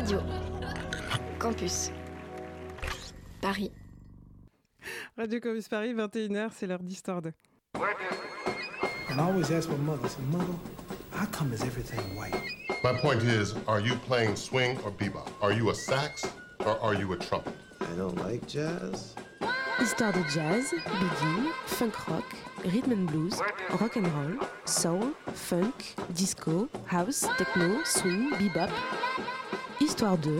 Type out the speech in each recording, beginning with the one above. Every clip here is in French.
Radio Campus Paris. Radio Campus Paris, 21h, c'est l'heure d'Histoire 2. And I always ask my mother, I said, Mother, how come is everything white? My point is, are you playing swing or bebop? Are you a sax or are you a trumpet? I don't like jazz. Histoire de jazz, boogie, funk rock, rhythm and blues, rock and roll, soul, funk, disco, house, techno, swing, bebop. Histoire 2,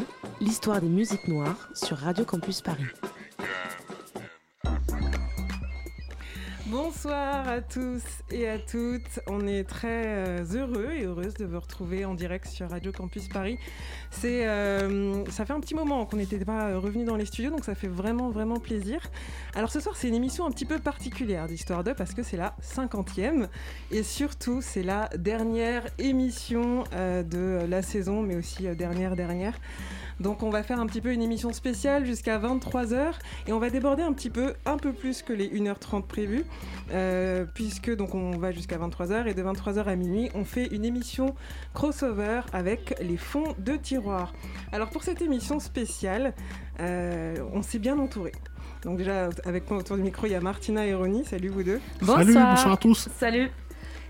l'histoire des musiques noires sur Radio Campus Paris. Bonsoir à tous et à toutes. On est très euh, heureux et heureuse de vous retrouver en direct sur Radio Campus Paris. C'est, euh, ça fait un petit moment qu'on n'était pas revenu dans les studios, donc ça fait vraiment vraiment plaisir. Alors ce soir, c'est une émission un petit peu particulière d'Histoire 2 parce que c'est la 50e et surtout c'est la dernière émission euh, de la saison, mais aussi dernière dernière. Donc on va faire un petit peu une émission spéciale jusqu'à 23h et on va déborder un petit peu, un peu plus que les 1h30 prévues, euh, puisque donc on va jusqu'à 23h et de 23h à minuit, on fait une émission crossover avec les fonds de tiroir. Alors pour cette émission spéciale, euh, on s'est bien entouré. Donc déjà avec moi autour du micro, il y a Martina et Ronnie. Salut vous deux. Salut, bonsoir à tous. Salut.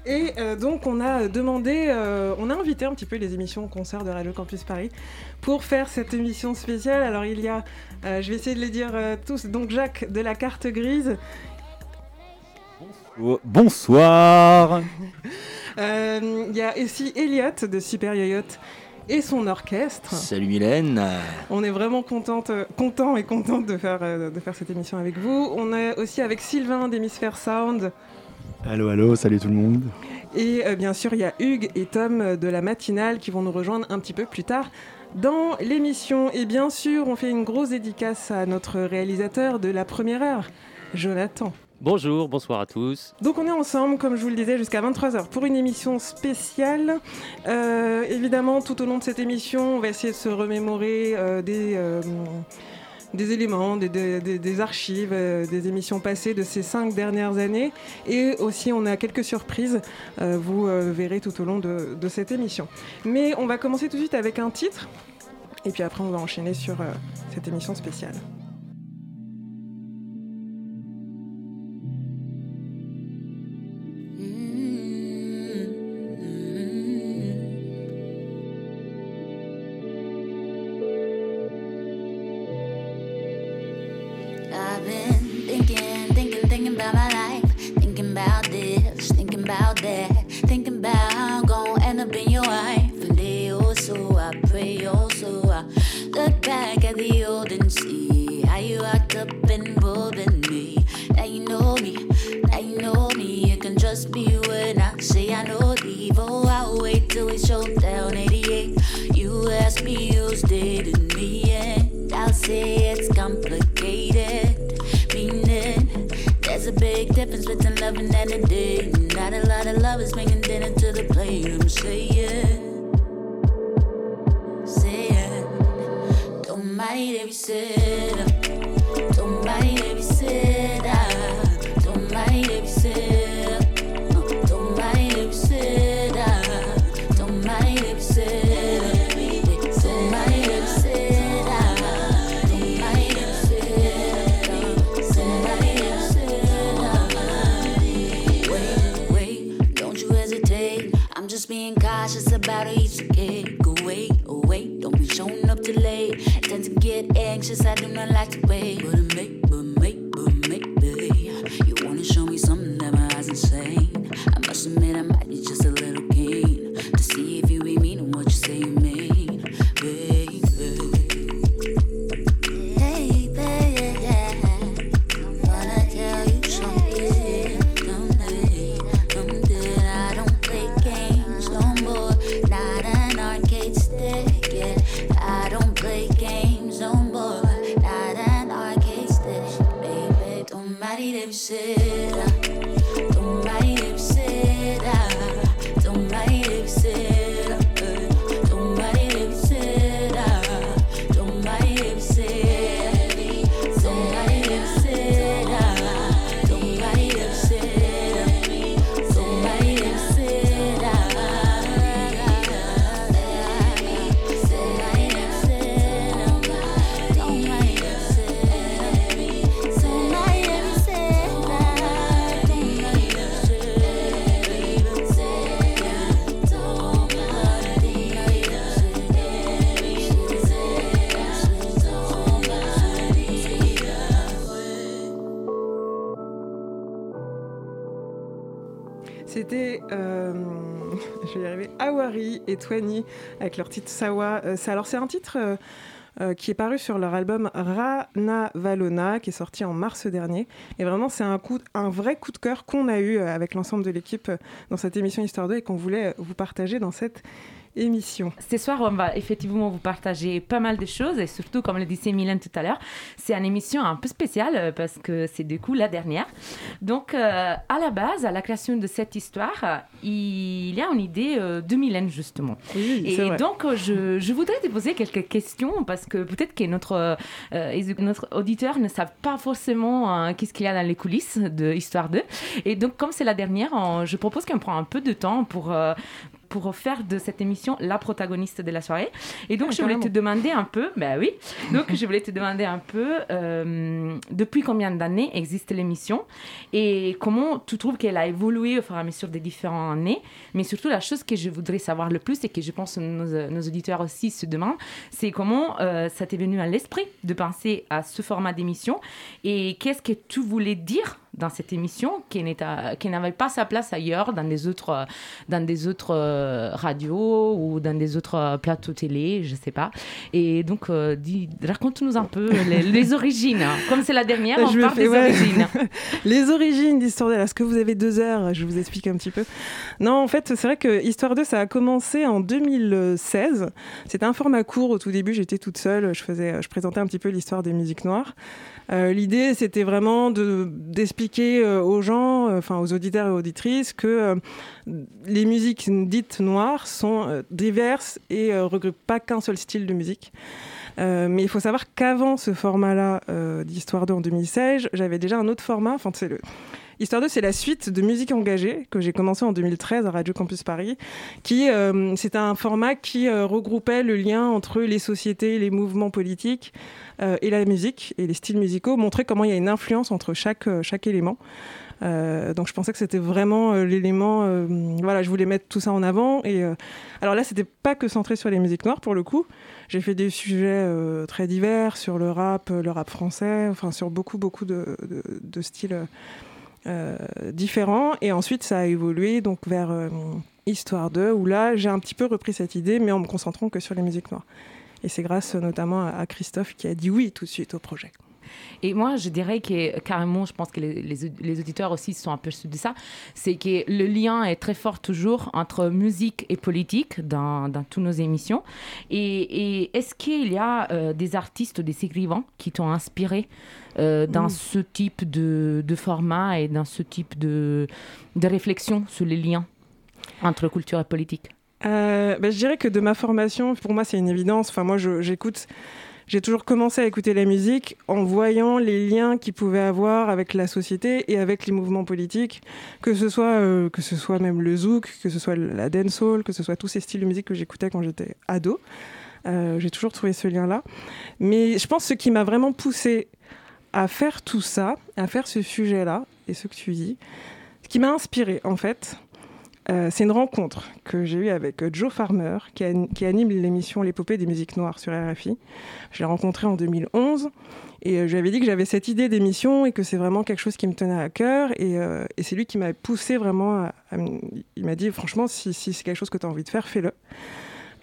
Et euh, donc on a demandé, euh, on a invité un petit peu les émissions concerts de Radio Campus Paris pour faire cette émission spéciale. Alors il y a, euh, je vais essayer de les dire euh, tous, donc Jacques de la carte grise, Bonsoir. Euh, il y a aussi Elliot de Super Yoyot et son orchestre. Salut Mylène. On est vraiment contente, content et contente de faire, de faire cette émission avec vous. On est aussi avec Sylvain d'Hémisphère Sound. Allô, allô, salut tout le monde. Et euh, bien sûr, il y a Hugues et Tom de la matinale qui vont nous rejoindre un petit peu plus tard dans l'émission. Et bien sûr, on fait une grosse dédicace à notre réalisateur de la première heure, Jonathan. Bonjour, bonsoir à tous. Donc on est ensemble, comme je vous le disais, jusqu'à 23h pour une émission spéciale. Euh, évidemment, tout au long de cette émission, on va essayer de se remémorer euh, des, euh, des éléments, des, archives, euh, des émissions passées de ces cinq dernières années. Et aussi, on a quelques surprises, euh, vous euh, verrez tout au long de, de cette émission. Mais on va commencer tout de suite avec un titre. Et puis après, on va enchaîner sur cette émission spéciale. about it. 20 avec leur titre Sawa. Euh, alors, c'est un titre. Euh, euh, qui est paru sur leur album Rana Valona, qui est sorti en mars dernier. Et vraiment, c'est un, un vrai coup de cœur qu'on a eu avec l'ensemble de l'équipe dans cette émission Histoire 2 et qu'on voulait vous partager dans cette émission. Ce soir, on va effectivement vous partager pas mal de choses et surtout, comme le disait Mylène tout à l'heure, c'est une émission un peu spéciale euh, parce que c'est du coup la dernière. Donc, euh, à la base, à la création de cette histoire, il y a une idée euh, de Mylène justement. Oui, Et vrai. donc, je, je voudrais te poser quelques questions parce que peut-être que notre, euh, notre auditeur ne savent pas forcément euh, qu'est-ce qu'il y a dans les coulisses de Histoire 2. Et donc, comme c'est la dernière, on- je propose qu'on prend un peu de temps pour, pour faire de cette émission la protagoniste de la soirée. Et donc, Ah, je voulais te demander un peu, ben oui, donc je voulais te demander un peu euh, depuis combien d'années existe l'émission et comment tu trouves qu'elle a évolué au fur et à mesure des différentes années? Mais surtout, la chose que je voudrais savoir le plus et que je pense nos, nos auditeurs aussi se demandent, c'est comment euh, ça t'est venu à l'esprit de penser à ce format d'émission et qu'est-ce que tu voulais dire dans cette émission qui n'avait pas sa place ailleurs dans des autres, euh, dans des autres euh, radios ou dans des autres euh, plateaux télé, je sais pas. Et donc, euh, raconte-nous un peu les, les origines. Comme c'est la dernière, on Je parle fais- des ouais. origines. Les origines d'Histoire 2. Est-ce que vous avez deux heures? Je vous explique un petit peu. Non, en fait, c'est vrai que Histoire 2, ça a commencé en 2016. C'était un format court au tout début. J'étais toute seule. Je, faisais, je présentais un petit peu l'histoire des musiques noires. Euh, L'idée, c'était vraiment de- d'expliquer euh, aux gens, euh, enfin aux auditeurs et auditrices, que les musiques dites noires sont diverses et euh, regroupent pas qu'un seul style de musique. Mais il faut savoir qu'avant ce format-là d'Histoire 2 en 2016, j'avais déjà un autre format. Enfin, c'est le Histoire 2, c'est la suite de Musique engagée que j'ai commencé en 2013 à Radio Campus Paris, qui euh, c'était un format qui euh, regroupait le lien entre les sociétés, les mouvements politiques euh, et la musique et les styles musicaux, montrer comment il y a une influence entre chaque euh, chaque élément. Donc je pensais que c'était vraiment l'élément. voilà, je voulais mettre tout ça en avant. Et alors là, c'était pas que centré sur les musiques noires pour le coup. J'ai fait des sujets très divers sur le rap, le rap français, enfin sur beaucoup beaucoup de, styles différents. Et ensuite, ça a évolué donc vers euh, Histoire 2, où là, j'ai un petit peu repris cette idée, mais en me concentrant que sur les musiques noires. Et c'est grâce euh, notamment à Christophe qui a dit oui tout de suite au projet. Et moi, je dirais que carrément, je pense que les, les- les auditeurs aussi sont aperçus de ça, c'est que le lien est très fort toujours entre musique et politique dans, dans toutes nos émissions. Et, et est-ce qu'il y a euh, des artistes, des écrivains qui t'ont inspiré euh, dans ce type de, de format et dans ce type de, de réflexion sur les liens entre culture et politique? Euh, ben, je dirais que de ma formation, pour moi, c'est une évidence. Enfin, moi, j'écoute. J'ai toujours commencé à écouter la musique en voyant les liens qu'il pouvait avoir avec la société et avec les mouvements politiques, que ce soit euh, que ce soit même le zouk, que ce soit la dancehall, que ce soit tous ces styles de musique que j'écoutais quand j'étais ado. Euh, j'ai toujours trouvé ce lien-là. Mais je pense ce qui m'a vraiment poussé à faire tout ça, à faire ce sujet-là et ce que tu dis, ce qui m'a inspiré en fait, euh, c'est une rencontre que j'ai eue avec euh, Joe Farmer, qui, an- qui anime l'émission L'épopée des musiques noires sur RFI. Je l'ai rencontré en 2011 et euh, je lui avais dit que j'avais cette idée d'émission et que c'est vraiment quelque chose qui me tenait à cœur. Et, c'est lui qui m'a poussé vraiment à, Il m'a dit, franchement, si, c'est quelque chose que tu as envie de faire, fais-le.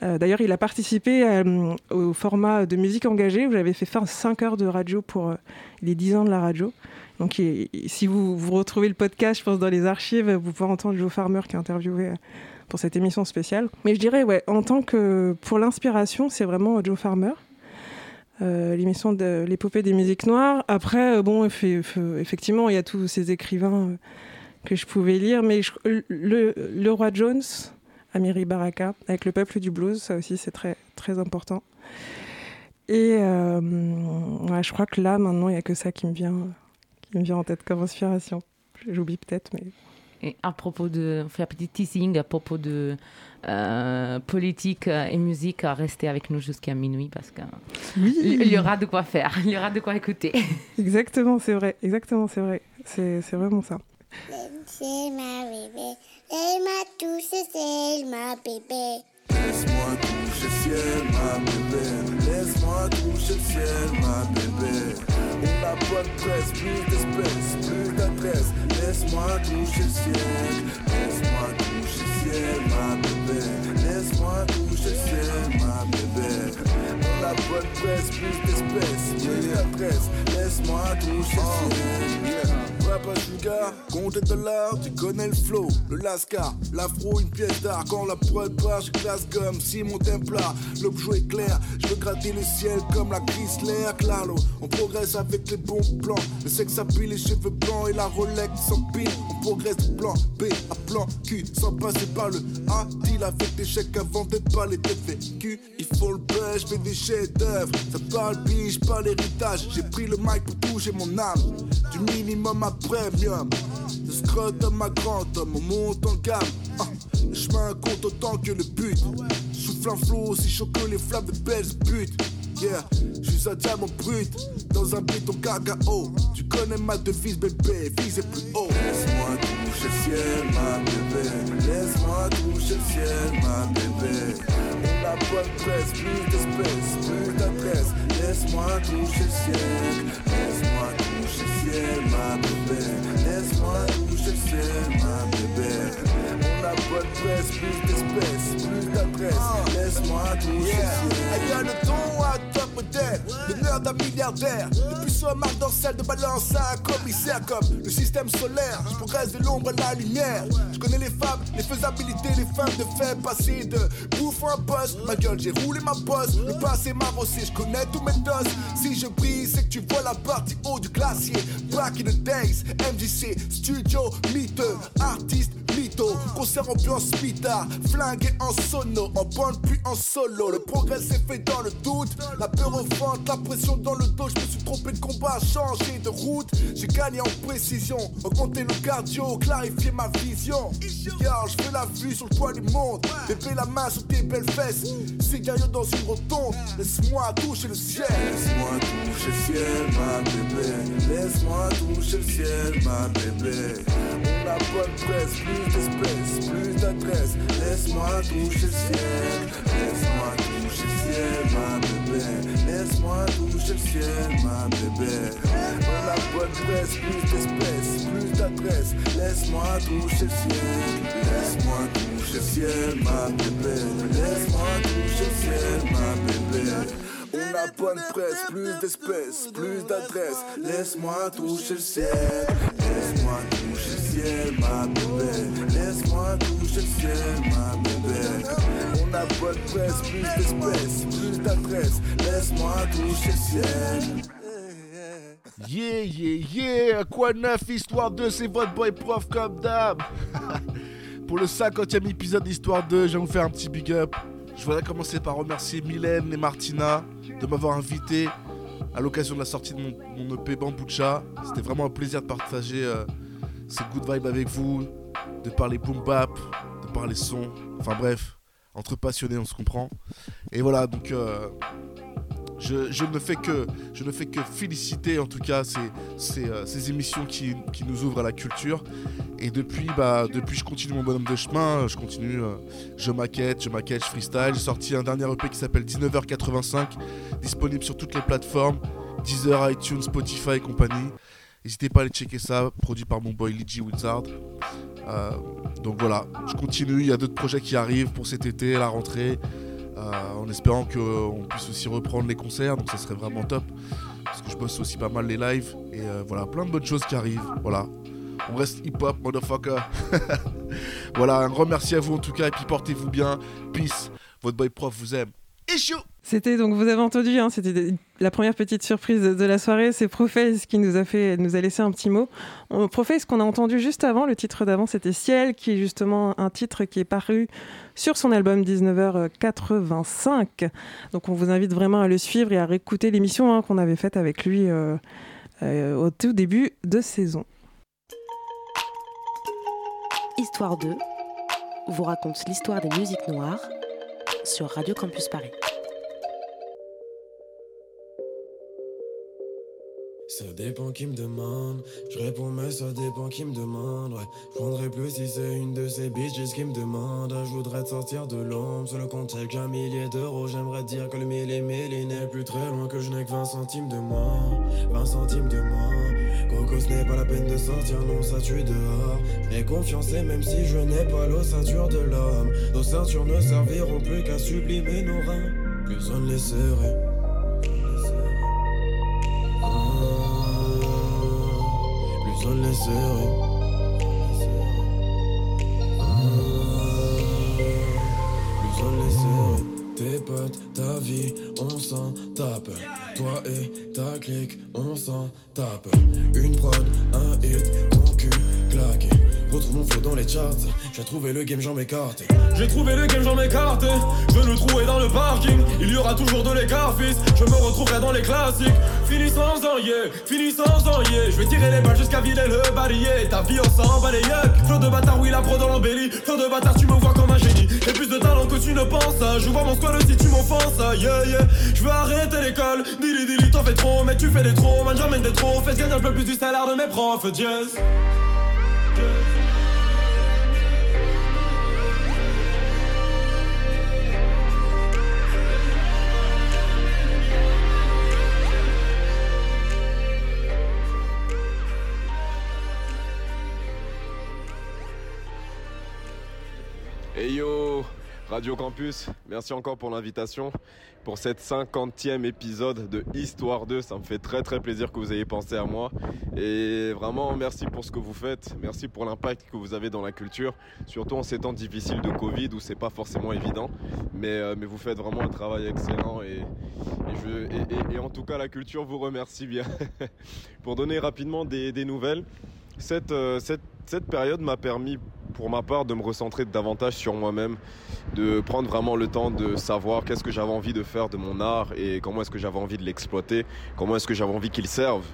D'ailleurs, il a participé au format de musique engagée où j'avais fait faire 5 heures de radio pour les 10 ans de la radio. Donc, si vous, vous retrouvez le podcast, je pense, dans les archives, vous pouvez entendre Joe Farmer qui a interviewé euh, pour cette émission spéciale. Mais je dirais, ouais, en tant que. Pour l'inspiration, c'est vraiment Joe Farmer. Euh, l'émission de l'épopée des musiques noires. Après, euh, bon, effe- eff- effectivement, il y a tous ces écrivains euh, que je pouvais lire, mais le, le roi Jones, Amiri Baraka, avec le peuple du blues, ça aussi c'est très très important. Et euh, je crois que là, maintenant, il n'y a que ça qui me vient, qui me vient en tête comme inspiration. J'oublie peut-être, mais Et à propos de, on fait un petit teasing à propos de euh, politique euh, et musique, à rester avec nous jusqu'à minuit parce qu'il y aura de quoi faire, il y aura de quoi écouter. exactement, c'est vrai, exactement, c'est vrai, c'est c'est vraiment ça. C'est ma bébé, c'est ma touche, c'est ma bébé. Laisse-moi toucher le ciel, ma bébé. Laisse-moi toucher le ciel, ma bébé. On n'a pas de presse, plus d'espèces, plus d'adresse. Laisse-moi toucher le ciel, laisse-moi toucher le ciel, ma bébé. Laisse-moi toucher le ciel, ma bébé. On n'a pas de presse, plus d'espèces, plus d'adresse. Laisse-moi toucher le ciel. Sugar, compte de dollars, tu connais le flow, le lascar, l'afro, une pièce d'art. Quand la prod part, je classe comme si mon templar. L'objet est clair, je veux gratter le ciel comme la Chrysler Claro. On progresse avec les bons plans, le sexe appuie les cheveux blancs et la Rolex s'empile. On progresse du plan B à plan Q sans passer par le A. Deal avec des chèques avant d'être pas les vécues. Il faut le je fais des chefs d'œuvre. Ça parle biche, pas l'héritage. J'ai pris le mic pour toucher mon âme. Du minimum à premium. Le scrotum à grand homme, on monte en gamme. Ah, le chemin compte autant que le but. Souffle un flot aussi chaud que les flammes de belles buts. Yeah, je suis un diamant brut dans un béton cacao. Tu connais ma devise, bébé, visez plus haut. Laisse-moi toucher le ciel, ma bébé. Laisse-moi toucher le ciel, ma bébé. N'a pas de presse, plus d'espèces, plus d'adresse. Laisse-moi toucher le ciel, d'un milliardaire. Depuis ce marque dans celle de balance à un commissaire comme le système solaire. Je progresse de l'ombre à la lumière. Je connais les femmes, les faisabilités, les femmes de fait passer de bouffe un boss. Ma gueule, j'ai roulé ma bosse. Le passé m'a je connais tous mes doses. Si je brise, c'est que tu vois la partie haut du glacier. Back in the days, MJC, studio, mytheux, artiste, mytho. Concert ambiance mitard, flingué en sono, en bande puis en solo. Le progrès s'est fait dans le doute. La peur au ventre, la pression dans le dos. Je me suis trompé de combat, changé de route. J'ai gagné en précision, augmenté le cardio, clarifier ma vision. Car je fais la vue sur le toit du monde. Bébé la main sur tes belles fesses. Cigario dans une rotonde. Laisse-moi toucher le ciel. Laisse-moi toucher le ciel, ma bébé. Laisse-moi toucher le ciel, ma bébé. On de presse, d'espèces, plus d'adresse. Laisse-moi toucher le ciel. Laisse-moi toucher le ciel, ma bébé. Laisse-moi toucher le ciel, ma bébé. N'a pas de presse, plus d'espèces, plus d'adresse. Laisse-moi toucher le ciel. Laisse-moi toucher le ciel, ma bébé. Laisse-moi toucher le ciel, ma bébé. On pas de presse, plus d'espèces, plus d'adresse. Laisse-moi toucher le ciel. Laisse-moi toucher le ciel, Laisse-moi toucher le ciel, ma. On presse, plus d'espèces, plus d'adresse. Laisse-moi toucher le ciel. Yeah, yeah, yeah, quoi neuf, histoire 2, c'est votre boy prof comme d'hab. Pour le 50e épisode d'Histoire 2, je vais vous faire un petit big up. Je voudrais commencer par remercier Mylène et Martina de m'avoir invité à l'occasion de la sortie de mon, mon EP Bambucha. C'était vraiment un plaisir de partager euh, ces good vibes avec vous, de parler boom bap, de parler son. Enfin bref, entre passionnés, on se comprend. Et voilà, donc euh, je, ne fais que, je ne fais que féliciter en tout cas ces, ces, euh, ces émissions qui, qui nous ouvrent à la culture. Et depuis, bah, depuis je continue mon bonhomme de chemin, je continue, euh, je maquette, je maquette, je freestyle. J'ai sorti un dernier EP qui s'appelle 19h85, disponible sur toutes les plateformes, Deezer, iTunes, Spotify et compagnie. N'hésitez pas à aller checker ça, produit par mon boy Ligi Wizard. Euh, donc voilà, je continue, il y a d'autres projets qui arrivent pour cet été, la rentrée, euh, en espérant qu'on puisse aussi reprendre les concerts, donc ça serait vraiment top. Parce que je bosse aussi pas mal les lives, et euh, voilà, plein de bonnes choses qui arrivent, voilà. On reste hip-hop, motherfucker. voilà, un grand merci à vous en tout cas, et puis portez-vous bien. Peace, votre boy prof vous aime. Issue C'était donc, vous avez entendu, hein, c'était la première petite surprise de, la soirée. C'est Prophèse qui nous a, fait, nous a laissé un petit mot. On, Prophèse qu'on a entendu juste avant, le titre d'avant, c'était Ciel, qui est justement un titre qui est paru sur son album 19h85. Donc on vous invite vraiment à le suivre et à réécouter l'émission hein, qu'on avait faite avec lui euh, euh, au tout début de saison. Histoire 2 vous raconte l'histoire des musiques noires sur Radio Campus Paris. Ça dépend qui me demande. Je réponds, mais ça dépend qui me demande. Ouais, je prendrais plus si c'est une de ces bitches qui me demande. Je voudrais te sortir de l'ombre. Sur le compte, chèque un millier d'euros. J'aimerais dire que le mille et mille n'est plus très loin. Que je n'ai que 20 centimes de moins. 20 centimes de moins. Coco, ce n'est pas la peine de sortir, non, ça tue dehors. J'ai confiance, et même si je n'ai pas l'ossature de l'homme, nos ceintures ne serviront plus qu'à sublimer nos reins. Plus on on les serrait. On les serrait. Tes potes, ta vie, on s'en tape. Toi et ta clique, on s'en tape. Une prod, un hit, ton cul claqué. Retrouve mon flow dans les charts. J'ai trouvé le game, j'en m'écarte. J'ai trouvé le game, j'en m'écarte. Je le trouver dans le parking. Il y aura toujours de l'écart, fils. Je me retrouverai dans les classiques. Fini sans en yeah, fini sans en yeah. Je vais tirer les balles jusqu'à vider le barillet. Ta vie, on s'en. Flow de bâtard, oui, la pro dans l'embellie. Flow de bâtard, tu me vois comme un génie. J'ai plus de talent que tu ne penses. Je vois mon squad si tu m'offenses. Yeah, yeah. Je veux arrêter l'école. Dili, dili, t'en fais trop. Mais tu fais des trop. Man, j'emmène des trop. Fais gagner un peu plus du salaire de mes profs. Jazz. Radio Campus, merci encore pour l'invitation pour cette 50e épisode de Histoire 2. Ça me fait très très plaisir que vous ayez pensé à moi. Et vraiment, merci pour ce que vous faites. Merci pour l'impact que vous avez dans la culture. Surtout en ces temps difficiles de Covid où c'est pas forcément évident. Mais, euh, mais vous faites vraiment un travail excellent. Et, en tout cas, la culture vous remercie bien. pour donner rapidement des, nouvelles, cette, euh, cette, cette période m'a permis pour ma part de me recentrer davantage sur moi-même, de prendre vraiment le temps de savoir qu'est-ce que j'avais envie de faire de mon art et comment est-ce que j'avais envie de l'exploiter, comment est-ce que j'avais envie qu'il serve.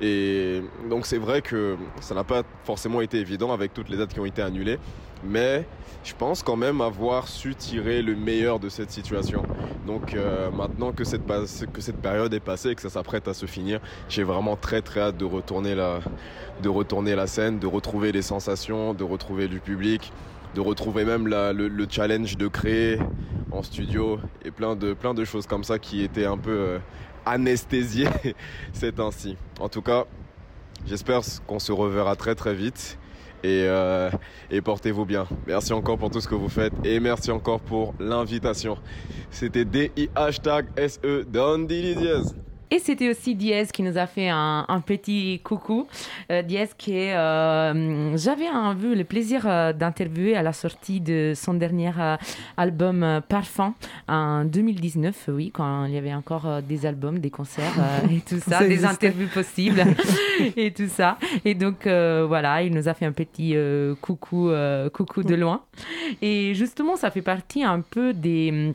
Et donc c'est vrai que ça n'a pas forcément été évident avec toutes les dates qui ont été annulées, mais je pense quand même avoir su tirer le meilleur de cette situation. Donc euh, maintenant que cette, que cette période est passée et que ça s'apprête à se finir, j'ai vraiment très très hâte de retourner la, de retourner la scène, de retrouver les sensations, de retrouver du public, de retrouver même le challenge de créer en studio et plein de, plein de choses comme ça qui étaient un peu euh, anesthésiées ces temps-ci. En tout cas, j'espère qu'on se reverra très très vite. Et, euh, et portez-vous bien. Merci encore pour tout ce que vous faites et merci encore pour l'invitation. C'était DI hashtag SE Don. Et c'était aussi Diez qui nous a fait un, un petit coucou. Euh, Diez qui est... euh, J'avais vu le plaisir euh, d'interviewer à la sortie de son dernier euh, album euh, Parfum en 2019, oui, quand il y avait encore des albums, des concerts et tout ça, Ça des interviews possibles et tout ça. Et donc voilà, il nous a fait un petit coucou, coucou de loin. Et justement, ça fait partie un peu des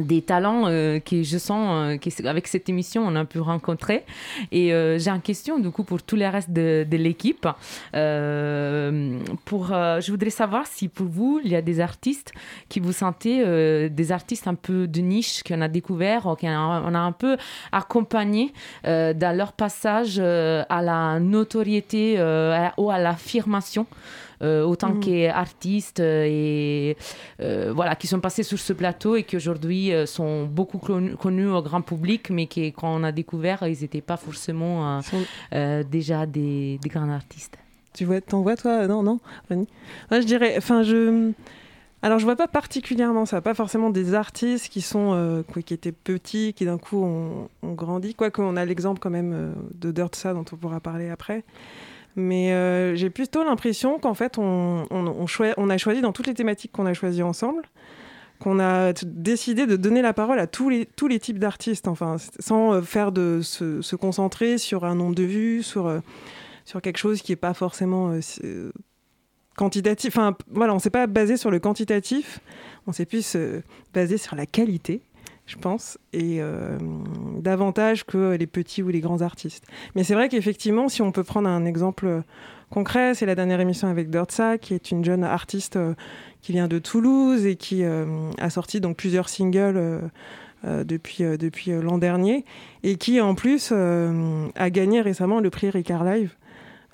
des talents euh, que je sens euh, qu'avec cette émission on a pu rencontrer. Et euh, j'ai une question du coup pour tous les restes de, de l'équipe. Euh, pour euh, je voudrais savoir si pour vous il y a des artistes qui vous sentez euh, des artistes un peu de niche qu'on a découvert ou qu'on a, a un peu accompagné dans leur passage à la notoriété ou à l'affirmation autant Mhm. qu'artistes euh, et euh, voilà, qui sont passés sur ce plateau et qui aujourd'hui euh, sont beaucoup connus, au grand public, mais qui, quand on a découvert, ils n'étaient pas forcément euh, euh, déjà des, des grands artistes. Tu vois, t'en vois toi? Non, non, Moi, je dirais, enfin, je. Alors, je vois pas particulièrement ça, pas forcément des artistes qui sont, euh, qui étaient petits, qui d'un coup ont, ont grandi. Quoique, on a l'exemple quand même euh, de Dirtsa dont on pourra parler après. Mais euh, j'ai plutôt l'impression qu'en fait, on, a choisi dans toutes les thématiques qu'on a choisies ensemble, qu'on a décidé de donner la parole à tous les, tous les types d'artistes, enfin, sans euh, faire de se, concentrer sur un nombre de vues, sur, euh, sur quelque chose qui n'est pas forcément quantitatif. Enfin, voilà, on s'est pas basé sur le quantitatif, on s'est plus euh, basé sur la qualité, je pense, et euh, davantage que les petits ou les grands artistes. Mais c'est vrai qu'effectivement, si on peut prendre un exemple euh, concret, c'est la dernière émission avec Dirtsa, qui est une jeune artiste euh, qui vient de Toulouse et qui a sorti donc plusieurs singles. depuis, depuis l'an dernier et qui en plus a gagné récemment le prix Ricard Live.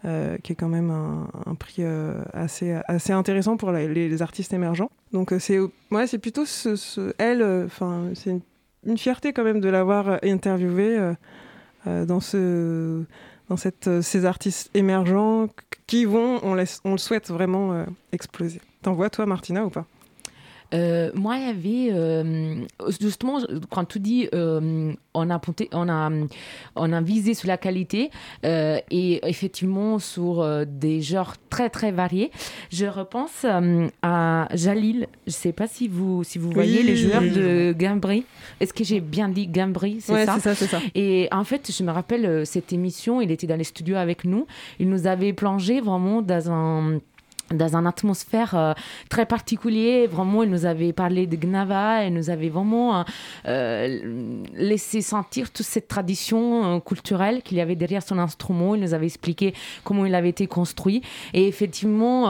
Qui est quand même un, prix assez, assez intéressant pour les, artistes émergents. Donc c'est ouais, plutôt ce, elle, enfin c'est une, une, fierté quand même de l'avoir interviewée dans ce dans cette, ces artistes émergents qui vont, on, laisse, on le souhaite vraiment exploser. T'en vois toi Martina ou pas? Euh, moi, il y avait euh, justement quand tu dis euh, on a on a on a visé sur la qualité et effectivement sur des genres très très variés. Je repense à Jalil. Je sais pas si vous si vous voyez les joueurs de Gimbry. Est-ce que j'ai bien dit C'est ça, c'est ça, ça. Et en fait, je me rappelle cette émission. Il était dans les studios avec nous. Il nous avait plongé vraiment dans un dans une atmosphère euh, très particulière. Vraiment, il nous avait parlé de Gnava, et nous avait vraiment euh, euh, laissé sentir toute cette tradition culturelle qu'il y avait derrière son instrument. Il nous avait expliqué comment il avait été construit. Et effectivement,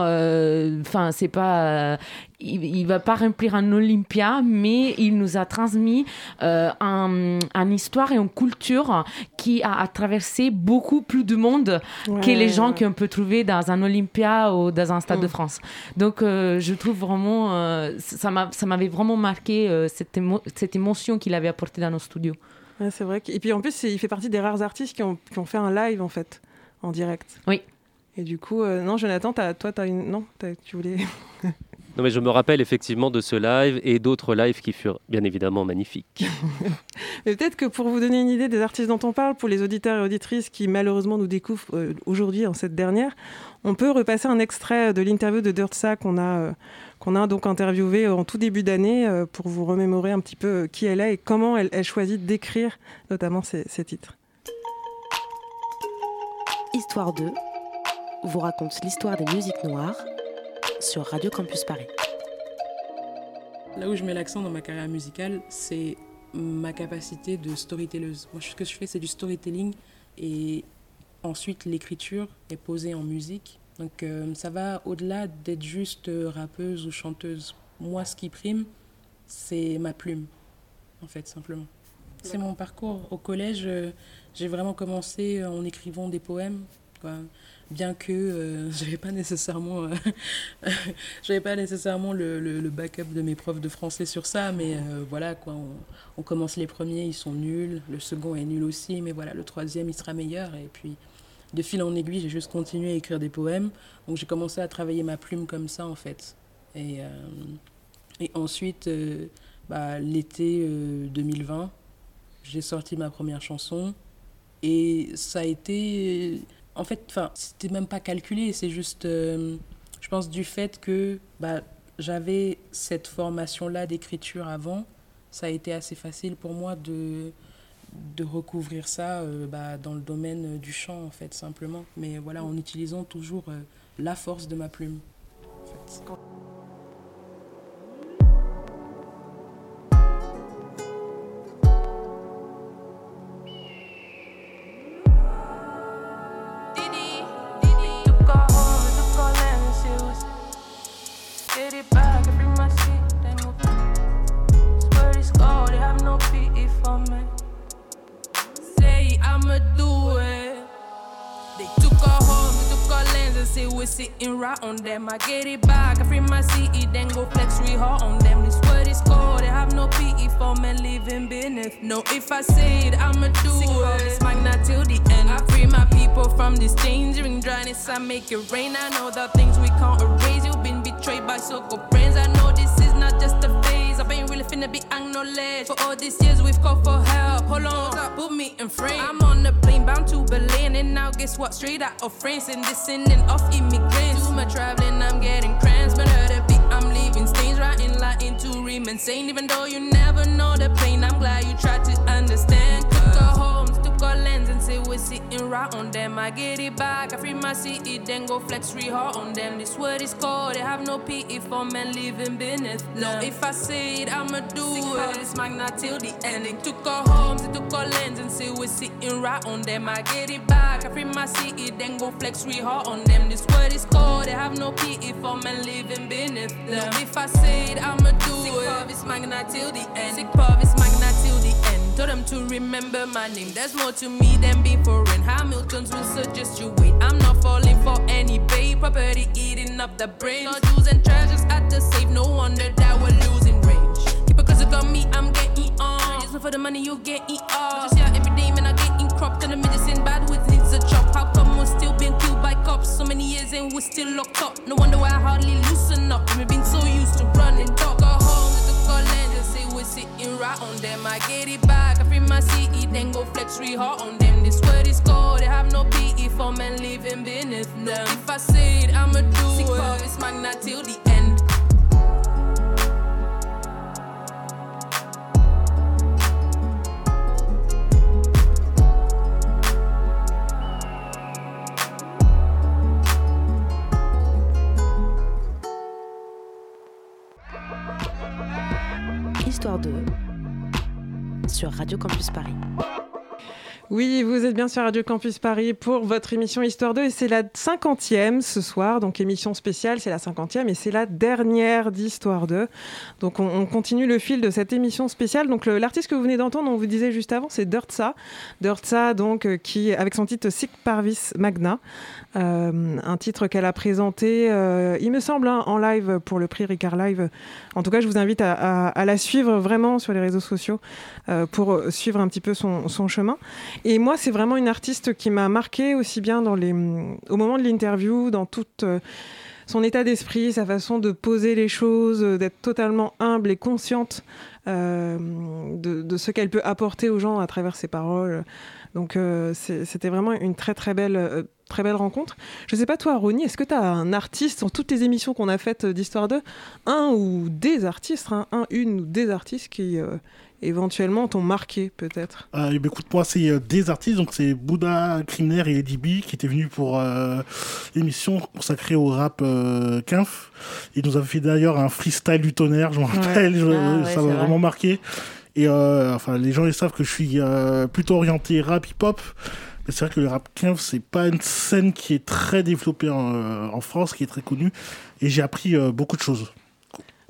enfin, c'est pas il, ne va pas remplir un Olympia, mais il nous a transmis euh, un, une histoire et une culture qui a, traversé beaucoup plus de monde que les gens qu'on peut trouver dans un Olympia ou dans un Stade de mm. France. Donc, euh, je trouve vraiment, euh, ça m'avait vraiment marqué cette, cette, émotion qu'il avait apportée dans nos studios. c'est vrai. Et puis en plus, il fait partie des rares artistes qui ont, qui ont fait un live en fait, en direct. Oui. Et du coup, non, Jonathan, as, toi, as une... non, tu voulais. Non, mais je me rappelle effectivement de ce live et d'autres lives qui furent bien évidemment magnifiques. mais peut-être que pour vous donner une idée des artistes dont on parle, pour les auditeurs et auditrices qui malheureusement nous découvrent euh, aujourd'hui en cette dernière, on peut repasser un extrait de l'interview de Dirtsa qu'on a, euh, qu'on a donc interviewé en tout début d'année euh, pour vous remémorer un petit peu qui elle est et comment elle, elle choisit d'écrire notamment ces, ces titres. Histoire 2 vous raconte l'histoire des musiques noires sur Radio Campus Paris. Là où je mets l'accent dans ma carrière musicale, c'est ma capacité de storytelleuse. Moi, ce que je fais, c'est du storytelling et ensuite l'écriture est posée en musique. Donc euh, ça va au-delà d'être juste rappeuse ou chanteuse. Moi, ce qui prime, c'est ma plume, en fait, simplement. C'est mon parcours. Au collège, euh, j'ai vraiment commencé en écrivant des poèmes. Bien que euh, j'avais pas nécessairement euh, pas nécessairement le, le, backup de mes profs de français sur ça mais euh, voilà quoi on, on, commence les premiers ils sont nuls le second est nul aussi mais voilà le troisième il sera meilleur et puis de fil en aiguille j'ai juste continué à écrire des poèmes donc j'ai commencé à travailler ma plume comme ça en fait. Et, et ensuite bah, l'été 2020 j'ai sorti ma première chanson et ça a été en fait, enfin, c'était même pas calculé, c'est juste, euh, je pense, du fait que bah, j'avais cette formation-là d'écriture avant, ça a été assez facile pour moi de, de recouvrir ça euh, bah, dans le domaine du chant, en fait, simplement. Mais voilà, en utilisant toujours euh, la force de ma plume. On them. I get it back, I free my city, then go flex real hard on them. This word is called, they have no pity for men living beneath. No, if I say it, I'ma do Sing it. This magna till the end. I free my people from this danger and dryness. I make it rain. I know the things we can't erase. You've been betrayed by so-called friends. I know this is not just a phase. I ain't really finna be acknowledged. For all these years we've called for help. Hold on, put me in frame. I'm on the plane bound to Berlin, and now guess what? Straight out of France and descending off immigrants. Traveling, I'm getting cramps. But heard a beat, I'm leaving stains, writing like into remain insane. Even though you never know the pain, I'm glad you tried to understand. Lens, and say we're sitting right on them. I get it back, I free my city, then go flex free hard on them. This word is called, they have no pity for men living beneath. No, if I say it, I'ma do it. It's magna till the end. They took our homes, they took our lands, and say we're sitting right on them. I get it back, I free my city, then go flex free hard on them. This word is called, they have no pity for men living beneath. No, if I say it, I'ma do Sick it. Sick it's magna till the end. Sick pub, it's magna till to remember my name. There's more to me than being foreign. Hamilton's will suggest you wait. I'm not falling for any bait. Property eating up the brain. No jewels and treasures at the safe. No wonder that we're losing range. People cause it got me, I'm getting on. Just for the money, you get it all. Just yeah, every day, man, I getting cropped. And the medicine bad with needs a chop. How come we're still being killed by cops? So many years and we're still locked up. No wonder why I hardly loosen up. We've been so used to running. Sitting right on them. I get it back. I free my city, then go flex re hard on them. This word is cold. They have no pity for men living beneath them. If I say it, I'ma do Sick it. Sick magna till the end. Histoire 2 sur Radio Campus Paris. Oui, vous êtes bien sur Radio Campus Paris pour votre émission Histoire 2 et c'est la cinquantième ce soir, donc émission spéciale, c'est la cinquantième et c'est la dernière d'Histoire 2. Donc on, on, continue le fil de cette émission spéciale. Donc l'artiste que vous venez d'entendre, on vous disait juste avant, c'est Dirtsa. Dirtsa, donc euh, qui avec son titre Sic Parvis Magna, euh, un titre qu'elle a présenté, euh, il me semble, hein, en live pour le prix Ricard Live. En tout cas, je vous invite à, la suivre vraiment sur les réseaux sociaux euh, pour suivre un petit peu son, chemin. Et moi, c'est vraiment une artiste qui m'a marqué aussi bien dans les, au moment de l'interview, dans toute son état d'esprit, sa façon de poser les choses, d'être totalement humble et consciente de, ce qu'elle peut apporter aux gens à travers ses paroles. Donc c'était vraiment une très très belle, très belle rencontre. Je sais pas toi, Ronnie, est-ce que tu as un artiste dans toutes les émissions qu'on a faites d'Histoire 2, un ou des artistes, hein, un, une ou des artistes qui euh, éventuellement t'ont marqué peut-être? Euh, eh ben, Écoute, moi c'est euh, des artistes, donc c'est Bouddha Criminaire et Eddie B qui étaient venus pour euh, l'émission consacrée au rap euh, Quinf. Ils nous avaient fait d'ailleurs un freestyle du tonnerre, je me rappelle, Ouais. je- Ah ouais, ça m'a vraiment marqué. Et euh, enfin, les gens ils savent que je suis euh, plutôt orienté rap hip-hop. C'est vrai que le rap Quinf, c'est pas une scène qui est très développée en, euh, en France, qui est très connue. Et j'ai appris euh, beaucoup de choses.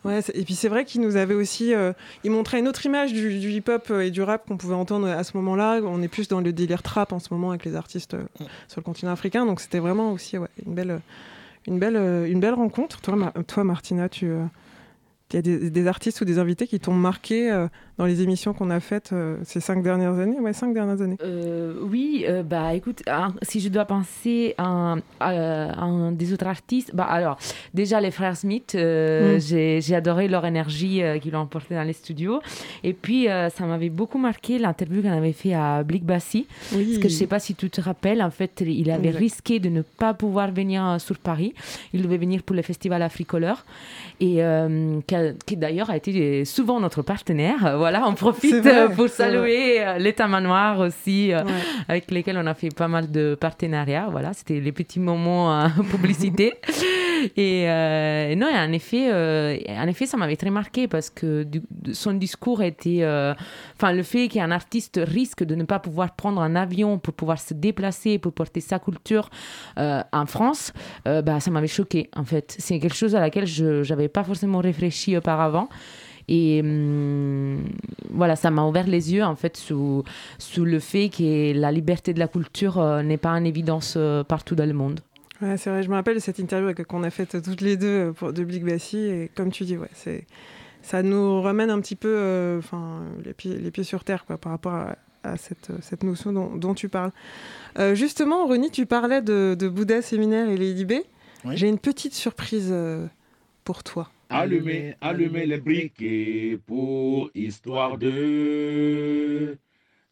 Ouais, et puis c'est vrai qu'il nous avait aussi, euh, il montrait une autre image du, du hip-hop euh, et du rap qu'on pouvait entendre à ce moment-là. On est plus dans le délire trap en ce moment avec les artistes euh, sur le continent africain, donc c'était vraiment aussi ouais, une belle, une belle, une belle rencontre. Toi, Ma- toi Martina, tu, euh, il y a des, des artistes ou des invités qui t'ont marqué dans les émissions qu'on a faites euh, ces cinq dernières années, ouais, cinq dernières années. Euh, oui, euh, bah écoute, hein, si je dois penser à un, à un des autres artistes, bah alors déjà les frères Smith, Mm. j'ai adoré leur énergie qu'ils ont emporté dans les studios. Et puis ça m'avait beaucoup marqué l'interview qu'on avait fait à Blick Bassi, parce que je sais pas si tu te rappelles, en fait, il avait Exact. risqué de ne pas pouvoir venir sur Paris. Il devait venir pour le festival Africolor et euh, qui, qui d'ailleurs a été souvent notre partenaire. Voilà, on profite vrai, euh, pour saluer euh, l'État Manoir aussi, euh, avec lesquels on a fait pas mal de partenariats. Voilà, c'était les petits moments euh, publicité. Et euh, non, en effet, euh, en effet, ça m'avait très marqué parce que du- son discours était, euh, enfin, le fait qu'un artiste risque de ne pas pouvoir prendre un avion pour pouvoir se déplacer, pour porter sa culture en France, bah, ça m'avait choqué en fait. C'est quelque chose à laquelle je n'avais pas forcément réfléchi auparavant. Et hum, voilà, ça m'a ouvert les yeux en fait sous, sous le fait que la liberté de la culture euh, n'est pas en évidence euh, partout dans le monde. Ouais, c'est vrai, je me rappelle cette interview qu'on a faite toutes les deux euh, pour, de Blick Bassi. Et comme tu dis, ouais, c'est, ça nous ramène un petit peu euh, enfin, les, pieds, les pieds sur terre quoi, par rapport à, à cette, cette notion dont, dont tu parles. Euh, justement, Ronnie, tu parlais de, de Bouddha Séminaire et Lady B. J'ai une petite surprise euh, pour toi. Allumez, allumez les briquets pour Histoire 2.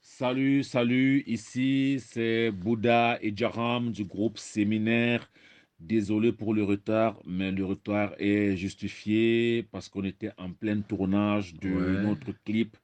Salut, salut, ici c'est Bouddha et Jaram du groupe Séminaire. Désolé pour le retard, mais le retard est justifié parce qu'on était en plein tournage de Ouais. notre clip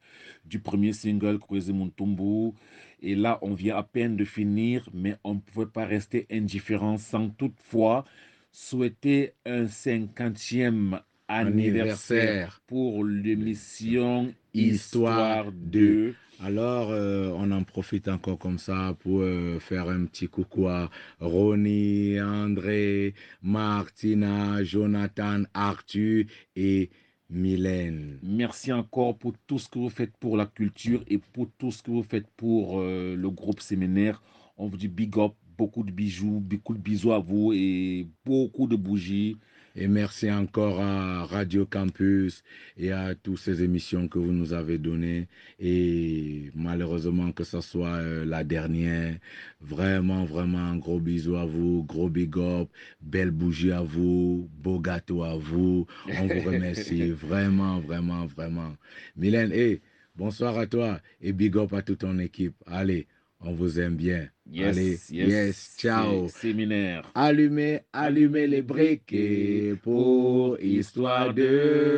du premier single Croisé Montumbu. Et là, on vient à peine de finir, mais on ne pouvait pas rester indifférent sans toutefois souhaiter un cinquantième anniversaire pour l'émission Histoire Histoire 2. Alors, euh, on en profite encore comme ça pour euh, faire un petit coucou à Ronnie, André, Martina, Jonathan, Arthur et Mylène. Merci encore pour tout ce que vous faites pour la culture et pour tout ce que vous faites pour euh, le groupe séminaire. On vous dit big up, beaucoup de bijoux, beaucoup de bisous à vous et beaucoup de bougies. Et merci encore à Radio Campus et à toutes ces émissions que vous nous avez données. Et malheureusement que ce soit euh, la dernière. Vraiment, vraiment, un gros bisou à vous, gros big up, belle bougie à vous, beau gâteau à vous. On vous remercie vraiment, vraiment, vraiment. Mylène, hey, bonsoir à toi et big up à toute ton équipe. Allez, on vous aime bien. Yes, Allez, yes, yes, ciao. Séminaire. Allumez, allumez les briquets pour histoire de.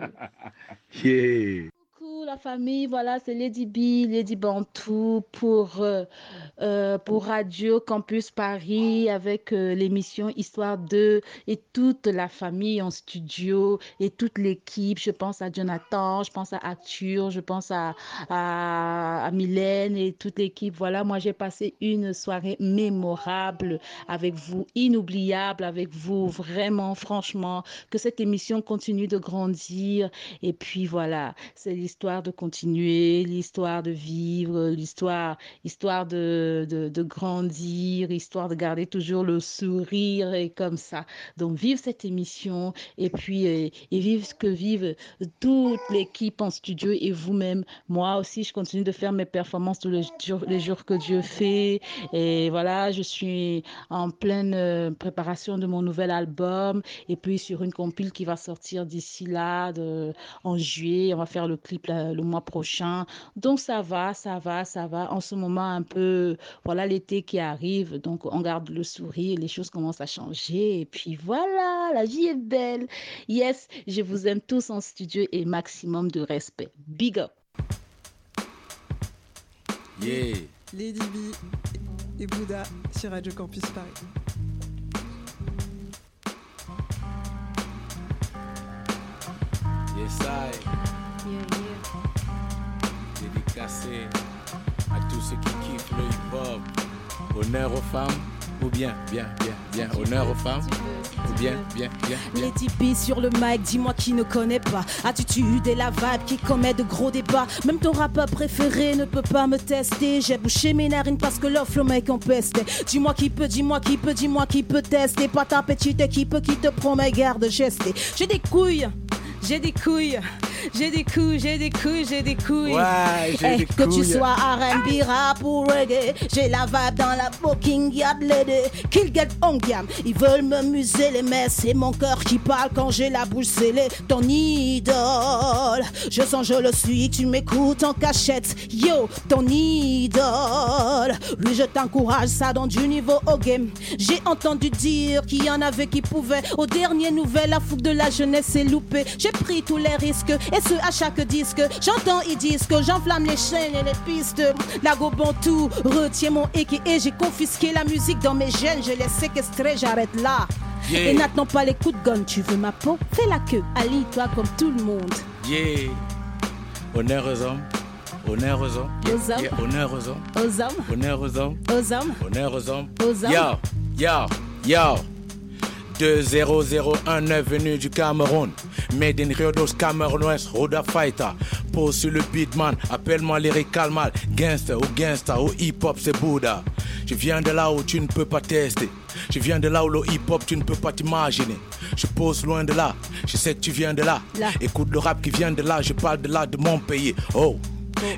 Yeah. La famille, voilà, c'est Lady B, Lady Bantou pour, euh, euh, pour Radio Campus Paris avec euh, l'émission Histoire 2 et toute la famille en studio et toute l'équipe. Je pense à Jonathan, je pense à Arthur, je pense à, à, à Mylène et toute l'équipe. Voilà, moi j'ai passé une soirée mémorable avec vous, inoubliable avec vous, vraiment, franchement, que cette émission continue de grandir. Et puis voilà, c'est l'histoire de continuer, l'histoire de vivre, l'histoire, histoire de, de, grandir, histoire de garder toujours le sourire et comme ça. Donc vive cette émission et puis euh, et vive ce que vivent toute l'équipe en studio et vous-même. Moi aussi, je continue de faire mes performances tous les jours, les jours que Dieu fait. Et voilà, je suis en pleine euh, préparation de mon nouvel album et puis sur une compile qui va sortir d'ici là en juillet. On va faire le clip là, le mois prochain. Donc ça va, ça va, ça va. En ce moment un peu, voilà l'été qui arrive. Donc on garde le sourire, les choses commencent à changer. Et puis voilà, la vie est belle. Yes, je vous aime tous en studio et maximum de respect. Big up. Yeah. Lady B et Bouddha sur Radio Campus Paris. Yes, I. À tous ceux qui kiffent le hip-hop. Honneur aux femmes, ou bien, bien, bien, bien. Honneur aux femmes, ou bien, bien, bien, bien. Lady B sur le mic, dis-moi qui ne connaît pas. Attitude et la vibe qui commet de gros débats. Même ton rappeur préféré ne peut pas me tester. J'ai bouché mes narines parce que l'offre le mec en peste. Dis-moi qui peut, dis-moi qui peut, dis-moi qui peut tester. Pas ta petite équipe qui te promet garde geste. J'ai des couilles. J'ai des couilles, j'ai des couilles, j'ai des couilles, j'ai des couilles. Ouais, j'ai Eh, des Que tu sois R&B, rap ou reggae, j'ai la vibe dans la booking yard lady. Kill get on gamme, ils veulent me museler, mais c'est mon cœur qui parle quand j'ai la bouche scellée. Ton idole, je sens je le suis, tu m'écoutes en cachette. Yo, ton idole, lui je t'encourage, ça donne du niveau au game. J'ai entendu dire qu'il y en avait qui pouvaient. Aux dernières nouvelles, la fougue de la jeunesse est loupée. J'ai pris tous les risques, et ce à chaque disque. J'entends, ils disent que j'enflamme les chaînes et les pistes. La tout retient mon équipe et j'ai confisqué la musique dans mes gènes. Je l'ai séquestré, j'arrête là. Yeah. Et n'attends pas les coups de gun, tu veux ma peau? Fais la queue, allie-toi comme tout le monde. Yeah. Honneur aux hommes. Honneur aux hommes. Yeah, Aux hommes. yeah, Honneur aux hommes. Aux hommes, Honneur aux hommes. aux hommes, Honneur aux hommes. Aux hommes. Yo, yo, yo. 2001 venu du Cameroun. Made in Rio dos Camerounais, Roda Fighter. Pose sur le beatman, appelle-moi lyrical mal. Gangster ou gangsta ou hip-hop, c'est Bouddha. Je viens de là où tu ne peux pas tester. Je viens de là où le hip-hop, tu ne peux pas t'imaginer. Je pose loin de là, je sais que tu viens de là. Là. Écoute le rap qui vient de là, je parle de là, de mon pays. Oh.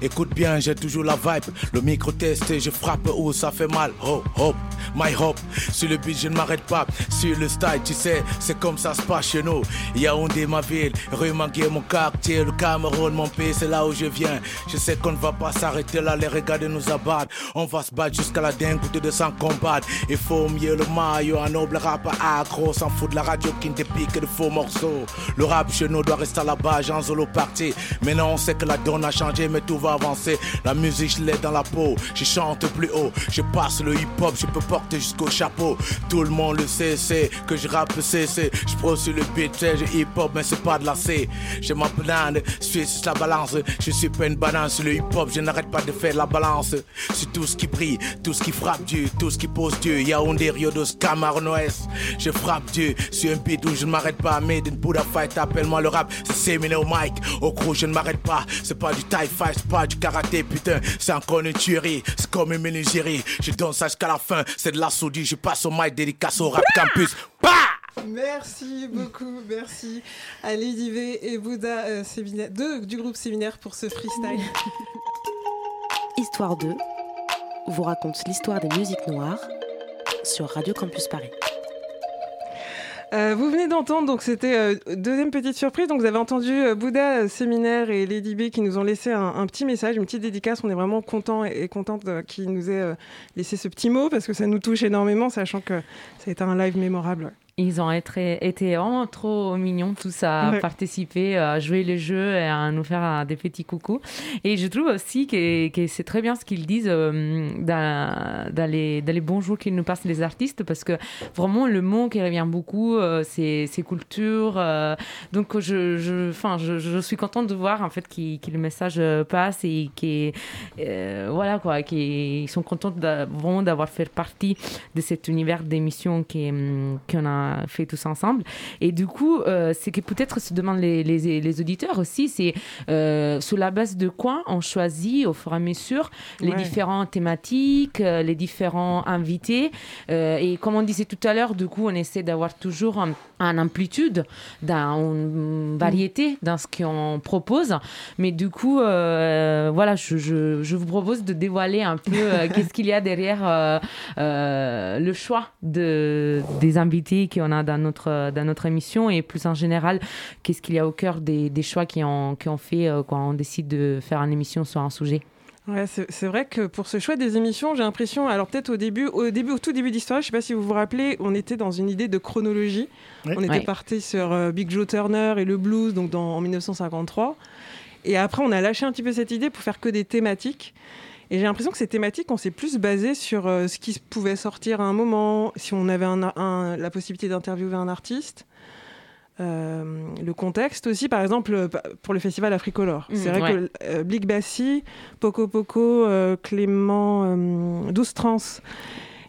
Écoute bien, j'ai toujours la vibe. Le micro testé, je frappe où ça fait mal. Oh, hop, my hop. Sur le beat, je ne m'arrête pas. Sur le style, tu sais, c'est comme ça se passe chez nous. Yaoundé, ma ville. Rue Manguier, mon quartier. Le Cameroun, mon pays, c'est là où je viens. Je sais qu'on ne va pas s'arrêter là. Les regarder nous abattent. On va se battre jusqu'à la dingue de sang combattre. Il faut mieux le maillot. Un noble rap accro. S'en fout de la radio qui ne dépique de faux morceaux. Le rap chez nous doit rester à la base. En solo party. Maintenant, on sait que la donne a changé. Mais tout va avancer. La musique, je l'ai dans la peau, je chante plus haut. Je passe le hip-hop, je peux porter jusqu'au chapeau. Tout le monde le sait, c'est que je rappe, c'est, c'est. Je pro sur le beat, je hip-hop, mais c'est pas de la C. J'ai ma banane, suis sur la balance. Je suis pas une banane sur le hip-hop, je n'arrête pas de faire la balance. Sur tout ce qui brille, tout ce qui frappe Dieu, tout ce qui pose Dieu. Yaoundé, Rio dos Cameroun Ouest. Je frappe Dieu sur un beat où je ne m'arrête pas. Made in Buddha Fight, appelle-moi le rap. C'est séminé au mic. Au crew, je ne m'arrête pas. C'est pas du tie fight, c'est pas du karaté, putain. C'est encore une tuerie. C'est comme une menuiserie. Je donne ça jusqu'à la fin. C'est de la soudie. Je passe au mic, dédicace au rap campus. Bah! Merci beaucoup, merci à Lady V et Bouddha euh, Séminaire, du groupe Séminaire pour ce freestyle. Histoire 2 vous raconte l'histoire des musiques noires sur Radio Campus Paris. Euh, vous venez d'entendre, donc c'était euh, deuxième petite surprise. Donc vous avez entendu euh, Bouddha Séminaire et Lady B qui nous ont laissé un, petit message, une petite dédicace. On est vraiment content et, et contente qu'ils nous aient laissé ce petit mot parce que ça nous touche énormément, sachant que ça a été un live mémorable. Ils ont été, été vraiment trop mignons tous à Ouais. participer, à jouer le jeu et à nous faire euh, des petits coucous. Et je trouve aussi que, que c'est très bien ce qu'ils disent euh, dans, dans les, dans les bons jours qu'ils nous passent les artistes parce que vraiment le mot qui revient beaucoup, euh, c'est culture. euh, donc je, je, enfin, je, je suis contente de voir en fait que le message passe et qui voilà quoi, qu'ils sont contents vraiment d'avoir fait partie de cet univers d'émissions qu'on a fait tous ensemble. Et du coup, euh, c'est que peut-être se demandent les, les, les auditeurs aussi, c'est euh, sur la base de quoi on choisit au fur et à mesure les Ouais. différentes thématiques, euh, les différents invités. Euh, et comme on disait tout à l'heure, du coup, on essaie d'avoir toujours un, un amplitude, dans une variété dans ce qu'on propose. Mais du coup, euh, voilà, je, je, je vous propose de dévoiler un peu euh, qu'est-ce qu'il y a derrière euh, le choix de, des invités qu'on a dans notre, dans notre émission et plus en général, qu'est-ce qu'il y a au cœur des, des choix qui ont, qui ont fait quand on décide de faire une émission sur un sujet. Ouais, c'est vrai que pour ce choix des émissions, j'ai l'impression, alors peut-être au début, au début, au tout début d'histoire, je sais pas si vous vous rappelez, on était dans une idée de chronologie. On était Ouais. parti sur euh, Big Joe Turner et le blues, donc dans, en 1953. Et après, on a lâché un petit peu cette idée pour faire que des thématiques. Et j'ai l'impression que ces thématiques, on s'est plus basé sur euh, ce qui pouvait sortir à un moment, si on avait un, un- la possibilité d'interviewer un artiste. Euh, le contexte aussi, par exemple, euh, pour le festival Africolor. Mm, C'est vrai ouais. que euh, Bassi, Poco Poco, euh, Clément, euh, 12 Trans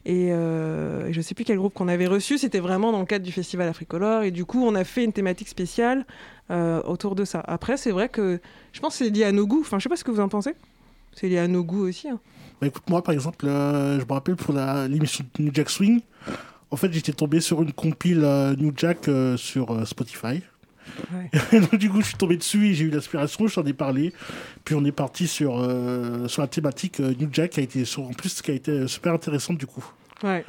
et euh, je sais plus quel groupe qu'on avait reçu, c'était vraiment dans le cadre du festival Africolor et du coup on a fait une thématique spéciale euh, autour de ça. Après c'est vrai que je pense que c'est lié à nos goûts, enfin je sais pas ce que vous en pensez. C'est lié à nos goûts aussi. hein. Bah, écoute, moi, par exemple, euh, je me rappelle pour la- l'émission de New Jack Swing, en fait, j'étais tombé sur une compile euh, New Jack euh, sur euh, Spotify. Donc, du coup, je suis tombé dessus et j'ai eu l'inspiration, je t'en ai parlé. Puis on est parti sur, sur la thématique New Jack, qui a été, sur, en plus, qui a été super intéressante du coup. Ouais.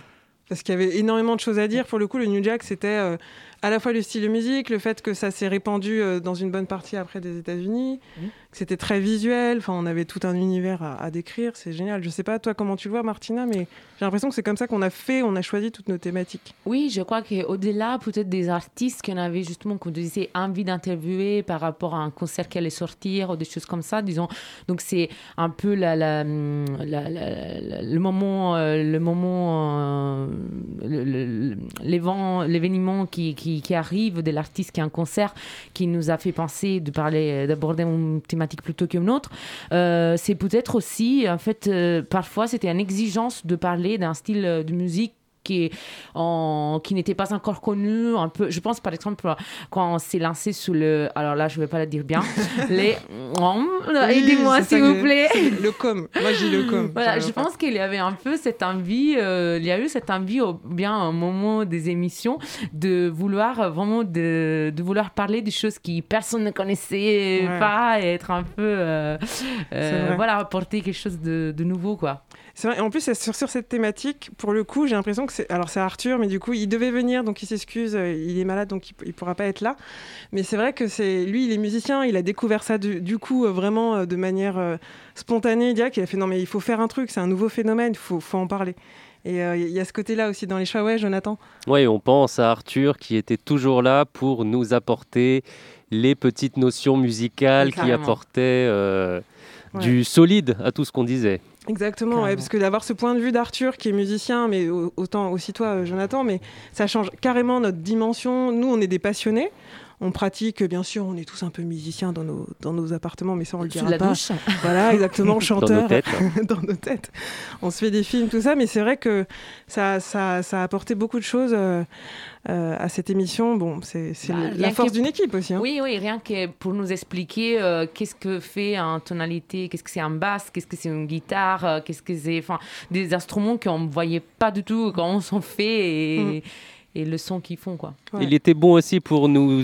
Parce qu'il y avait énormément de choses à dire. Pour le coup, le New Jack, c'était à la fois le style de musique, le fait que ça s'est répandu dans une bonne partie après des États-Unis, que c'était très visuel. Enfin, on avait tout un univers à, décrire. C'est génial. Je sais pas toi comment tu le vois, Martina, mais j'ai l'impression que c'est comme ça qu'on a fait, on a choisi toutes nos thématiques. Oui, je crois qu'au-delà peut-être des artistes qu'on avait justement, qu'on disait, envie d'interviewer par rapport à un concert qui allait sortir ou des choses comme ça, disons. Donc c'est un peu le moment, euh, le moment, euh, le- l'événement qui, arrive de l'artiste qui a un concert qui nous a fait penser de parler, d'aborder une thématique plutôt qu'une autre. Euh, c'est peut-être aussi, en fait, euh, parfois c'était une exigence de parler d'un style euh, de musique qui, en- qui n'était pas encore connu un peu je pense par exemple quand on s'est lancé sous le alors là je vais pas le dire bien les aidez-moi c'est ça s'il vous plaît le com. Moi, j'ai le com. voilà, je pense qu'il y avait un peu cette envie, euh, il y a eu cette envie au bien un moment des émissions de vouloir vraiment de, de vouloir parler des choses qui personne ne connaissait Ouais. pas et être un peu euh, euh, voilà apporter quelque chose de, de nouveau quoi. C'est vrai. Et en plus, sur, sur cette thématique, pour le coup, j'ai l'impression que c'est. Alors, c'est Arthur, mais du coup, il devait venir, donc il s'excuse. euh, Il est malade, donc il, il pourra pas être là. Mais c'est vrai que c'est lui, il est musicien. Il a découvert ça du, du coup euh, vraiment euh, de manière euh, spontanée, direct. Il a fait non, mais il faut faire un truc. C'est un nouveau phénomène. Il faut, faut en parler. Et euh, il y a ce côté-là aussi dans les choix. Ouais, Jonathan. Oui, on pense à Arthur qui était toujours là pour nous apporter les petites notions musicales qui apportaient euh, Ouais. du solide à tout ce qu'on disait. Exactement, ouais, parce que d'avoir ce point de vue d'Arthur qui est musicien, mais au- autant aussi toi, euh, Jonathan, mais ça change carrément notre dimension. Nous, on est des passionnés. On pratique, bien sûr, on est tous un peu musiciens dans nos, dans nos appartements, mais ça, on le dira la pas. douche. Voilà, exactement, Dans chanteur. nos têtes. dans nos têtes. On se fait des films, tout ça, mais c'est vrai que ça, ça, ça a apporté beaucoup de choses euh, euh, à cette émission. Bon, c'est c'est Bah, la force que- d'une équipe aussi. hein. Oui, oui, rien que pour nous expliquer euh, qu'est-ce que fait en tonalité, qu'est-ce que c'est un basse, qu'est-ce que c'est une guitare, euh, qu'est-ce que c'est. Enfin, des instruments qu'on ne voyait pas du tout quand on s'en fait et, et le son qu'ils font, quoi. Il était bon aussi pour nous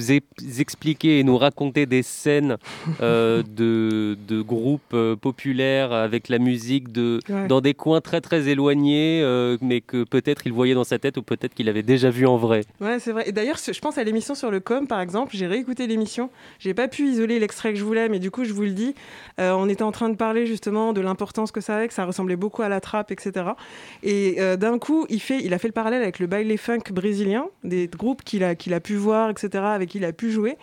expliquer et nous raconter des scènes euh, de, de groupes euh, populaires avec la musique de, Ouais. dans des coins très très éloignés, euh, mais que peut-être il voyait dans sa tête ou peut-être qu'il avait déjà vu en vrai. Ouais, c'est vrai. Et d'ailleurs, je pense à l'émission sur le com, par exemple. J'ai réécouté l'émission. J'ai pas pu isoler l'extrait que je voulais, mais du coup, je vous le dis. euh, on était en train de parler justement de l'importance que ça avait, que ça ressemblait beaucoup à la trappe, etc. Et euh, d'un coup, il, fait, il a fait le parallèle avec le baile funk brésilien, des groupes qu'il a, qu'il a pu voir, etc., avec qui il a pu jouer.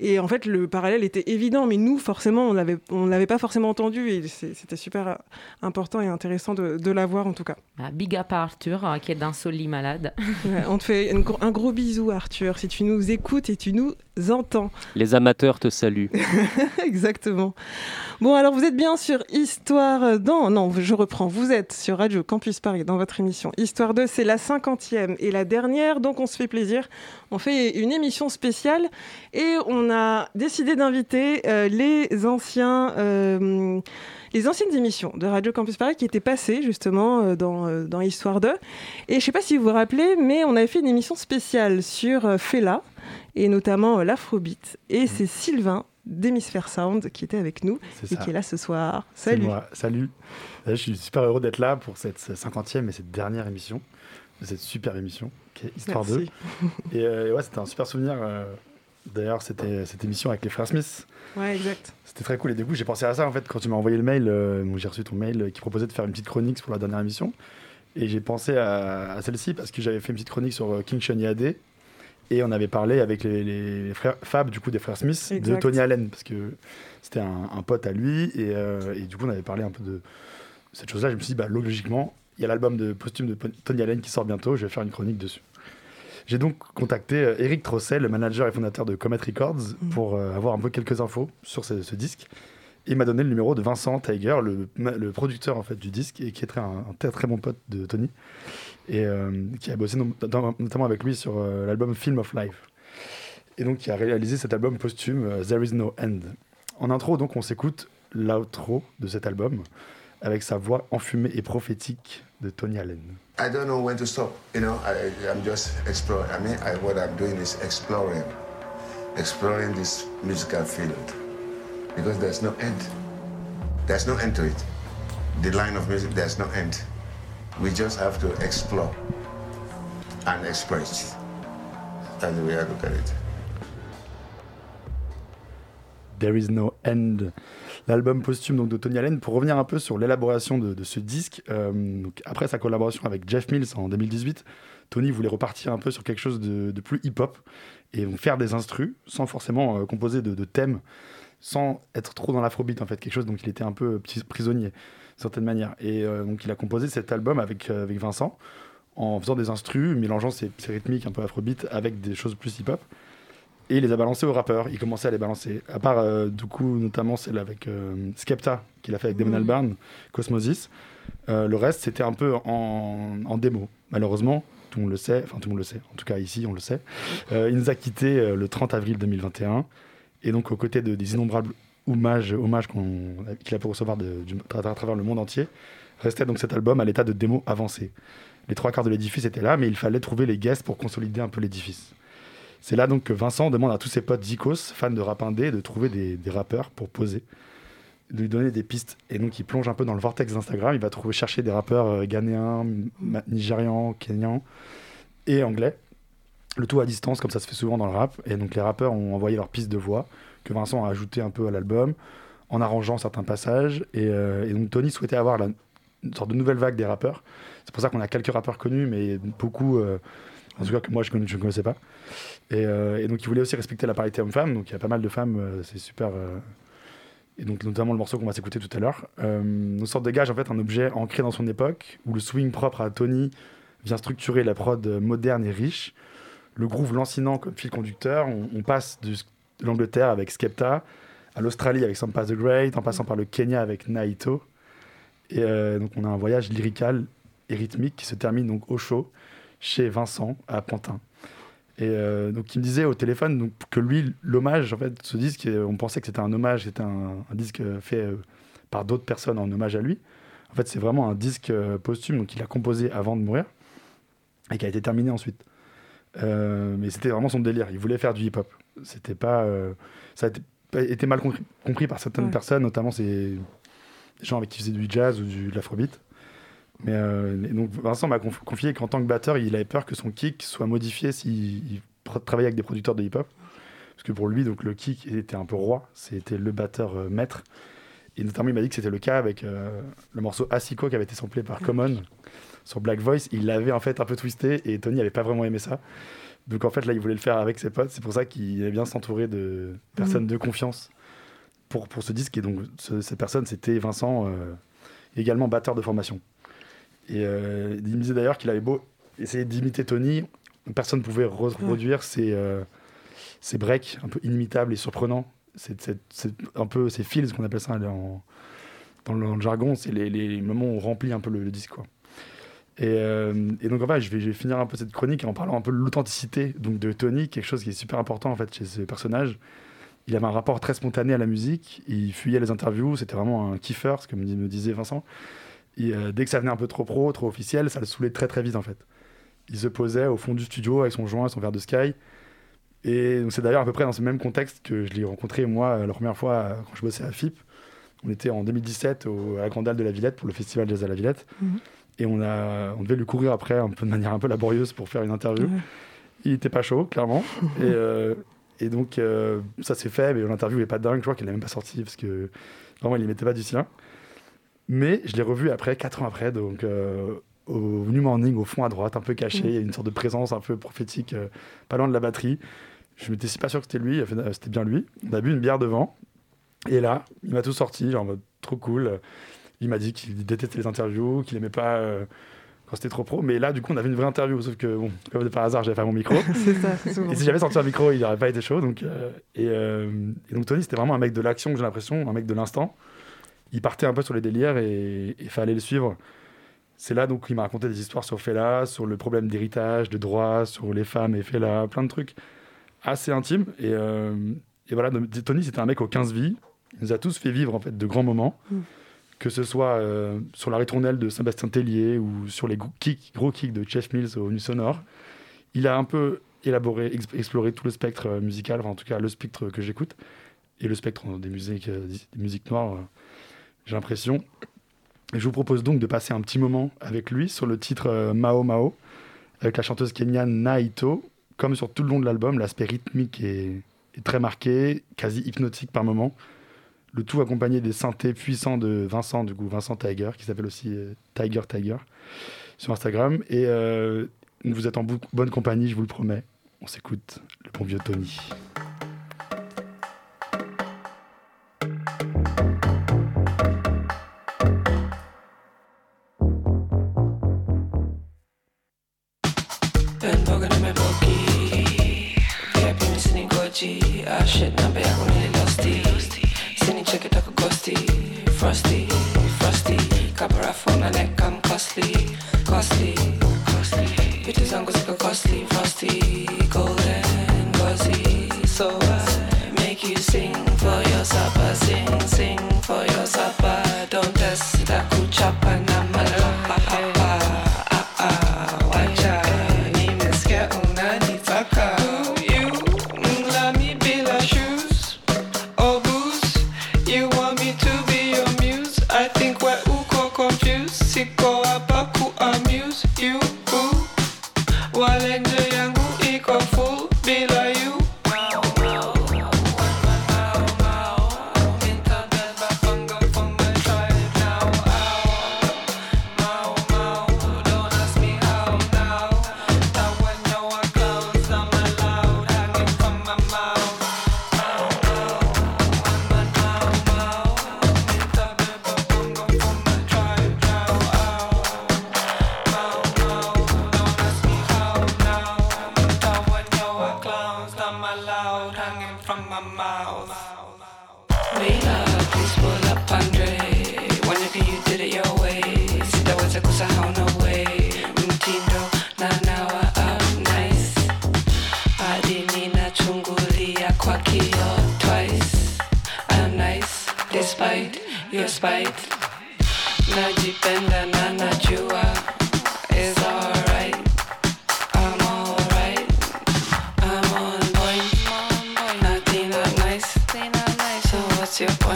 Et en fait, le parallèle était évident, mais nous, forcément, on l'avait, on l'avait pas forcément entendu. Et c'est- c'était super important et intéressant de, de l'avoir, en tout cas. Ah, big up à Arthur, euh, qui est d'un soli malade. Ouais, on te fait une un gros bisou, Arthur, si tu nous écoutes et tu nous entends. Les amateurs te saluent. Exactement. Bon, alors vous êtes bien sur Histoire dans... Non, je reprends. Vous êtes sur Radio Campus Paris dans votre émission Histoire 2. C'est la cinquantième et la dernière, donc on se fait plaisir. On fait une émission spéciale et on a décidé d'inviter euh, les anciens... euh, les anciennes émissions de Radio Campus Paris qui étaient passées justement euh, dans, dans Histoire 2. Et je ne sais pas si vous vous rappelez, mais on avait fait une émission spéciale sur Fela et notamment l'Afrobeat. Et c'est Sylvain d'Hémisphère Sound qui était avec nous et qui est là ce soir. Salut. moi. Salut. Je suis super heureux d'être là pour cette 50e et cette dernière émission, cette super émission qui est Histoire Merci. 2. Et, euh, et ouais, c'était un super souvenir. euh, D'ailleurs, c'était cette émission avec les frères Smith. Ouais, exact. C'était très cool. Et du coup, j'ai pensé à ça en fait quand tu m'as envoyé le mail. euh, j'ai reçu ton mail euh, qui proposait de faire une petite chronique pour la dernière émission. Et j'ai pensé à, à celle-ci parce que j'avais fait une petite chronique sur King Shani AD. Et on avait parlé avec les, frères Fab, du coup, des frères Smith, de. Tony Allen, parce que c'était un, un pote à lui. Et, et du coup, on avait parlé un peu de cette chose-là. Je me suis dit, bah, logiquement, il y a l'album de posthume de Tony Allen qui sort bientôt. Je vais faire une chronique dessus. J'ai donc contacté euh, Eric Trossel, le manager et fondateur de Comet Records, pour euh, avoir un peu quelques infos sur ce, ce disque. Il m'a donné le numéro de Vincent Tiger, le, producteur en fait du disque, et qui est très, un, un très très bon pote de Tony, et euh, qui a bossé dans- notamment avec lui sur euh, l'album Film of Life. Et donc qui a réalisé cet album posthume There Is No End. En intro, donc, on s'écoute l'outro de cet album avec sa voix enfumée et prophétique de Tony Allen. I don't know when to stop. You know, I, I'm just exploring. I mean, I, what I'm doing is exploring, exploring this musical field because there's no end. There's no end to it. The line of music, there's no end. We just have to explore and express. That's the way I look at it. There is no end. L'album posthume donc, de Tony Allen. Pour revenir un peu sur l'élaboration de, ce disque, euh, après sa collaboration avec Jeff Mills en 2018, Tony voulait repartir un peu sur quelque chose de, plus hip-hop et faire des instrus sans forcément euh, composer de, de thèmes, sans être trop dans l'afrobeat en fait, quelque chose donc il était un peu petit prisonnier d'une certaine manière. Et euh, donc il a composé cet album avec, euh, avec Vincent en faisant des instrus, mélangeant ses, ses rythmiques un peu afrobeat avec des choses plus hip-hop et il les a balancés aux rappeurs. Il commençait à les balancer. À part, euh, du coup, notamment celle avec euh, Skepta, qu'il a fait avec Damon Mhm. Albarn, Cosmosis. Euh, le reste, c'était un peu en, en démo. Malheureusement, tout le monde le sait, enfin tout le monde le sait, en tout cas ici, on le sait. Il nous a quittés le 30 avril 2021. Et donc, aux côtés de, des innombrables hommages, qu'il a pu recevoir de- à, à travers le monde entier, restait donc cet album à l'état de démo avancé. Les trois quarts de l'édifice étaient là, mais il fallait trouver les guests pour consolider un peu l'édifice. C'est là donc que Vincent demande à tous ses potes Zikos, fans de rap indé, de trouver des, rappeurs pour poser, de lui donner des pistes. Et donc il plonge un peu dans le vortex d'Instagram, il va trouver chercher des rappeurs euh, ghanéens, nigérians, kenyans et anglais. Le tout à distance, comme ça se fait souvent dans le rap. Et donc les rappeurs ont envoyé leurs pistes de voix, que Vincent a ajoutées un peu à l'album, en arrangeant certains passages. Et, euh, donc Tony souhaitait avoir une sorte de nouvelle vague des rappeurs. C'est pour ça qu'on a quelques rappeurs connus, mais beaucoup, euh, en tout cas que moi je ne connaissais pas. Et, euh, et donc il voulait aussi respecter la parité homme-femme. Donc il y a pas mal de femmes, euh, c'est super, euh, et donc notamment le morceau qu'on va s'écouter tout à l'heure, euh, nous sort de gage en fait un objet ancré dans son époque, où le swing propre à Tony vient structurer la prod moderne et riche, le groove lancinant comme fil conducteur, on, passe de l'Angleterre avec Skepta, à l'Australie avec Sampa the Great, en passant par le Kenya avec Naito, et donc on a un voyage lyrical et rythmique qui se termine donc au show chez Vincent à Pantin. Et euh, donc il me disait au téléphone donc, que lui, l'hommage, en fait, ce disque, euh, on pensait que c'était un hommage, c'était un, un disque fait euh, par d'autres personnes en hommage à lui. En fait, c'est vraiment un disque posthume, donc il a composé avant de mourir et qui a été terminé ensuite. Euh, mais c'était vraiment son délire. Il voulait faire du hip-hop. C'était pas, euh, ça a été, été mal compris, compris par certaines Ouais. personnes, notamment ces des gens avec qui il faisait du jazz ou du, de l'afrobeat. Mais euh, donc Vincent m'a conf- confié qu'en tant que batteur, il avait peur que son kick soit modifié s'il travaillait avec des producteurs de hip-hop. Parce que pour lui, donc, le kick était un peu roi, c'était le batteur euh, maître. Et notamment, il m'a dit que c'était le cas avec euh, le morceau Asiko qui avait été samplé par Common sur Black Voice. Il l'avait en fait un peu twisté et Tony n'avait pas vraiment aimé ça. Donc en fait, là, il voulait le faire avec ses potes. C'est pour ça qu'il aimait bien s'entourer de personnes Mhm. de confiance pour, pour ce disque. Et donc, ce- cette personne, c'était Vincent, également batteur de formation. Et euh, il me disait d'ailleurs qu'il avait beau essayer d'imiter Tony, personne ne pouvait reproduire ses, euh, ses breaks un peu inimitables et surprenants. C'est un peu ces feels qu'on appelle ça en- dans, le, dans le jargon, c'est les, les moments où on remplit un peu le, le disque. Quoi. Et, euh, et donc en fait, je vais, je vais finir un peu cette chronique en parlant un peu de l'authenticité donc de Tony, quelque chose qui est super important en fait chez ce personnage. Il avait un rapport très spontané à la musique, il fuyait les interviews, c'était vraiment un kiffer, ce que me, dis- me disait Vincent. Et euh, dès que ça venait un peu trop pro, trop officiel, ça le saoulait très très vite en fait. Il se posait au fond du studio avec son joint, son verre de Sky. Et c'est d'ailleurs à peu près dans ce même contexte que je l'ai rencontré moi euh, la première fois euh, quand je bossais à FIP. On était en 2017 au, à la de la Villette pour le festival Jazz à la Villette. Mhm. Et on, a, on devait lui courir après un peu de manière un peu laborieuse pour faire une interview. Il était pas chaud, clairement. et, euh, et donc, euh, ça s'est fait, mais l'interview est pas dingue. Je crois qu'elle n'est même pas sortie parce que vraiment, il ne mettait pas du sien. Mais je l'ai revu après, 4 ans après, donc euh, au New Morning, au fond à droite, un peu caché. Il y a une sorte de présence un peu prophétique, euh, pas loin de la batterie. Je m'étais si pas sûr que c'était lui, euh, c'était bien lui. On a bu une bière devant. Et là, il m'a tout sorti, genre en mode trop cool. Il m'a dit qu'il détestait les interviews, qu'il aimait pas euh, quand c'était trop pro. Mais là, du coup, on avait une vraie interview. Sauf que, bon, comme par hasard, j'avais pas mon micro. Ça, Et si j'avais sorti un micro, il n'aurait pas été chaud. Donc, euh, et, euh, et donc, Tony, c'était vraiment un mec de l'action, j'ai l'impression, un mec de l'instant. Il partait un peu sur les délires et il fallait le suivre. C'est là donc qu'il m'a raconté des histoires sur Fela, sur le problème d'héritage, de droit, sur les femmes et Fela, plein de trucs assez intimes. Et, euh, et voilà, Tony, c'était un mec aux 15 vies. Il nous a tous fait vivre en fait de grands moments, Mm. que ce soit euh, sur la ritournelle de Sébastien Tellier ou sur les gros kicks, gros kicks de Jeff Mills au Nu Sonore. Il a un peu élaboré, ex- exploré tout le spectre euh, musical, enfin, en tout cas le spectre que j'écoute, et le spectre des musiques, des musiques noires, j'ai l'impression. Je vous propose donc de passer un petit moment avec lui sur le titre euh, Mao Mao, avec la chanteuse kenyane Naito. Comme sur tout le long de l'album, l'aspect rythmique est, très marqué, quasi hypnotique par moments. Le tout accompagné des synthés puissants de Vincent, du coup Vincent Tiger, qui s'appelle aussi euh, Tiger Tiger sur Instagram. Et euh, vous êtes en bonne compagnie, je vous le promets. On s'écoute le bon vieux Tony.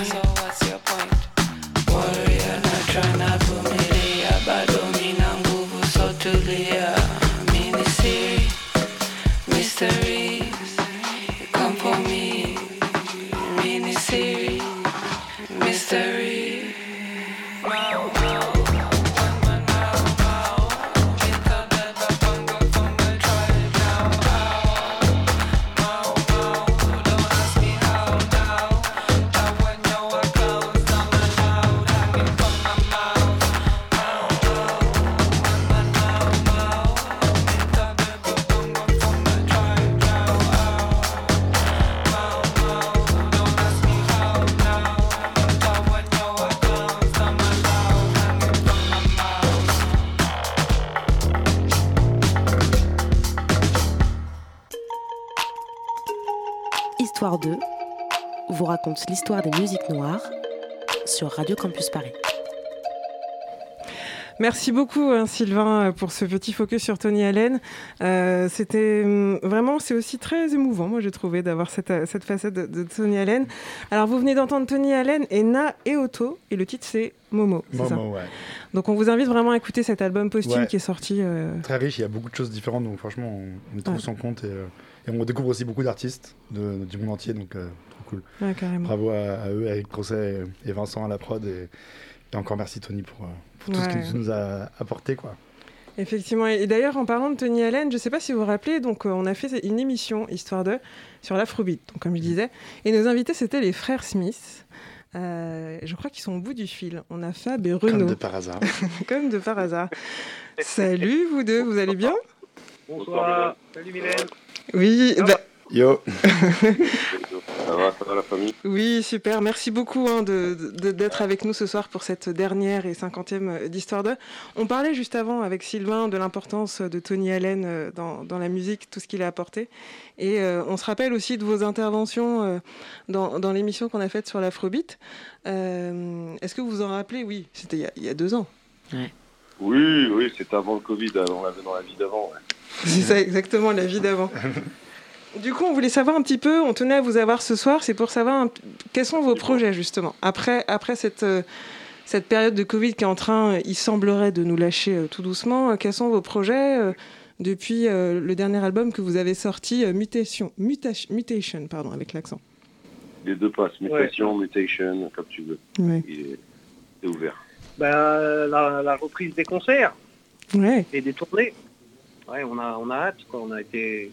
So what's raconte l'histoire des musiques noires sur Radio Campus Paris. Merci beaucoup hein, Sylvain pour ce petit focus sur Tony Allen. Euh, C'était hum, vraiment, c'est aussi très émouvant, moi j'ai trouvé, d'avoir cette, euh, cette facette de, de Tony Allen. Alors vous venez d'entendre Tony Allen, Ena et Otto, et le titre c'est Momo. c'est ça Momo, ouais. Donc on vous invite vraiment à écouter cet album posthume Ouais. qui est sorti. euh, Très riche, il y a beaucoup de choses différentes, donc franchement, on, on trouve Ouais. son compte et, euh, et on découvre aussi beaucoup d'artistes de- du monde entier, donc euh, trop cool. Ouais. Bravo à, à eux, Eric Crosset et, et Vincent à la prod, et, et encore merci Tony pour, euh, pour tout ce qu'il nous a apporté. Quoi. Effectivement. Et et d'ailleurs, en parlant de Tony Allen, je ne sais pas si vous vous rappelez, donc euh, on a fait une émission, Histoire de, sur l'afrobeat, donc comme je disais. Et nos invités, c'était les frères Smith. Euh, je crois qu'ils sont au bout du fil. On a Fab et Renaud. Comme de par hasard. Comme de par hasard. Salut vous deux, vous allez bien? Bonsoir. Salut Mylène. Oui, bah, Yo. Ça va, ça va la famille? Oui, super. Merci beaucoup hein, de- de- d'être avec nous ce soir pour cette dernière et cinquantième d'Histoire 2. On parlait juste avant avec Sylvain de l'importance de Tony Allen euh, dans, dans la musique, tout ce qu'il a apporté. Et euh, on se rappelle aussi de vos interventions euh, dans, dans l'émission qu'on a faite sur l'Afrobeat. Euh, Est-ce que vous vous en rappelez? Oui, c'était il, y a- il y a deux ans. Oui, oui, c'était avant le Covid, on l'avait dans la vie d'avant. ouais. C'est ça exactement la vie d'avant. Du coup, on voulait savoir un petit peu, on tenait à vous avoir ce soir, c'est pour savoir un quels sont vos projets justement. Après, après cette, euh, cette période de Covid qui est en train, euh, il semblerait, de nous lâcher euh, tout doucement, euh, quels sont vos projets depuis le dernier album que vous avez sorti, Mutation, Mutation, Mutation, pardon, avec l'accent? Les deux passes, mutation, mutation, comme tu veux. Ouais. Il est, c'est ouvert. Bah, la, la reprise des concerts Ouais. et des tournées. Ouais, on a, on a hâte. Quoi. On a été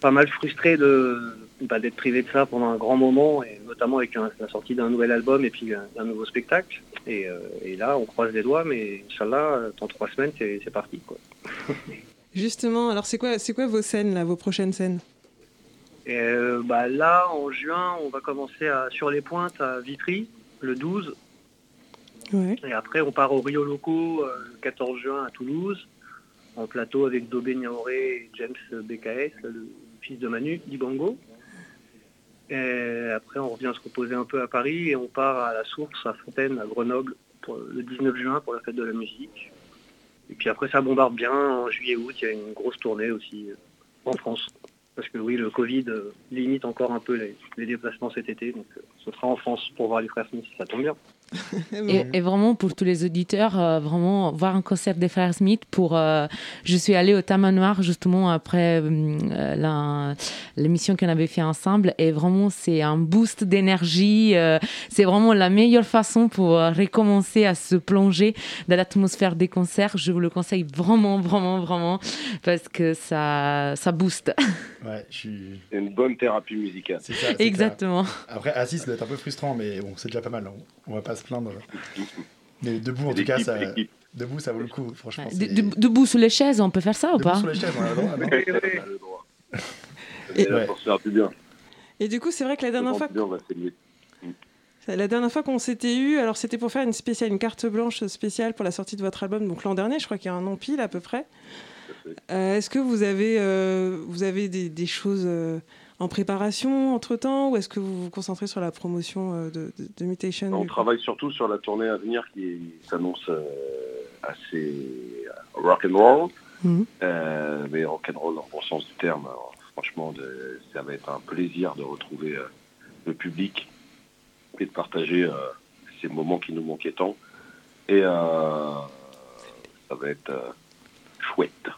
pas mal frustrés de bah, d'être privés de ça pendant un grand moment, et notamment avec un- la sortie d'un nouvel album et puis un, d'un nouveau spectacle. Et, euh, et là, on croise les doigts, mais Inch'Allah, dans trois semaines, c'est, c'est parti. Quoi. Justement, alors c'est quoi, c'est quoi vos scènes là, vos prochaines scènes? Et, euh, bah, là, en juin, on va commencer à, sur les pointes à Vitry, le 12. Ouais. Et après, on part au Rio Loco euh, le 14 juin à Toulouse, en plateau avec Dobé Niaoré et James BKS, le fils de Manu Dibango. Et après, on revient se reposer un peu à Paris et on part à la source, à Fontaine, à Grenoble, pour le 19 juin pour la fête de la musique. Et puis après, ça bombarde bien. En juillet-août, il y a une grosse tournée aussi euh, en France. Parce que oui, le Covid euh, limite encore un peu les, déplacements cet été. Donc euh, ce sera en France pour voir les frères Smith, ça tombe bien. Et, et vraiment, pour tous les auditeurs, euh, vraiment, voir un concert des Frères Smith. Pour, euh, je suis allée au Tamanoir justement après euh, la- l'émission qu'on avait fait ensemble. Et vraiment, c'est un boost d'énergie. euh, c'est vraiment la meilleure façon pour euh, recommencer à se plonger dans l'atmosphère des concerts. Je vous le conseille vraiment, vraiment, vraiment, parce que ça, ça booste. Ouais, je suis. C'est une bonne thérapie musicale. C'est ça, c'est Exactement. clair. Après, assis, ça doit être un peu frustrant, mais bon, c'est déjà pas mal. On, on va pas se plaindre. Mais debout, en tout cas, ça, debout, ça vaut le coup. Franchement, De- c'est- de- debout sous les chaises, on peut faire ça ou Debout pas sur les chaises, on a le droit, non On a le droit. Et- Et là, pour se faire du bien. Et du coup, c'est vrai que la dernière fois, bien, on va. La dernière fois qu'on s'était eu, alors c'était pour faire une spéciale, une carte blanche spéciale pour la sortie de votre album, donc l'an dernier, je crois qu'il y a un an pile à peu près. Euh, Est-ce que vous avez, euh, vous avez des, des choses euh, en préparation entre temps ou est-ce que vous vous concentrez sur la promotion euh, de, de- de Mutation On travaille surtout sur la tournée à venir qui s'annonce euh, assez rock and roll, Mhm. Euh, mais rock and roll dans le bon sens du terme. Alors, franchement, de- ça va être un plaisir de retrouver euh, le public et de partager euh, ces moments qui nous manquaient tant. Et euh, ça va être euh, chouette.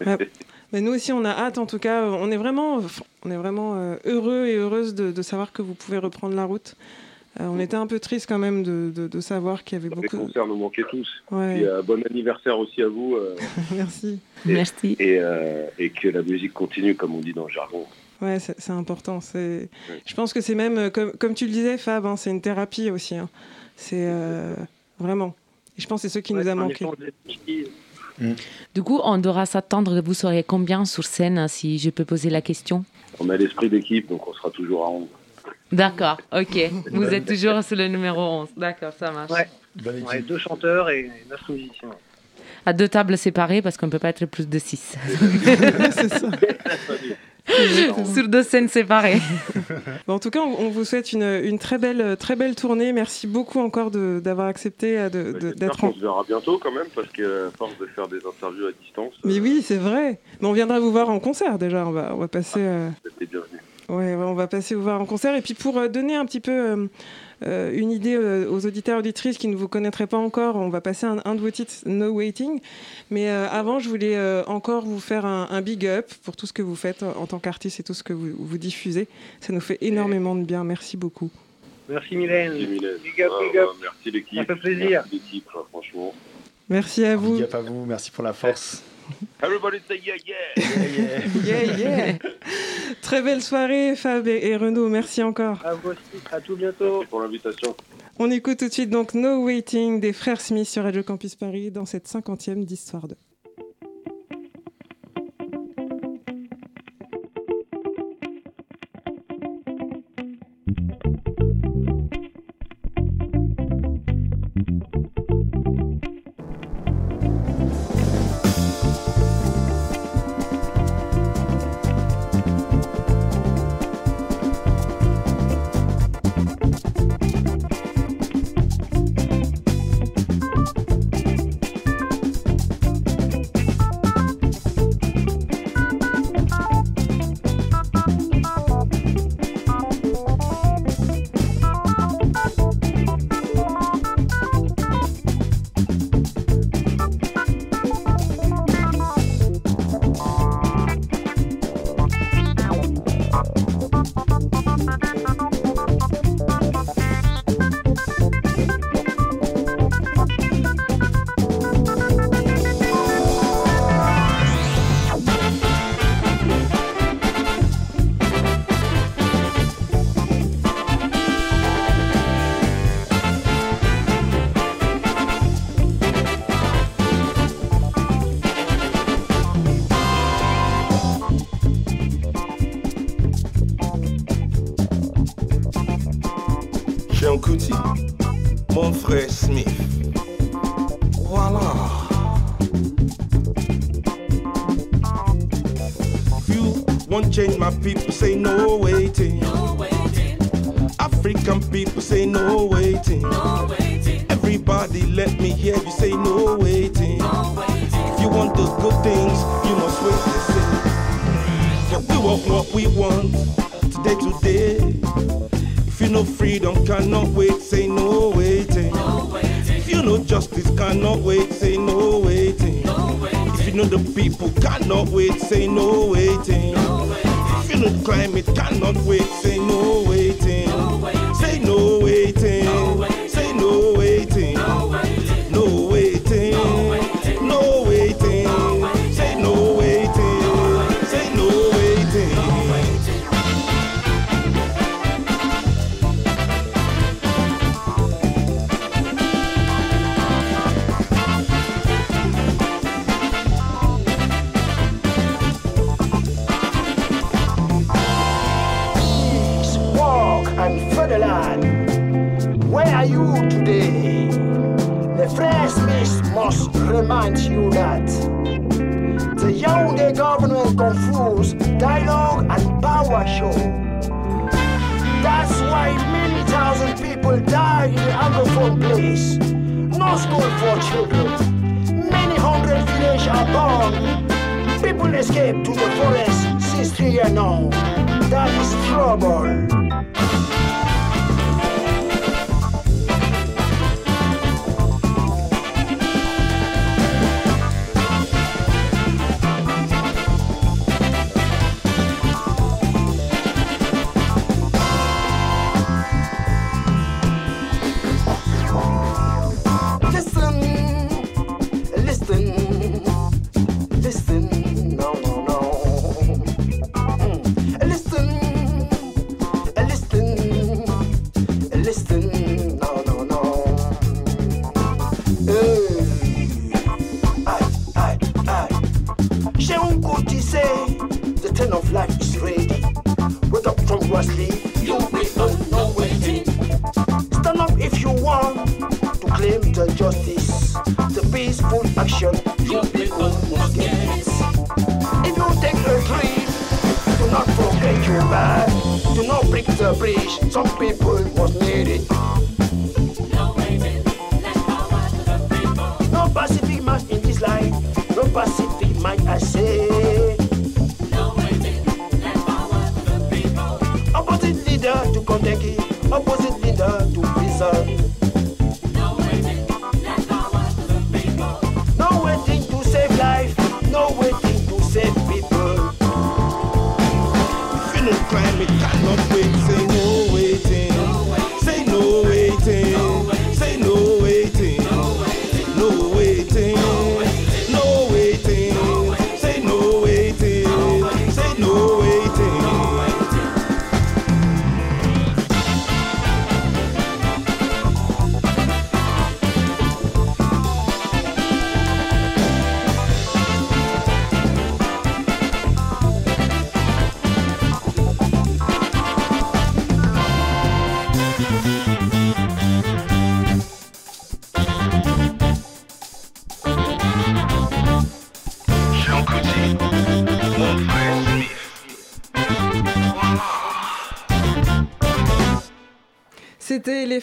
Mais nous aussi, on a hâte. En tout cas, on est vraiment, on est vraiment euh, heureux et heureuse de, de savoir que vous pouvez reprendre la route. Euh, on était un peu triste quand même de, de- de savoir qu'il y avait Les beaucoup. concerts nous manquaient tous. Ouais. Puis, euh, bon anniversaire aussi à vous. euh, Merci. et, Merci. Et, euh, et que la musique continue, comme on dit dans le jargon. Ouais, c'est important. C'est, je pense que c'est même comme, comme tu le disais, Fab, hein, c'est une thérapie aussi. hein. C'est euh, vraiment. Et je pense que c'est ce qui nous a manqué. Du coup, on devra s'attendre. Vous serez combien sur scène, si je peux poser la question? On a l'esprit d'équipe, donc on sera toujours à 11. D'accord, ok. Vous êtes toujours sur le numéro 11. D'accord, ça marche. Ouais. Ouais, deux chanteurs et neuf musiciens. À deux tables séparées parce qu'on ne peut pas être plus de 6. c'est ça. sur deux scènes séparées. Bon, en tout cas, on, on vous souhaite une, une très, belle, très belle tournée. Merci beaucoup encore de- d'avoir accepté euh, d'être en. se verra bientôt quand même, parce que à force de faire des interviews à distance, Mais oui, c'est vrai. Mais on viendra vous voir en concert déjà. On va, on va passer. euh, c'était bienvenu. Ouais, ouais, on va passer vous voir en concert. Et puis pour euh, donner un petit peu euh, euh, une idée euh, aux auditeurs auditrices qui ne vous connaîtraient pas encore, on va passer un, un de vos titres, No Waiting. Mais euh, avant, je voulais euh, encore vous faire un, un big up pour tout ce que vous faites en, tant qu'artiste et tout ce que vous, vous diffusez. Ça nous fait énormément de bien. Merci beaucoup. Merci Mylène. Merci, Mylène. Big up, big up. merci l'équipe. Ça fait plaisir. Merci hein, franchement. Merci à vous. Big up à vous, merci pour la force. Everybody say yeah, yeah. Yeah, yeah. Très belle soirée, Fab et, et Renaud. Merci encore. À vous aussi. À tout bientôt. Merci pour l'invitation. On écoute tout de suite donc No Waiting des frères Smith sur Radio Campus Paris dans cette cinquantième d'Histoire 2.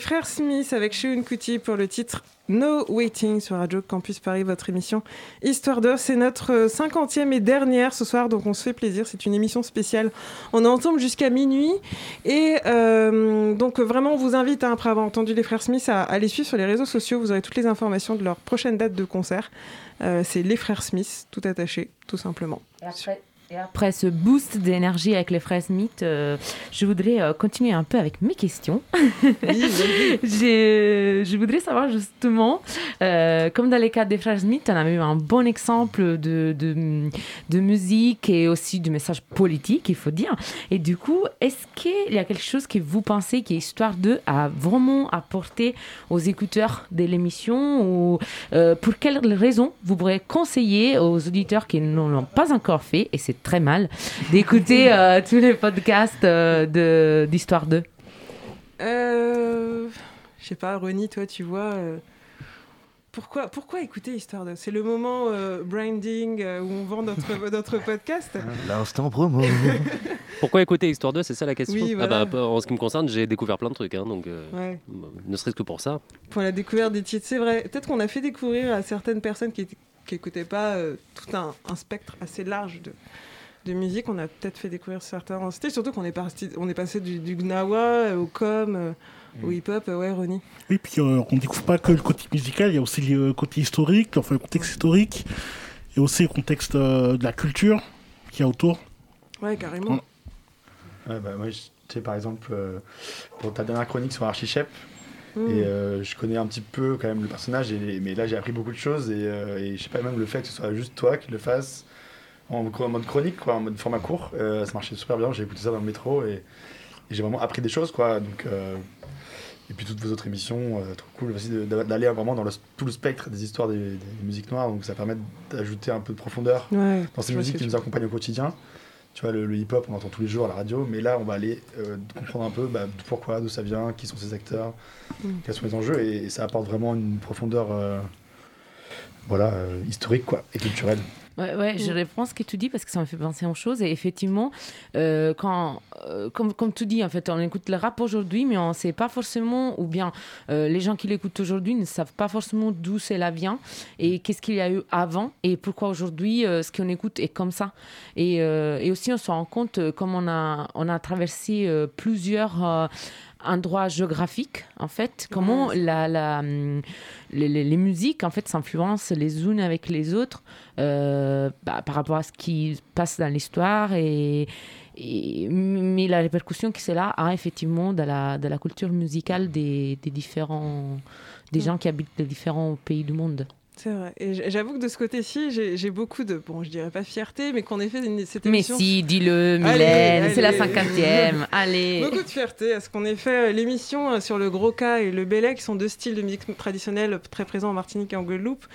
Frères Smith avec Sheun Kuti pour le titre No Waiting sur Radio Campus Paris, votre émission Histoire d'eux. C'est notre euh, cinquantième et dernière ce soir, donc on se fait plaisir. C'est une émission spéciale. On est ensemble jusqu'à minuit. Et euh, donc vraiment, on vous invite, hein, après avoir entendu les frères Smith, à, à les suivre sur les réseaux sociaux. Vous aurez toutes les informations de leur prochaine date de concert. Euh, C'est les frères Smith, tout attaché, tout simplement. Et après ce boost d'énergie avec les frères Smith, euh, je voudrais euh, continuer un peu avec mes questions. J'ai- je voudrais savoir justement, euh, comme dans les cas des frères Smith, on a eu un bon exemple de, de, de musique et aussi du message politique, il faut dire. Et du coup, est-ce qu'il y a quelque chose que vous pensez qui est histoire de à vraiment apporter aux écouteurs de l'émission ou euh, pour quelles raisons vous pourrez conseiller aux auditeurs qui ne l'ont pas encore fait, et c'est très mal, d'écouter euh, tous les podcasts euh, de- d'Histoire 2 Euh, je sais pas, Ronnie, toi, tu vois. euh, pourquoi, pourquoi écouter Histoire de C'est le moment euh, branding euh, où on vend notre, notre podcast. L'instant promo. Pourquoi écouter Histoire 2 C'est ça la question Oui, Ah bah, En ce qui me concerne, j'ai découvert plein de trucs. hein, donc, euh, Ouais. bah, ne serait-ce que pour ça. Pour la découverte des titres, c'est vrai. Peut-être qu'on a fait découvrir à certaines personnes qui n'écoutaient pas euh, tout un, un spectre assez large de, de musique. On a peut-être fait découvrir certains styles, surtout qu'on est, parti, on est passé du, du gnawa euh, au com, euh, au hip-hop. euh, ouais, Ronnie. Oui, puis euh, on découvre pas que le côté musical, il y a aussi le côté historique, enfin le contexte historique, et aussi le contexte euh, de la culture qu'il y a autour. Ouais, carrément. Ouais, bah, moi, je- tu sais, par exemple, euh, pour ta dernière chronique sur Archichep, Mm. et euh, je connais un petit peu quand même le personnage, et, mais là j'ai appris beaucoup de choses, et, euh, et je sais pas, même le fait que ce soit juste toi qui le fasses en, en mode chronique, quoi, en mode format court, euh, ça marchait super bien, j'ai écouté ça dans le métro, et, et j'ai vraiment appris des choses, quoi. Donc, euh, et puis toutes vos autres émissions, euh, trop cool aussi d'aller vraiment dans le- tout le spectre des histoires des, des musiques noires, donc ça permet d'ajouter un peu de profondeur Ouais, dans ces musiques qui nous accompagnent au quotidien. Tu vois, le, le hip-hop, on entend tous les jours à la radio, mais là, on va aller euh, comprendre un peu bah, pourquoi, d'où ça vient, qui sont ces acteurs, Mm. quels sont les enjeux, et, et ça apporte vraiment une profondeur euh, voilà, euh, historique quoi, et culturel. Ouais, ouais, je reprends ce que tu dis parce que ça me fait penser aux choses. Et effectivement, euh, quand, euh, comme, comme tu dis, en fait, on écoute le rap aujourd'hui, mais on ne sait pas forcément, ou bien euh, les gens qui l'écoutent aujourd'hui ne savent pas forcément d'où cela vient et qu'est-ce qu'il y a eu avant et pourquoi aujourd'hui ce qu'on écoute est comme ça. Et, et aussi, on se rend compte, comme on a, on a traversé plusieurs endroits géographiques, en fait, comment la, la, hum, les, les- les musiques, en fait, s'influencent les unes avec les autres euh, bah, par rapport à ce qui passe dans l'histoire et, et- mais la répercussion que cela a effectivement dans la, dans la culture musicale des, des différents des gens qui habitent les différents pays du monde. C'est vrai. Et j'avoue que de ce côté-ci, j'ai beaucoup de, bon, je dirais pas fierté, mais qu'on ait fait une- cette Mais émission. si, dis-le, Mylène, c'est la cinquantième, allez. Beaucoup de fierté à ce qu'on ait fait euh, l'émission euh, sur le gros cas et le belay, qui sont deux styles de musique traditionnelle très présents en Martinique et en Guadeloupe,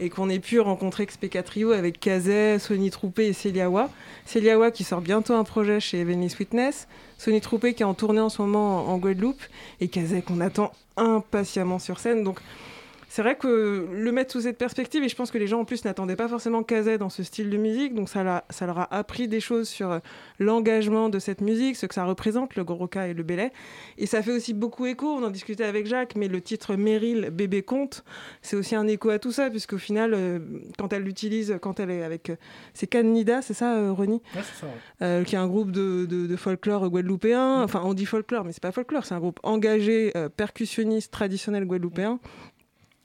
et qu'on ait pu rencontrer XPK Trio avec Kazet, Sony Troupé et Céliawa. Céliawa qui sort bientôt un projet chez Heavenly Sweetness, Sony Troupé qui est en tournée en ce moment en, en Guadeloupe, et Kazet qu'on attend impatiemment sur scène. Donc c'est vrai que le mettre sous cette perspective, et je pense que les gens en plus n'attendaient pas forcément Kazet dans ce style de musique, donc ça, ça leur a appris des choses sur euh, l'engagement de cette musique, ce que ça représente, le Goroka et le Belay. Et ça fait aussi beaucoup écho, on en discutait avec Jacques, mais le titre Meryl, bébé conte, c'est aussi un écho à tout ça, puisqu'au final, euh, quand elle l'utilise, quand elle est avec. euh, c'est Canida, c'est ça, Ronnie? Ouais, c'est ça, ouais. euh, qui est un groupe de, de- de folklore guadeloupéen. Enfin, on dit folklore, mais c'est pas folklore, c'est un groupe engagé, euh, percussionniste, traditionnel guadeloupéen.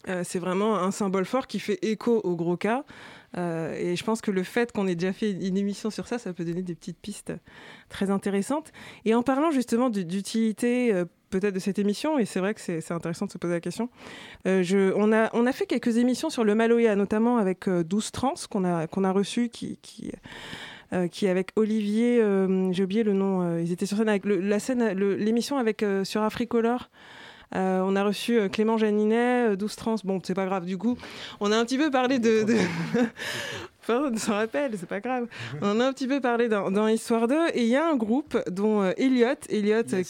Euh, c'est vraiment un symbole fort qui fait écho au gros cas. Euh, et je pense que le fait qu'on ait déjà fait une émission sur ça, ça peut donner des petites pistes très intéressantes. Et en parlant justement du- d'utilité euh, peut-être de cette émission, et c'est vrai que c'est intéressant de se poser la question, on, a, on a fait quelques émissions sur le Maloya, notamment avec euh, 12 Trans qu'on a, qu'on a reçu, qui, qui, avec Olivier, euh, j'ai oublié le nom, ils étaient sur scène avec la scène, l'émission avec sur Africolor. Euh, on a reçu euh, Clément Janinet, euh, 12 trans, bon, c'est pas grave du coup. On a un petit peu parlé de. de... S'en rappelle, c'est pas grave. On en a un petit peu parlé dans, dans Histoire 2. Et il y a un groupe dont euh, Elliot, Elliot euh,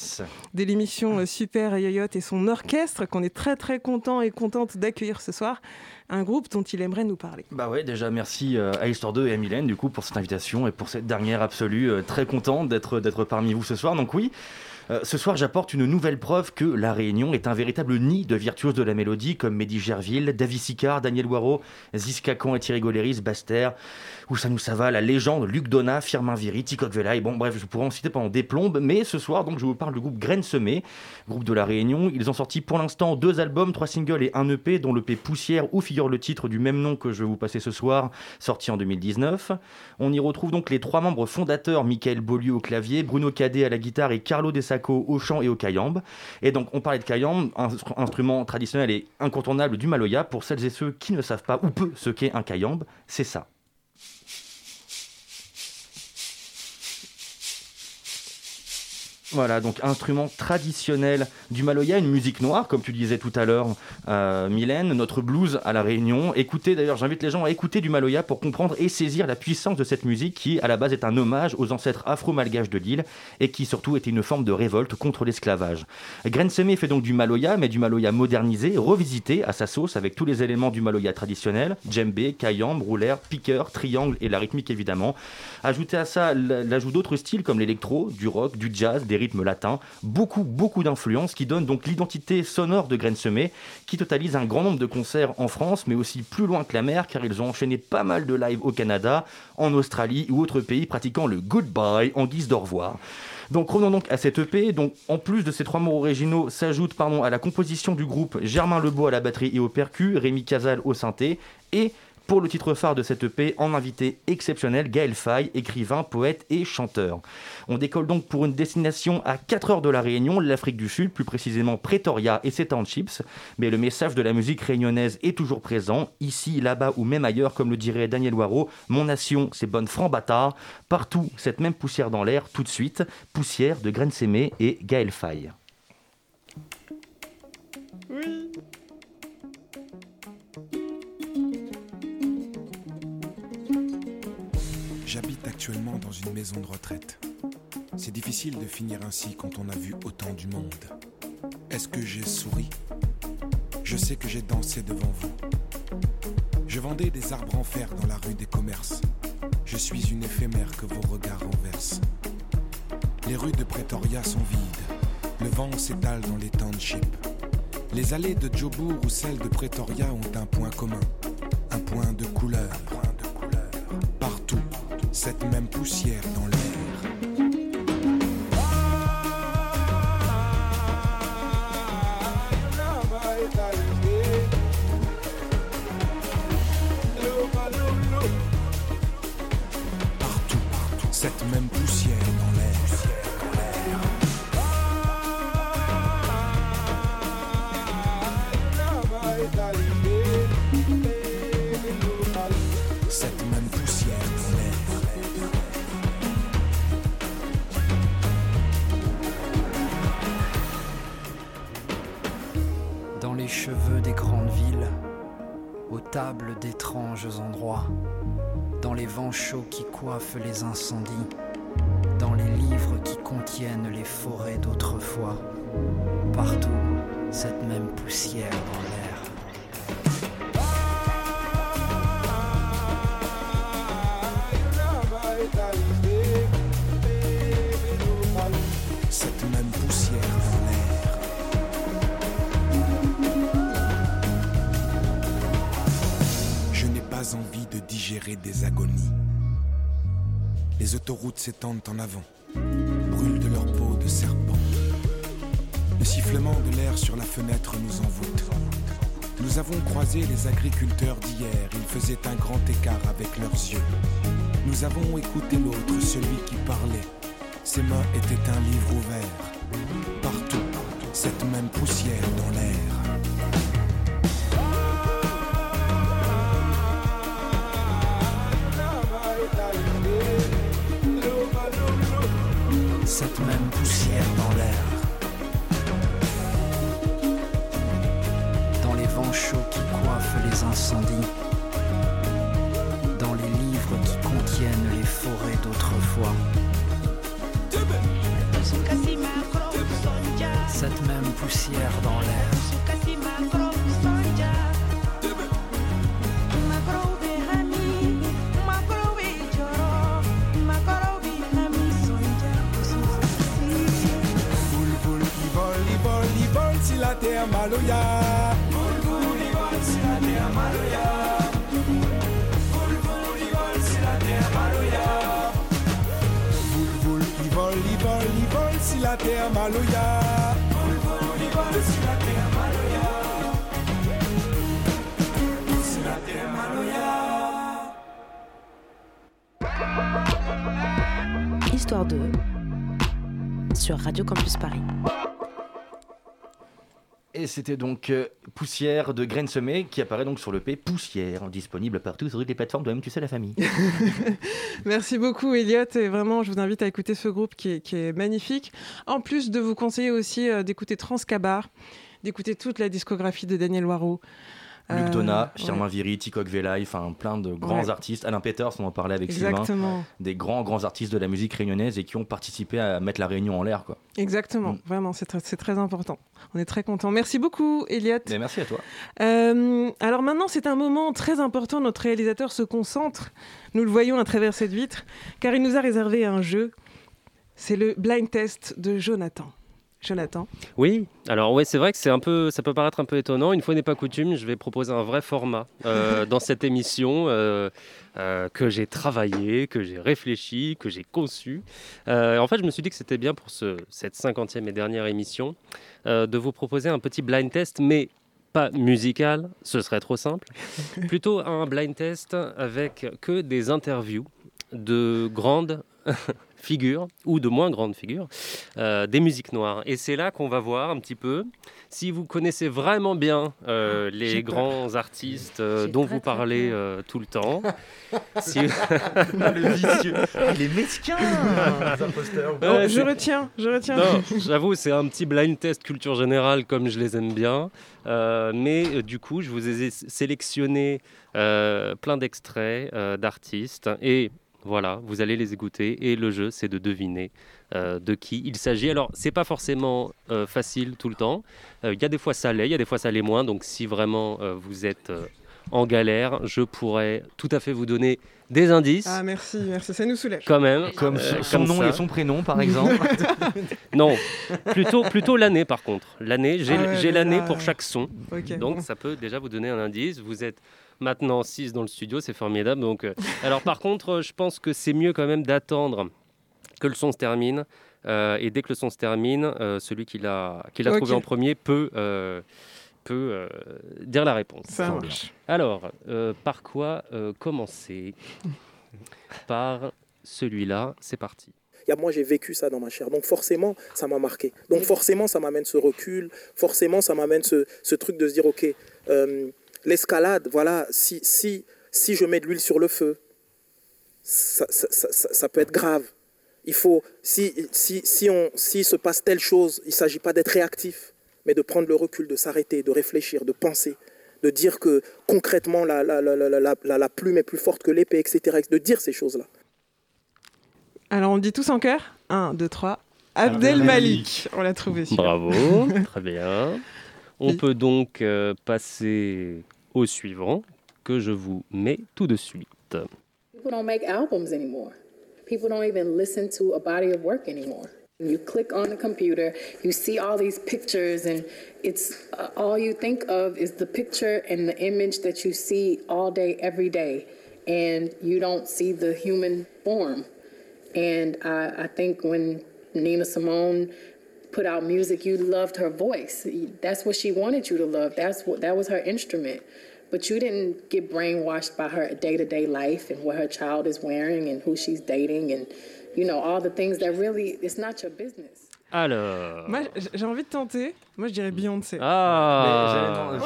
de l'émission euh, Super Yoyot et son orchestre, qu'on est très très content et contente d'accueillir ce soir. Un groupe dont il aimerait nous parler. Bah ouais, déjà merci euh, à Histoire 2 et à Mylène du coup pour cette invitation et pour cette dernière absolue. euh, très content d'être d'être parmi vous ce soir. Donc oui, euh, ce soir j'apporte une nouvelle preuve que La Réunion est un véritable nid de virtuoses de la mélodie comme Mehdi Gerville, David Sicard, Daniel Waro, Cacan et Thierry Goléris, Baster, Oussano Sava, la légende, Luc Donat, Firmin Viry, Ticoc Velaï. Bon bref, je pourrais en citer pendant des plombes, mais ce soir donc je vous parle du groupe Graines Semées, groupe de La Réunion. Ils ont sorti pour l'instant deux albums, trois singles et un EP, dont l'EP Poussière où figure le titre du même nom que je vais vous passer ce soir, sorti en 2019. On y retrouve donc les trois membres fondateurs, Michael Beaulieu au clavier, Bruno Cadet à la guitare et Carlo Au chant et au cayambe. Et donc on parlait de cayambe, instrument traditionnel et incontournable du Maloya. Pour celles et ceux qui ne savent pas ou peu ce qu'est un cayambe, c'est ça. Voilà, donc instrument traditionnel du Maloya, une musique noire, comme tu disais tout à l'heure, euh, Mylène, notre blues à La Réunion. Écoutez, d'ailleurs, j'invite les gens à écouter du Maloya pour comprendre et saisir la puissance de cette musique qui, à la base, est un hommage aux ancêtres afro-malgaches de l'île et qui, surtout, était une forme de révolte contre l'esclavage. Grensemé fait donc du Maloya, mais du Maloya modernisé, revisité à sa sauce avec tous les éléments du Maloya traditionnel, djembé, kayambe, roulaire, piqueur, triangle et la rythmique évidemment. Ajoutez à ça l'ajout d'autres styles comme l'électro, du rock, du jazz, des rythmes beaucoup, beaucoup d'influences qui donnent donc l'identité sonore de Graines Semées, qui totalise un grand nombre de concerts en France, mais aussi plus loin que la mer, car ils ont enchaîné pas mal de lives au Canada, en Australie ou autres pays pratiquant le goodbye en guise d'au revoir. Donc revenons donc à cette EP. Donc en plus de ces trois mots originaux, s'ajoute pardon à la composition du groupe Germain Lebeau à la batterie et au percu, Rémi Casal au synthé et pour le titre phare de cette EP, en invité exceptionnel, Gaël Faye, écrivain, poète et chanteur. On décolle donc pour une destination à 4 heures de la Réunion, l'Afrique du Sud, plus précisément Pretoria et ses townships. Mais le message de la musique réunionnaise est toujours présent, ici, là-bas ou même ailleurs, comme le dirait Daniel Waro. Mon nation, c'est bonne franc bâtard. Partout, cette même poussière dans l'air, tout de suite. Poussière de Graines Sémé et Gaël Faye. J'habite actuellement dans une maison de retraite. C'est difficile de finir ainsi quand on a vu autant du monde. Est-ce que j'ai souri? Je sais que j'ai dansé devant vous. Je vendais des arbres en fer dans la rue des commerces. Je suis une éphémère que vos regards renversent. Les rues de Pretoria sont vides. Le vent s'étale dans les townships. Les allées de Jobourg ou celles de Pretoria ont un point commun. Un point de couleur. Partout, cette même poussière dans l'air. S'étendent en avant, brûlent de leur peau de serpent. Le sifflement de l'air sur la fenêtre nous envoûte. Nous avons croisé les agriculteurs d'hier, ils faisaient un grand écart avec leurs yeux. Nous avons écouté l'autre, celui qui parlait. Ses mains étaient un livre ouvert. Partout, cette même poussière dans l'air. Campus Paris. Et c'était donc euh, Poussière de Graines Semées qui apparaît donc sur le P Poussière, disponible partout sur toutes les plateformes de même, tu sais, la famille. Merci beaucoup Elliot et vraiment je vous invite à écouter ce groupe qui est, qui est magnifique. En plus de vous conseiller aussi euh, d'écouter Transcabar, d'écouter toute la discographie de Daniel Waro. Luc Euh, Donat, ouais. Firmin Viry, Tikok Velaï, enfin plein de grands Ouais. artistes. Alain Peters, on en parlait avec Exactement. Sylvain. Des grands, grands artistes de la musique réunionnaise et qui ont participé à mettre la Réunion en l'air. quoi. Exactement, Mm. vraiment c'est très, important. On est très content. Merci beaucoup Elliot. Mais merci à toi. Euh, alors maintenant, c'est un moment très important. Notre réalisateur se concentre. Nous le voyons à travers cette vitre, car il nous a réservé un jeu. C'est le blind test de Jonathan. Jonathan. Oui, alors ouais, c'est vrai que c'est un peu, ça peut paraître un peu étonnant. Une fois n'est pas coutume, je vais proposer un vrai format euh, dans cette émission euh, euh, que j'ai travaillé, que j'ai réfléchi, que j'ai conçu. En fait, je me suis dit que c'était bien pour ce, cette cinquantième et dernière émission de vous proposer un petit blind test, mais pas musical, ce serait trop simple. Plutôt un blind test avec que des interviews de grandes figures ou de moins grandes figures euh, des musiques noires. Et c'est là qu'on va voir un petit peu si vous connaissez vraiment bien euh, les j'ai peur. grands artistes euh, dont vous parlez euh, tout le temps. Si- Le vicieux. Il est mesquin, les. Oh, je c'est- retiens, je retiens. j'avoue, c'est un petit blind test culture générale comme je les aime bien. Euh, mais euh, du coup, je vous ai sé- sélectionné euh, plein d'extraits euh, d'artistes. Et voilà, vous allez les écouter. Et le jeu, c'est de deviner euh, de qui il s'agit. Alors, c'est pas forcément euh, facile tout le temps. Euh, Il y a des fois ça l'est, il y a des fois ça l'est moins. Donc, si vraiment euh, vous êtes. euh, en galère, je pourrais tout à fait vous donner des indices. Ah merci, merci, ça nous soulève. Quand même. Comme euh, son nom ça. et son prénom, par exemple. non, plutôt, plutôt l'année par contre. L'année, j'ai Ah ouais, l'année pour chaque son. Donc ça peut déjà vous donner un indice. Vous êtes maintenant 6 dans le studio, c'est formidable. Donc, euh, alors par contre, euh, je pense que c'est mieux quand même d'attendre que le son se termine. Euh, et dès que le son se termine, euh, celui qui l'a qui l'a Ok. trouvé en premier peut, euh, peut euh, dire la réponse. Ça marche. Alors, euh, par quoi euh, commencer? Par celui-là, c'est parti. Moi, j'ai vécu ça dans ma chair. Donc, forcément, ça m'a marqué. Donc, forcément, ça m'amène ce recul. Forcément, ça m'amène ce, ce truc de se dire, OK, euh, l'escalade, voilà, si, si, si je mets de l'huile sur le feu, ça, ça- ça- ça- ça peut être grave. Il faut, si, si, si, on, s'il se passe telle chose, il ne s'agit pas d'être réactif, mais de prendre le recul, de s'arrêter, de réfléchir, de penser, de dire que concrètement, la, la, la, la, la, la- la plume est plus forte que l'épée, etc. De dire ces choses-là. Alors on dit tous en chœur 1, 2, 3. Abdel Malik. On l'a trouvé. Bravo, très bien. On peut donc euh, passer au suivant que je vous mets tout de suite. People don't make albums anymore. People don't even listen to a body of work anymore. You click on the computer, you see all these pictures, and it's uh, all you think of is the picture and the image that you see all day, every day, and you don't see the human form. And I, I think when Nina Simone put out music, you loved her voice. That's what she wanted you to love. That's what that was her instrument. But you didn't get brainwashed by her day-to-day life and what her child is wearing and who she's dating and you know all the things that really it's not your business. Alors. Moi, j'ai envie de tenter. Moi, je dirais Beyoncé. Ah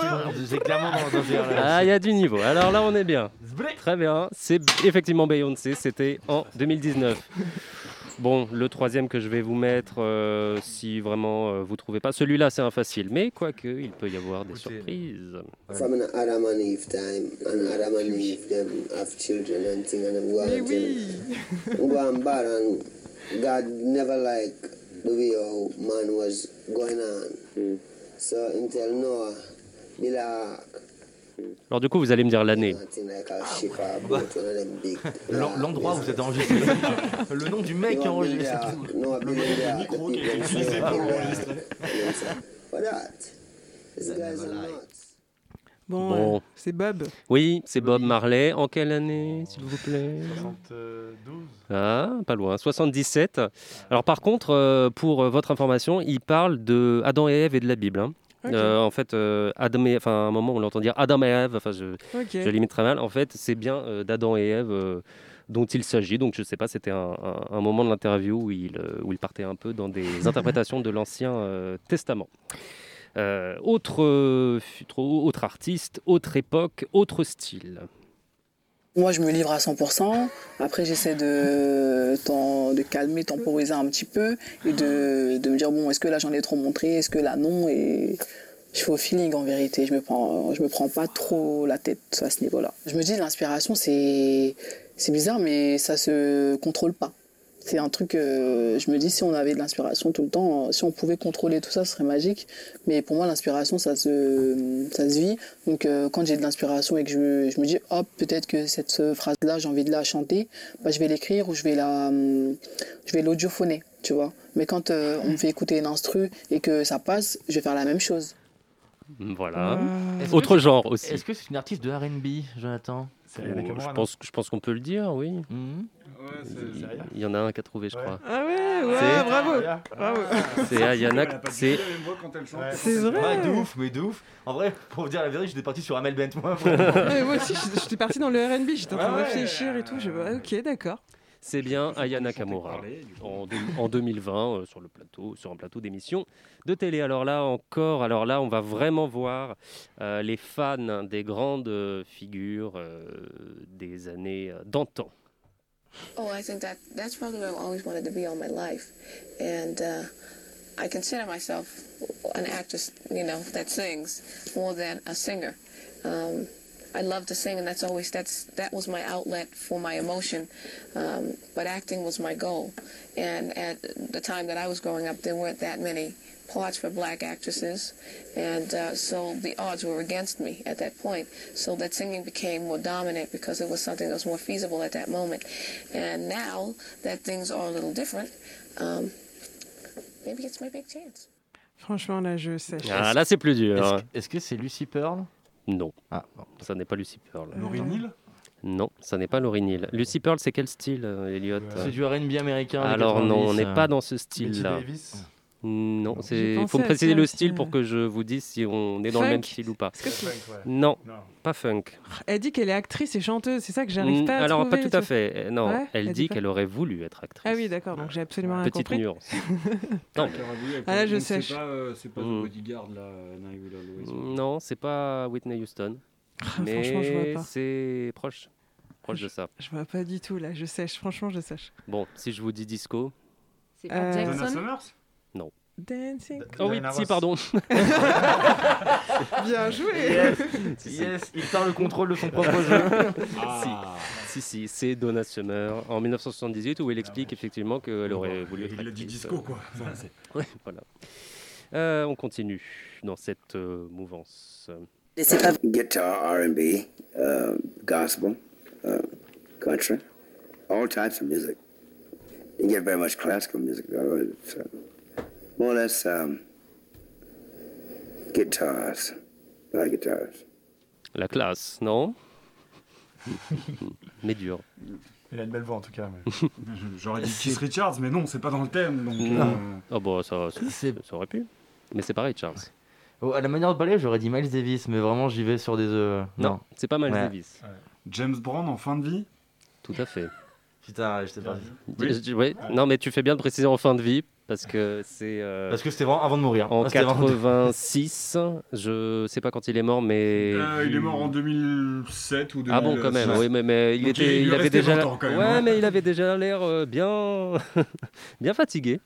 clairement dans- genre-là. Ah, il y a du niveau. Alors là, on est bien. Très bien. C'est effectivement Beyoncé. C'était en 2019. Bon, le troisième que je vais vous mettre, euh, si vraiment euh, vous trouvez pas, celui-là c'est un facile, mais quoique il peut y avoir des surprises. From an Adam and Eve time, and Adam and Eve them have children and thing, and them go Mais and oui. God never like the way how man was going on. So until Noah, a ark, Alors du coup, vous allez me dire l'année. a a L'endroit où c'est enregistré. le nom du mec qui nuts. Bon, Bon. euh, c'est Bob. Oui, c'est Bob Marley. En quelle année, s'il vous plaît? 72. Ah, pas loin, 77. Alors par contre, euh, pour euh, votre information, il parle de Adam et Ève et de la Bible. hein. Euh, en fait, euh, Adam et, enfin, à un moment, on l'entend dire Adam et Ève. Enfin, je, Ok. je limite très mal. En fait, c'est bien euh, d'Adam et Ève euh, dont il s'agit. Donc, je sais pas, c'était un, un- un moment de l'interview où il, où il partait un peu dans des interprétations de l'Ancien Testament. Autre, autre artiste, autre époque, autre style. Moi, je me livre à 100%. Après, j'essaie de, de calmer, temporiser un petit peu et de, de me dire bon, est-ce que là j'en ai trop montré? Est-ce que là non? Et je fais au feeling en vérité. Je me prends, je me prends pas trop la tête à ce niveau-là. Je me dis l'inspiration, c'est, c'est bizarre, mais ça se contrôle pas. C'est un truc, euh, je me dis, si on avait de l'inspiration tout le temps, euh, si on pouvait contrôler tout ça, ce serait magique. Mais pour moi, l'inspiration, ça se, ça se vit. Donc, euh, quand j'ai de l'inspiration et que je me, je me dis, hop, peut-être que cette euh, phrase-là, j'ai envie de la chanter, bah, je vais l'écrire ou je vais la, je vais l'audiophoner, tu vois. Mais quand euh, on me fait écouter une instru et que ça passe, je vais faire la même chose. Voilà. Que Autre genre aussi. Est-ce que c'est une artiste de RB, Jonathan? Oh, je pense, je pense qu'on peut le dire, oui. Mhm. Il y en a un qui a trouvé, je crois. Ah ouais, ouais, C'est- bravo. bravo. C'est Ayana. C'est C'est vrai. Ouais, de ouf, mais de ouf. En vrai, pour vous dire la vérité, j'étais parti sur Amel Bent, moi. Ouais, moi aussi, je- j'étais parti dans le RB, j'étais en train de Ah ouais. réfléchir et tout. Je... ah, Ok, d'accord. C'est bien Aya Nakamura en, en 2020 euh, sur le plateau, sur un plateau d'émission de télé. Alors là encore, alors là, on va vraiment voir euh, les fans des grandes euh, figures euh, des années euh, d'antan. Oh, I think that that's probably where I've always wanted to be all my life, and uh, I consider myself an actress, you know, that sings more than a singer. Um, I love to sing, and that's always that's that was my outlet for my emotion. Um, but acting was my goal, and at the time that I was growing up, there weren't that many parts for black actresses, and uh, so the odds were against me at that point. So that singing became more dominant because it was something that was more feasible at that moment. And now that things are a little different, um, maybe it's my big chance. Franchement, là, je sèche. Ah, là, c'est plus dur. Est-ce que- Est-ce que c'est Lucy Pearl Non. Ah, bon. Ça n'est pas Lucy Pearl. Laurie Neal Non, ça n'est pas Laurie Neal. Lucy Pearl, c'est quel style, euh, Elliot C'est du R&B américain. Alors non, on 90, n'est pas dans ce style-là. Non, pensé faut me préciser le style ouais. pour que je vous dise si on est dans le même Funk style ou pas. Est-ce que c'est- Non, pas funk. Elle dit qu'elle est actrice et chanteuse, c'est ça que j'arrive pas à Alors trouver, pas tout à fait. Euh, Non, Ouais, elle elle dit qu'elle aurait voulu être actrice. Ah oui, d'accord, donc j'ai absolument rien Petite compris. nuance. Non. Ah là, je. C'est pas, euh, pas Mm. Bodyguard là, euh. Non, c'est pas Whitney Houston. mais Ah, franchement, je vois pas. c'est proche. Proche de ça. Je vois pas du tout là, je sèche, franchement je sèche. Bon, si je vous dis disco. C'est pas Euh, Jackson Non. Dancing. Oh oui, si, pardon. Bien joué. Yes, Si, si. yes, il perd le contrôle de son propre jeu. Ah. Si, si, c'est Donna Summer en 1978 où elle explique effectivement qu'elle aurait voulu être Il a dit disco quoi. Ouais, voilà. Euh, on continue dans cette euh, mouvance. Guitar, R&B, uh, gospel, uh, country, all types of music. You get very much classical music, though. Uh, more or less um, guitars, I like guitars. La classe, non? Mais dur. Il a une belle voix en tout cas. mais- J'aurais dit Keith Richards, mais non, c'est pas dans le thème. Donc, Non. euh, Ah bon, ça, ça, ça aurait pu. Mais c'est pareil, Charles. Oh, à la manière de parler, j'aurais dit Miles Davis, mais vraiment j'y vais sur des œufs. Non, c'est pas Miles Ouais. Davis. James Brown en fin de vie? Tout à fait. Putain, j'étais pas. Je- je- ouais. Non, mais tu fais bien de préciser en fin de vie parce que c'est. euh, Parce que c'était vraiment avant de mourir. En Ah, c'était avant de- 86, je sais pas quand il est mort, mais. Euh, Il est mort en 2007 ou 2006. Ah bon, quand même, oui, mais, mais il, Donc, était, il avait déjà, 20 ans, quand même, ouais, hein. mais il avait déjà l'air euh, bien, bien fatigué.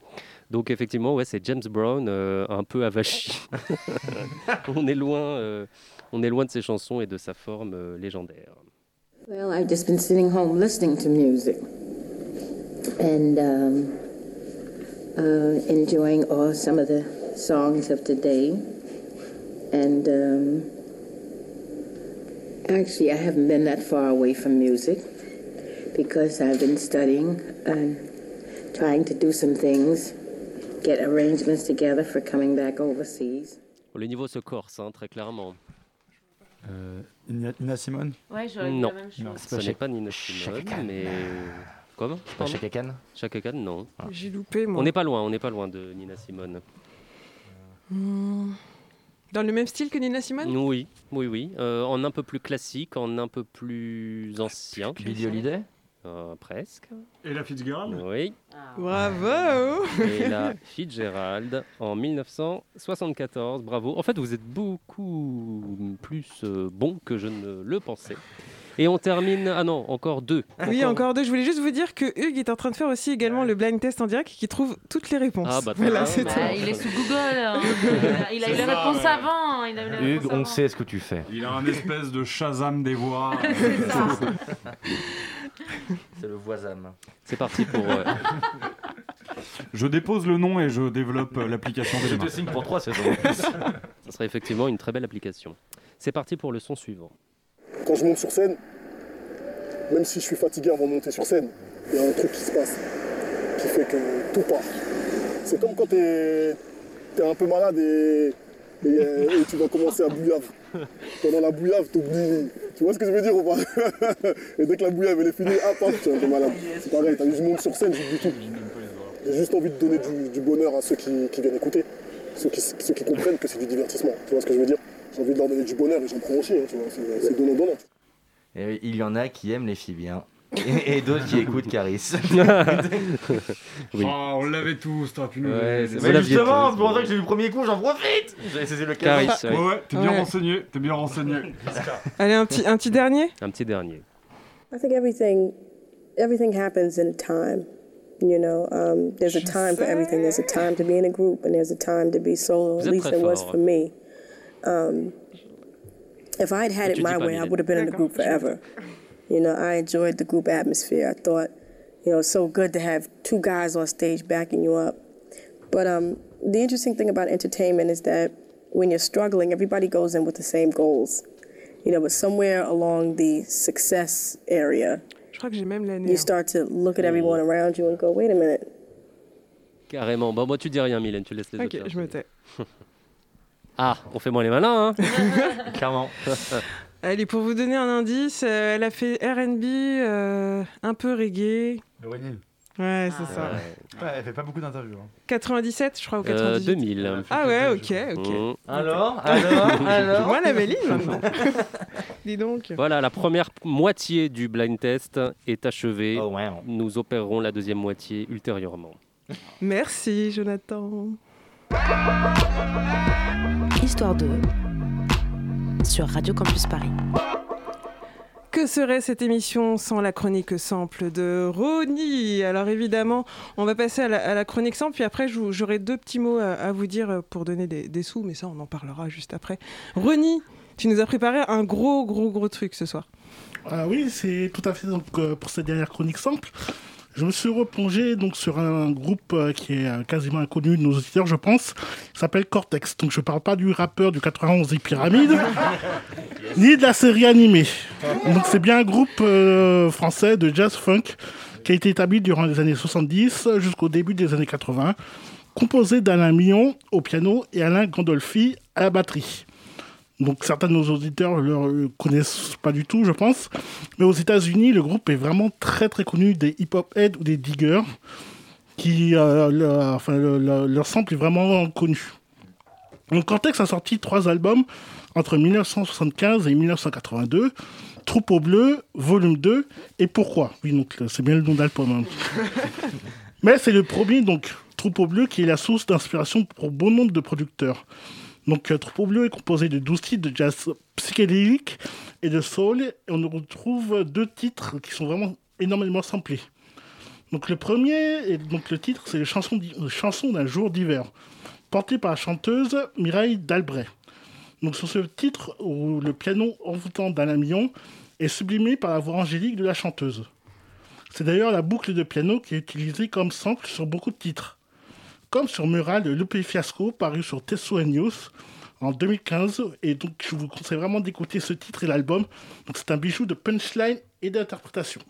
Donc effectivement, ouais, c'est James Brown, euh, un peu avachi. on est loin, euh, on est loin de ses chansons et de sa forme euh, légendaire. Well, I've just been sitting home listening to music and um, uh, enjoying all some of the songs of today. And um, actually, I haven't been that far away from music because I've been studying and trying to do some things, get arrangements together for coming back overseas. Le niveau se corse, hein, très clairement. Euh, Nina, Nina Simone Ouais, j'aurais dit Non, la même chose. Non, ce n'est pas Nina Simone, Chaka Khan. mais comment Pas Chaka Khan Chaka Khan, non. J'ai loupé moi. On n'est pas loin, on n'est pas loin de Nina Simone. Hmm. Dans le même style que Nina Simone? Oui, oui, oui. Euh, en un peu plus classique, en un peu plus ancien. Billie Holiday? Euh, Presque. Et la Fitzgerald? Oui. Bravo Et la Fitzgerald en 1974. Bravo. En fait, vous êtes beaucoup plus euh, bon que je ne le pensais. Et on termine. Ah non, encore deux. Oui, encore deux. Je voulais juste vous dire que Hugues est en train de faire aussi également le blind test en direct qui trouve toutes les réponses. Ah, bah, voilà, c'est Bah, il est sous Google. hein. Il a eu les ça, réponses ouais. avant. Il a eu les Hugues, réponses on avant. sait ce que tu fais. Il a un espèce de Shazam des voix. C'est ça. C'est le voisin. C'est parti pour. euh, Je dépose le nom et je développe euh, l'application Je te signe pour trois saisons. ça serait effectivement une très belle application. C'est parti pour le son suivant. Quand je monte sur scène, même si je suis fatigué avant de monter sur scène, il y a un truc qui se passe qui fait que tout part. C'est comme quand t'es es un peu malade et, tu vas commencer à bouillave. Pendant la bouillave, t'oublies. Tu vois ce que je veux dire ou pas? Et dès que la bouillave elle est finie, ah paf, tu es un peu malade. C'est pareil, t'as je monte sur scène, j'oublie tout. J'ai juste envie de donner du, bonheur à ceux qui, viennent écouter, ceux qui comprennent que c'est du divertissement. Tu vois ce que je veux dire? J'ai envie de leur donner du bonheur et j'en prends aussi, hein, tu vois. C'est donnant-donnant. Et oui, il y en a qui aiment les filles bien. Et, et d'autres qui écoutent Caris. Oui. Ah, on l'avait tous, t'aurais pu nous Ouais, Mais justement, c'est pour ça que j'ai eu le premier coup, j'en profite J'ai saisi le Caris, ouais. Ouais, ouais, t'es bien Ouais. renseigné, t'es bien renseigné. Allez, un petit, un petit dernier? Un petit dernier. I think everything everything happens in time. You know, um, there's a time for everything. There's a time to be in a group, and there's a time to be solo. At least it was for me. Um, if I had had it my way, I would have been in the group forever. You know, I enjoyed the group atmosphere. I thought, you know, it's so good to have two guys on stage backing you up. But um, the interesting thing about entertainment is that when you're struggling, everybody goes in with the same goals. You know, but somewhere along the success area, Je crois que j'ai même l'année. you start to look at everyone around you and go, wait a minute. Carrément. Bon, moi, tu dis rien, Mylène, tu laisses les Ok, autres. je me tais. Ah, on fait moins les malins, hein Clairement. Allez, pour vous donner un indice, euh, elle a fait RB, euh, un peu reggae. Le Winnie. Ouais, c'est ça. Ouais, elle fait pas beaucoup d'interviews. hein. 97, je crois, ou Euh, 98 2000. Ah ouais, ok, ok. Mmh. Alors, alors, alors Moi, la maintenant. Dis donc. Voilà, la première moitié du blind test est achevée. Oh, Nous opérerons la deuxième moitié ultérieurement. Merci, Jonathan. Histoire 2 sur Radio Campus Paris. Que serait cette émission sans la chronique sample de Ronnie Alors évidemment, on va passer à la, à la chronique sample, puis après j'aurai deux petits mots à, à vous dire pour donner des, des sous, mais ça on en parlera juste après. Ronnie, tu nous as préparé un gros gros gros truc ce soir. Ah oui, c'est tout à fait donc, euh, pour cette dernière chronique simple. Je me suis replongé donc sur un groupe euh, qui est euh, quasiment inconnu de nos auditeurs, je pense. Il s'appelle Cortex. Donc je parle pas du rappeur du 91 des Pyramides, ni de la série animée. Donc c'est bien un groupe euh, français de jazz funk qui a été établi durant les années 70 jusqu'au début des années 80, composé d'Alain Millon au piano et Alain Gandolfi à la batterie. Donc certains de nos auditeurs ne le connaissent pas du tout, je pense. Mais aux États-Unis, le groupe est vraiment très très connu des hip-hop heads ou des diggers, qui euh, le- enfin, le- le- leur sample est vraiment connu. Donc Cortex a sorti trois albums entre 1975 et 1982. Troupeau bleu, volume 2 et Pourquoi? Oui, donc euh, c'est bien le nom d'album. hein. Mais c'est le premier, donc Troupeau bleu, qui est la source d'inspiration pour bon nombre de producteurs. Donc, euh, Troupeau Bleu est composé de 12 titres de jazz psychédélique et de soul. Et on retrouve deux titres qui sont vraiment énormément samplés. Donc, le premier, et donc le titre, c'est chanson, chanson d'un jour d'hiver, porté par la chanteuse Mireille Dalbray. Donc, sur ce titre, où le piano envoûtant d'Alain Millon est sublimé par la voix angélique de la chanteuse. C'est d'ailleurs la boucle de piano qui est utilisée comme sample sur beaucoup de titres comme sur Mural de Lupe Fiasco, paru sur Tesso News en 2015. Et donc, je vous conseille vraiment d'écouter ce titre et l'album. C'est un bijou de punchline et d'interprétation.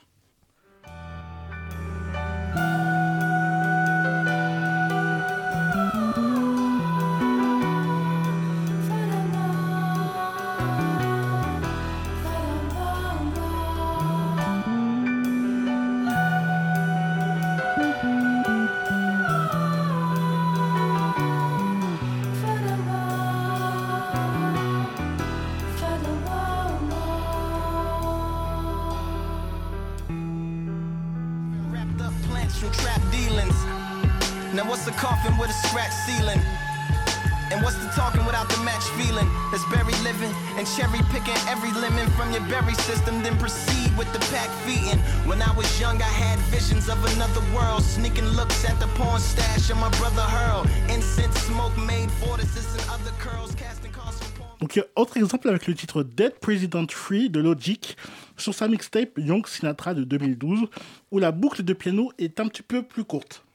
Avec le titre Dead President Free de Logic sur sa mixtape Young Sinatra de 2012, où la boucle de piano est un petit peu plus courte.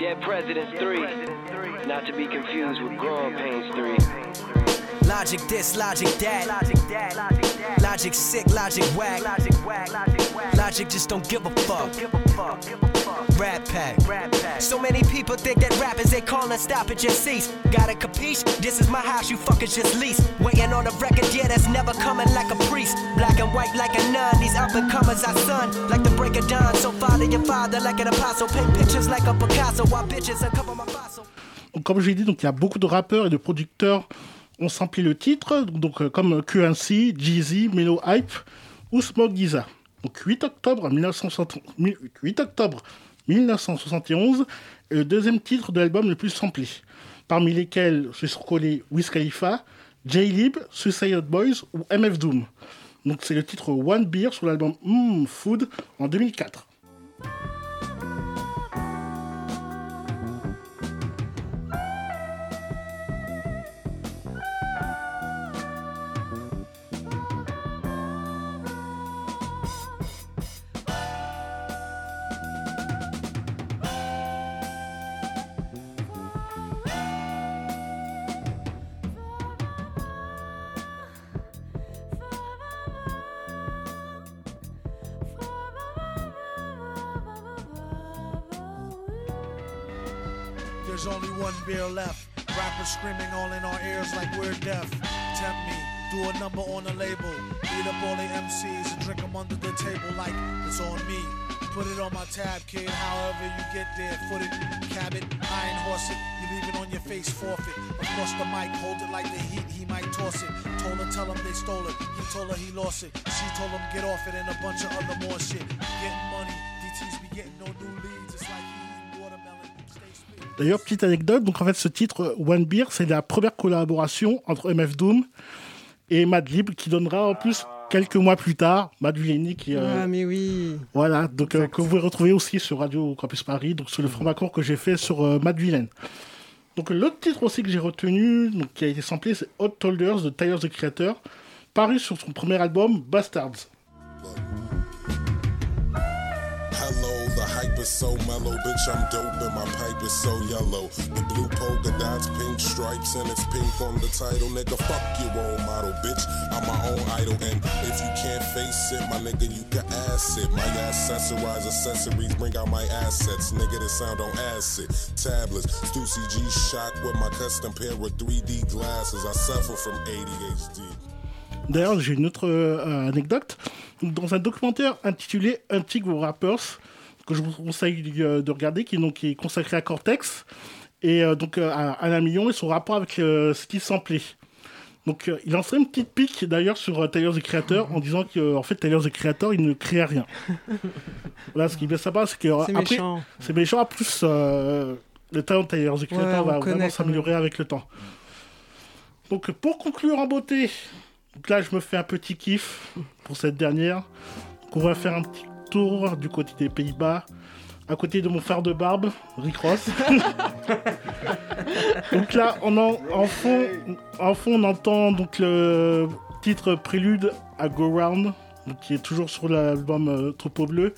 Dead Presidents 3. Not to be confused with Growing Pains 3. Logic this, logic that. Logic sick, logic whack. Logic just don't give a fuck. Rat pack. So many people think that rappers they call and stop it just cease. Gotta capiche? This is my house, you fuckers just lease. Waiting on a record, yeah, that's never coming like a priest. Black and white like a nun, these up and comers I son. Like the break of dawn, so father your father like an apostle. Paint pictures like a Picasso, while bitches uncover my fossil. Donc, comme j'ai dit, il y a beaucoup de rappeurs et de producteurs ont samplé le titre, donc euh, comme QNC, Jeezy, Melo Hype ou Smoke Giza. Donc 8 octobre, 1960 8 octobre 1971 est le deuxième titre de l'album le plus samplé, parmi lesquels se sont collés Wiz Khalifa, J-Lib, Suicide Boys ou MF Doom. Donc c'est le titre One Beer sur l'album Mmm Food en 2004. D'ailleurs, petite anecdote, donc en fait ce titre One Beer, c'est la première collaboration entre MF Doom et Madlib qui donnera en plus quelques mois plus tard Mad Vianney qui euh, Ah, mais oui. voilà donc euh, que vous pouvez retrouver aussi sur Radio Campus Paris donc sur le format court que j'ai fait sur euh. Donc l'autre titre aussi que j'ai retenu donc qui a été samplé c'est Hot Tolders de Tyler the Creator paru sur son premier album Bastards. Is so mellow, bitch. I'm dope and my pipe is so yellow. The blue polka dots, pink stripes, and it's pink on the title. Nigga, fuck your role model, bitch. I'm my own idol, and if you can't face it, my nigga, you can ass it. My accessorize accessories bring out my assets. Nigga, this sound on acid. Tablets, Stussy G shock with my custom pair of 3D glasses. I suffer from ADHD. D'ailleurs, j'ai une autre euh, anecdote. Dans un documentaire intitulé Antique Rappers, que je vous conseille euh, de regarder, qui, est donc, qui est consacré à Cortex, et euh, donc euh, à Alain Millon et son rapport avec euh, ce qu'il samplait. Donc, euh, il lancerait une petite pique d'ailleurs sur euh, Tyler the Creator en disant que en fait Tyler the Creator il ne créait rien. Voilà, ce qui est bien sympa, c'est que euh, C'est méchant. C'est méchant. En plus, euh, le talent de Tyler the Creator Ouais, va vraiment s'améliorer avec le temps. Donc, pour conclure en beauté, donc là, je me fais un petit kiff pour cette dernière. Donc, on va faire un petit tour du côté des Pays-Bas, à côté de mon phare de barbe, Rick Ross. donc là, on en, en, fond, en fond, on entend donc le titre prélude à Go Round, donc, qui est toujours sur l'album euh, Troupeau Bleu.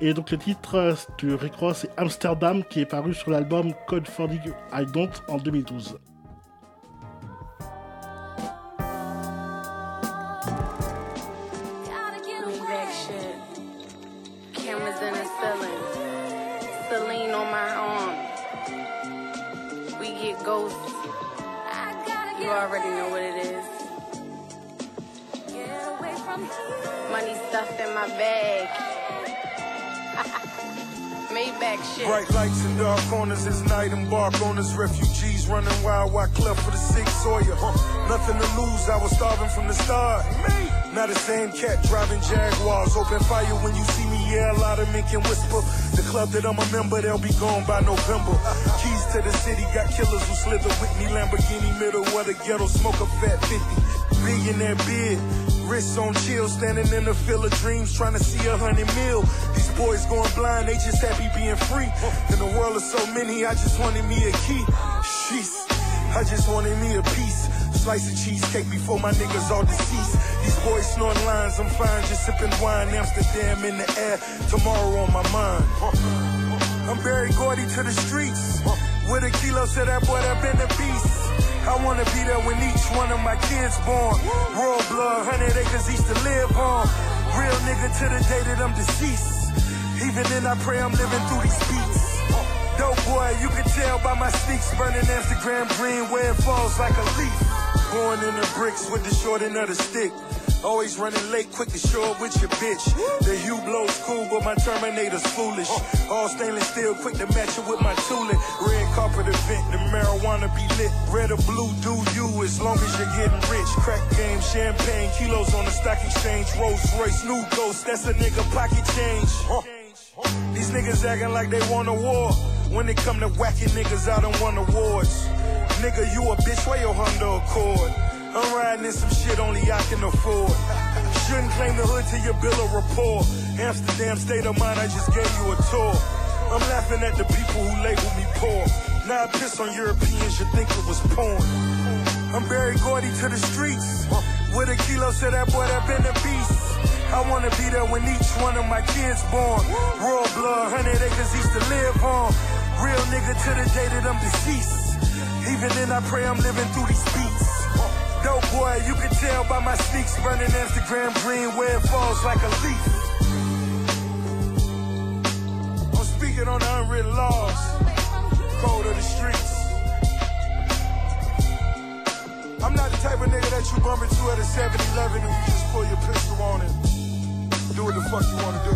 Et donc le titre euh, de Rick Ross c'est Amsterdam, qui est paru sur l'album Code for the I Don't en 2012. Already know what it is. Money stuffed in my bag. Maybach shit. Bright lights in dark corners, it's night embark on us. Refugees running wild, while cleft for the six Sawyer. Huh. Nothing to lose, I was starving from the start. Now the same cat driving Jaguars. Open fire when you see me, yeah, a lot of men can whisper. The club that I'm a member, they'll be gone by November. Keys to the city, got killers who slither with me. Lamborghini middle, where the ghetto smoke a fat 50. Billionaire bid. Wrists on chill, standing in the field of dreams, trying to see a hundred mil. These boys going blind, they just happy being free. In the world of so many, I just wanted me a key. Sheesh, I just wanted me a piece. Slice of cheesecake before my niggas all deceased. These boys snorting lines, I'm fine, just sipping wine. Amsterdam in the air, tomorrow on my mind. I'm Barry Gordy to the streets. With a kilo to that boy that been a beast. I wanna be there when each one of my kids born. Royal blood, hundred acres each to live on. Real nigga to the day that I'm deceased. Even then I pray I'm living through these beats. Dope boy, you can tell by my sneaks burning Instagram green where it falls like a leaf. Born in the bricks with the short end of the stick. Always running late, quick to show up with your bitch. The hue blows cool, but my Terminator's foolish. All stainless steel, quick to match it with my tulip. Red carpet event, the marijuana be lit. Red or blue, do you as long as you're getting rich. Crack game, champagne, kilos on the stock exchange. Rolls Royce, new ghost, that's a nigga pocket change. These niggas acting like they want a war. When it come to whacking niggas, I don't want awards. Nigga, you a bitch, where your Honda Accord? I'm riding in some shit only I can afford. Shouldn't claim the hood to your bill of rapport. Amsterdam state of mind, I just gave you a tour. I'm laughing at the people who label me poor. Now I piss on Europeans, you think it was porn. I'm Barry Gordy to the streets. With a kilo to that boy that been a beast. I wanna be there when each one of my kids born. Royal blood, hundred acres each to live on. Real nigga to the day that I'm deceased. Even then I pray I'm living through these beats. Dope boy, you can tell by my sneaks running Instagram green where it falls like a leaf. I'm speaking on the unwritten laws. code of the streets. I'm not the type of nigga that you bump into at a 7-Eleven and you just pull your pistol on and do what the fuck you wanna do.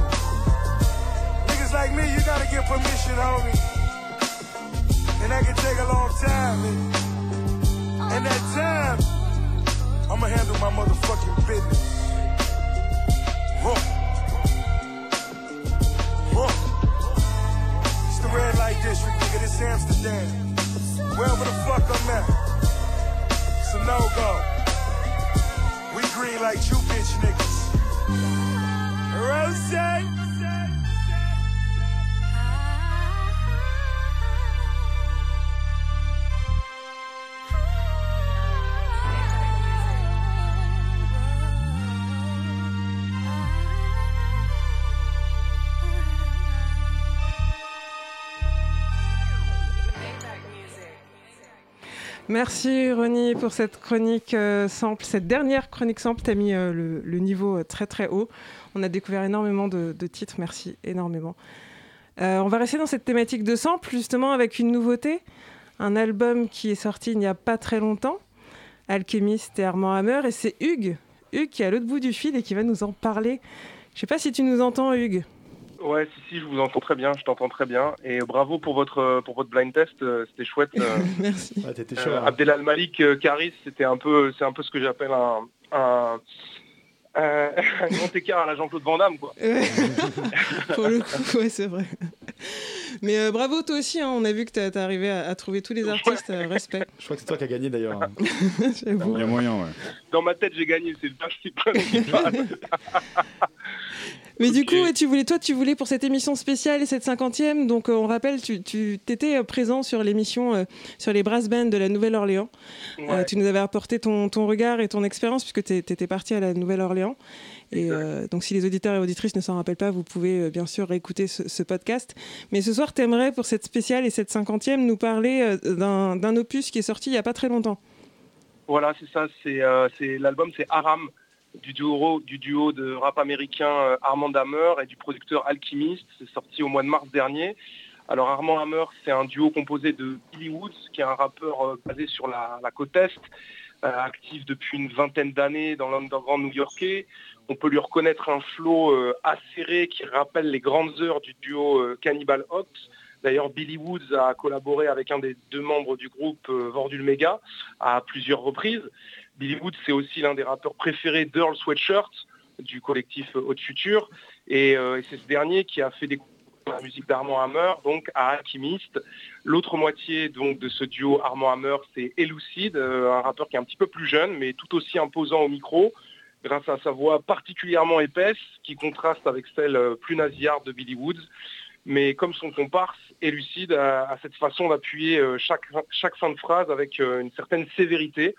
Niggas like me, you gotta get permission, homie. And that can take a long time. And, and that time, I'ma handle my motherfucking business. Huh. Huh. It's the red light district, nigga. This Amsterdam. Wherever the fuck I'm at. It's a no-go. We green like you bitch niggas. Rose. Merci Ronnie pour cette chronique euh, sample, cette dernière chronique sample. Tu as mis euh, le, niveau euh, très très haut. On a découvert énormément de, titres. Merci énormément. On va rester dans cette thématique de sample justement avec une nouveauté. Un album qui est sorti il n'y a pas très longtemps. Alchemist et Armand Hammer. Et c'est Hugues. Hugues qui est à l'autre bout du fil et qui va nous en parler. Je sais pas si tu nous entends Hugues. Ouais, si, si, je vous entends très bien, je t'entends très bien. Et bravo pour votre, pour votre blind test, euh, c'était chouette. euh, Merci. Ouais, t'étais euh, chaud. hein. Abdelal Malik euh, Karis, c'était un peu, c'est un peu ce que j'appelle un, un, euh, un grand écart à la Jean-Claude Van Damme, quoi. Ouais. Pour le coup, ouais, c'est vrai. Mais euh, bravo toi aussi, hein. on a vu que tu es arrivé à, à trouver tous les artistes, euh, respect. Je crois que c'est toi qui as gagné d'ailleurs. hein. J'avoue. Il y a moyen, ouais. Dans ma tête, j'ai gagné, c'est le principal. Mais du coup, tu voulais, toi, tu voulais pour cette émission spéciale et cette cinquantième, donc euh, on rappelle, tu, tu étais euh, présent sur l'émission euh, sur les brass bands de la Nouvelle-Orléans. Euh, tu nous avais apporté ton, ton regard et ton expérience puisque tu étais parti à la Nouvelle-Orléans. Et euh, donc, si les auditeurs et auditrices ne s'en rappellent pas, vous pouvez euh, bien sûr réécouter ce, ce podcast. Mais ce soir, tu aimerais, pour cette spéciale et cette cinquantième, nous parler euh, d'un opus qui est sorti il n'y a pas très longtemps. Voilà, c'est ça. C'est c'est- l'album, c'est Aram du duo du duo de rap américain euh, Armand Hammer et du producteur Alchemist. C'est sorti au mois de mars dernier. Alors Armand Hammer, c'est un duo composé de Billy Woods, qui est un rappeur euh, basé sur la, la côte est, euh, actif depuis une vingtaine d'années dans l'underground new-yorkais. On peut lui reconnaître un flow acéré qui rappelle les grandes heures du duo Cannibal Ox. D'ailleurs, Billy Woods a collaboré avec un des deux membres du groupe Vordul Mega à plusieurs reprises. Billy Woods, c'est aussi l'un des rappeurs préférés d'Earl Sweatshirt, du collectif euh, Haute Future. Et, euh, et c'est ce dernier qui a fait découvrir la musique d'Armand Hammer, donc à Alchemist. L'autre moitié donc de ce duo Armand Hammer, c'est Elucide, euh, un rappeur qui est un petit peu plus jeune, mais tout aussi imposant au micro, grâce à sa voix particulièrement épaisse, qui contraste avec celle plus nasillarde de Billy Woods. Mais comme son comparse, Elucide a, cette façon d'appuyer chaque, fin de phrase avec une certaine sévérité.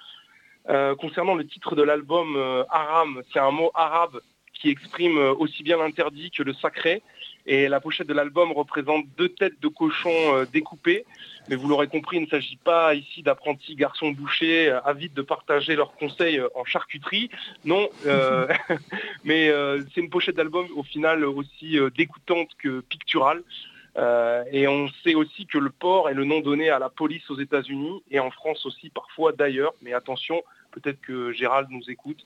Euh, concernant le titre de l'album euh, Aram, c'est un mot arabe qui exprime euh, aussi bien l'interdit que le sacré. Et la pochette de l'album représente deux têtes de cochon découpées. Mais vous l'aurez compris, il ne s'agit pas ici d'apprentis garçons bouchers avides de partager leurs conseils en charcuterie. Non, mais c'est une pochette d'album au final aussi dégoûtante que picturale. Euh, et on sait aussi que le port est le nom donné à la police aux États-Unis et en France aussi parfois d'ailleurs. Mais attention, peut-être que Gérald nous écoute.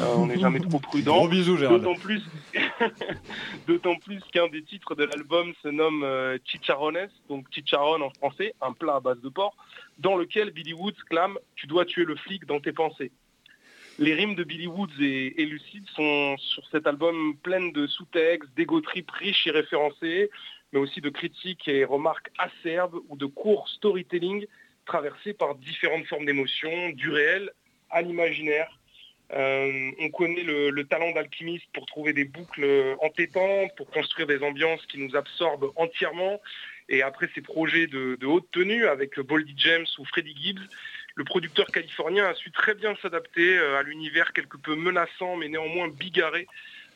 Euh, on n'est jamais trop prudent. Gros bisous, Gérald. D'autant plus, d'autant plus qu'un des titres de l'album se nomme euh, Chicharrones, donc chicharron en français, un plat à base de porc, dans lequel Billy Woods clame "Tu dois tuer le flic dans tes pensées". Les rimes de Billy Woods et, et Lucide sont sur cet album pleines de sous-textes, d'égo riches et référencés, mais aussi de critiques et remarques acerbes ou de courts storytelling traversés par différentes formes d'émotions, du réel à l'imaginaire. Euh, on connaît le, le talent d'alchimiste pour trouver des boucles entêtantes, pour construire des ambiances qui nous absorbent entièrement. Et après ces projets de, de haute tenue avec Boldy James ou Freddie Gibbs, le producteur californien a su très bien s'adapter euh, à l'univers quelque peu menaçant mais néanmoins bigarré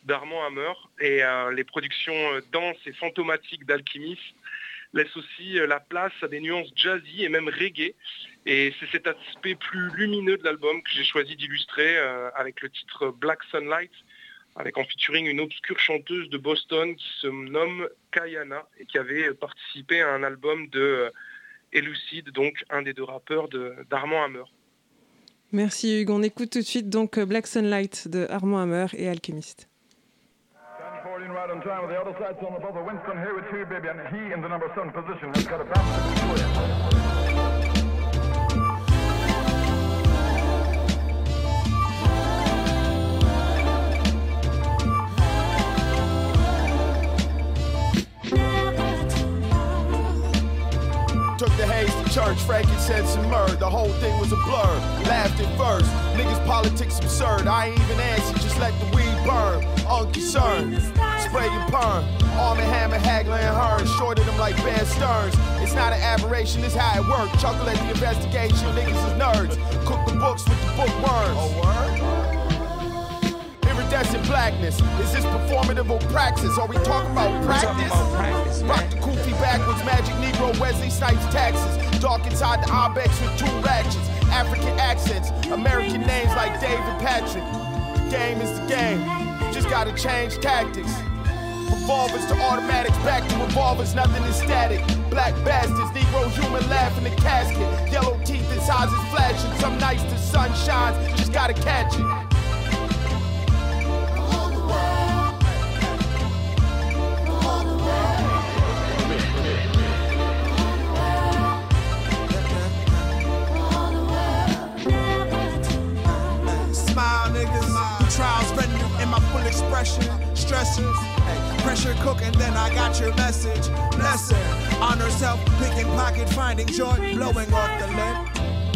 d'Armand Hammer. Et euh, les productions euh, denses et fantomatiques d'Alchemist laissent aussi euh, la place à des nuances jazzy et même reggae. Et c'est cet aspect plus lumineux de l'album que j'ai choisi d'illustrer avec le titre Black Sunlight, avec en featuring une obscure chanteuse de Boston qui se nomme Kayana et qui avait participé à un album de euh, et Lucide, donc un des deux rappeurs d'Armand Hammer. Merci Hugues. On écoute tout de suite donc Black Sunlight de Armand Hammer et Alchemist. 14 right on time with the other side on the brother Winston here with two, baby, and he in the number seven position has got a bounce Took the haze to church, frankincense and myrrh. The whole thing was a blur. Laughed at first. Niggas politics absurd. I ain't even answer, just let the weed burn. Unconcerned. Spraying perm. Arm and hammer, haggling her. Shorted them like Bear Stearns. It's not an aberration, it's how it works. Chuckle at the investigation, niggas is nerds. Cook the books with the bookworms. Word? Blackness. Is this performative or praxis? Are we talking about practice? Rock the goofy backwards, magic Negro, Wesley Snipes taxes. Dark inside the Ibex with two ratchets. African accents, American names like David Patrick. The game is the game. Just gotta change tactics. Revolvers to automatics, back to revolvers, nothing is static. Black bastards, Negro human laugh in the casket. Yellow teeth and is flashing. Some nights the sun shines, just gotta catch it. Expression. Stressors, hey, pressure cooking, then I got your message. Blessing, honor self, picking pocket, finding joy, blowing off the lid.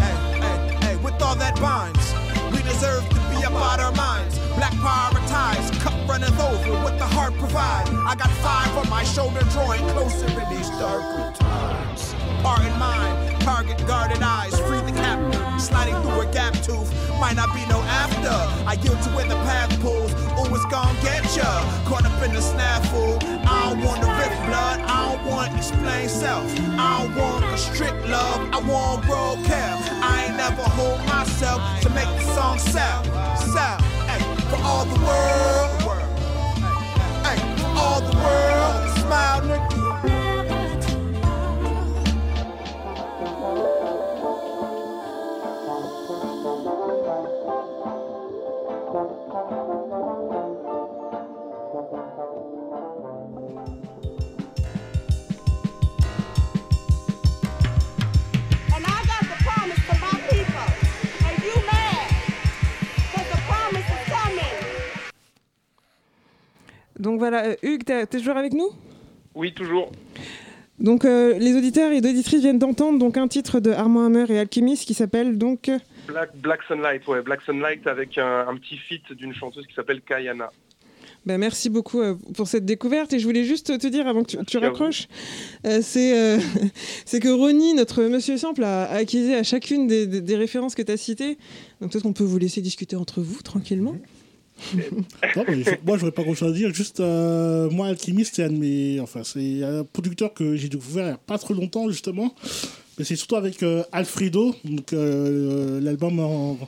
Hey, hey, hey, with all that binds, we deserve to be about our minds. Black prioritized, cup runneth over, what the heart provide. I got five on my shoulder, drawing closer in these darker times. Part in mind, target guarded eyes, free the captive, sliding through a gap tooth. Might not be no after. I yield to where the path pulls. Oh, it's gon' get ya. Caught up in the snafu. I don't want to rip blood. I don't want explain self. I don't want a strict love. I want broad care. I ain't never hold myself to make the song sell. Sell. Hey, for all the world. Hey, for all the world. Smile, nigga. Donc voilà, euh, Hugues, t'es toujours avec nous? Oui, toujours. Donc euh, les auditeurs et auditrices viennent d'entendre donc un titre de Armand Hammer et Alchemist qui s'appelle donc euh, Black, Black Sunlight, ouais, Black Sunlight avec un, un petit feat d'une chanteuse qui s'appelle Kayana. Ben, merci beaucoup euh, pour cette découverte. Et je voulais juste te dire, avant que tu, raccroches, euh, c'est euh, que Ronnie, notre monsieur Simple, a, a acquisé à chacune des, des- des références que tu as citées. Donc peut-être qu'on peut vous laisser discuter entre vous tranquillement. Non, mais moi, j'aurais pas grand chose à dire. Juste, euh, moi, Alchemist, c'est un de mes. Enfin, c'est un producteur que j'ai découvert il n'y a pas trop longtemps, justement. Mais c'est surtout avec euh, Alfredo, donc euh, l'album en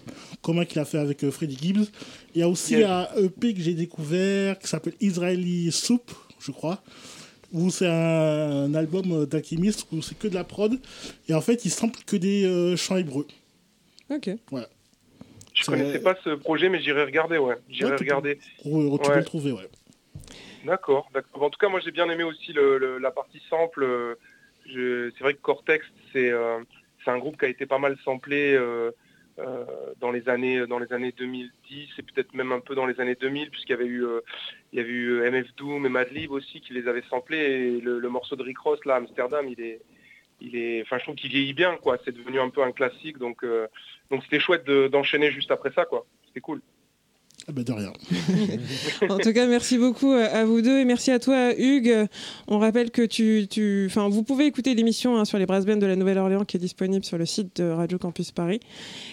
commun qu'il a fait avec Freddie Gibbs. Il y a aussi un EP que j'ai découvert qui s'appelle Israeli Soup, je crois. Où c'est un, album d'Alchemist où c'est que de la prod. Et en fait, il sample que des euh, chants hébreux. Ok. Voilà. Je Ça- connaissais pas ce projet, mais j'irai regarder, ouais. J'irai Ouais, tu peux- regarder. Tu peux le trouver, ouais. D'accord, d'accord. En tout cas, moi j'ai bien aimé aussi le, le- la partie sample. euh, je- C'est vrai que Cortex, c'est euh, c'est un groupe qui a été pas mal samplé euh, euh, dans les années dans les années 2010 et peut-être même un peu dans les années 2000, puisqu'il y avait eu il y avait eu MF Doom et Madlib aussi qui les avaient samplés. Et le, le morceau de Rick Ross là, Amsterdam, il est il est, enfin je trouve qu'il vieillit bien quoi. C'est devenu un peu un classique, donc euh, donc c'était chouette de- d'enchaîner juste après ça quoi. C'était cool. Ah ben de rien. en tout cas, merci beaucoup à vous deux et merci à toi, Hugues. On rappelle que tu, tu, enfin, vous pouvez écouter l'émission hein, sur les brass bands de la Nouvelle-Orléans qui est disponible sur le site de Radio Campus Paris.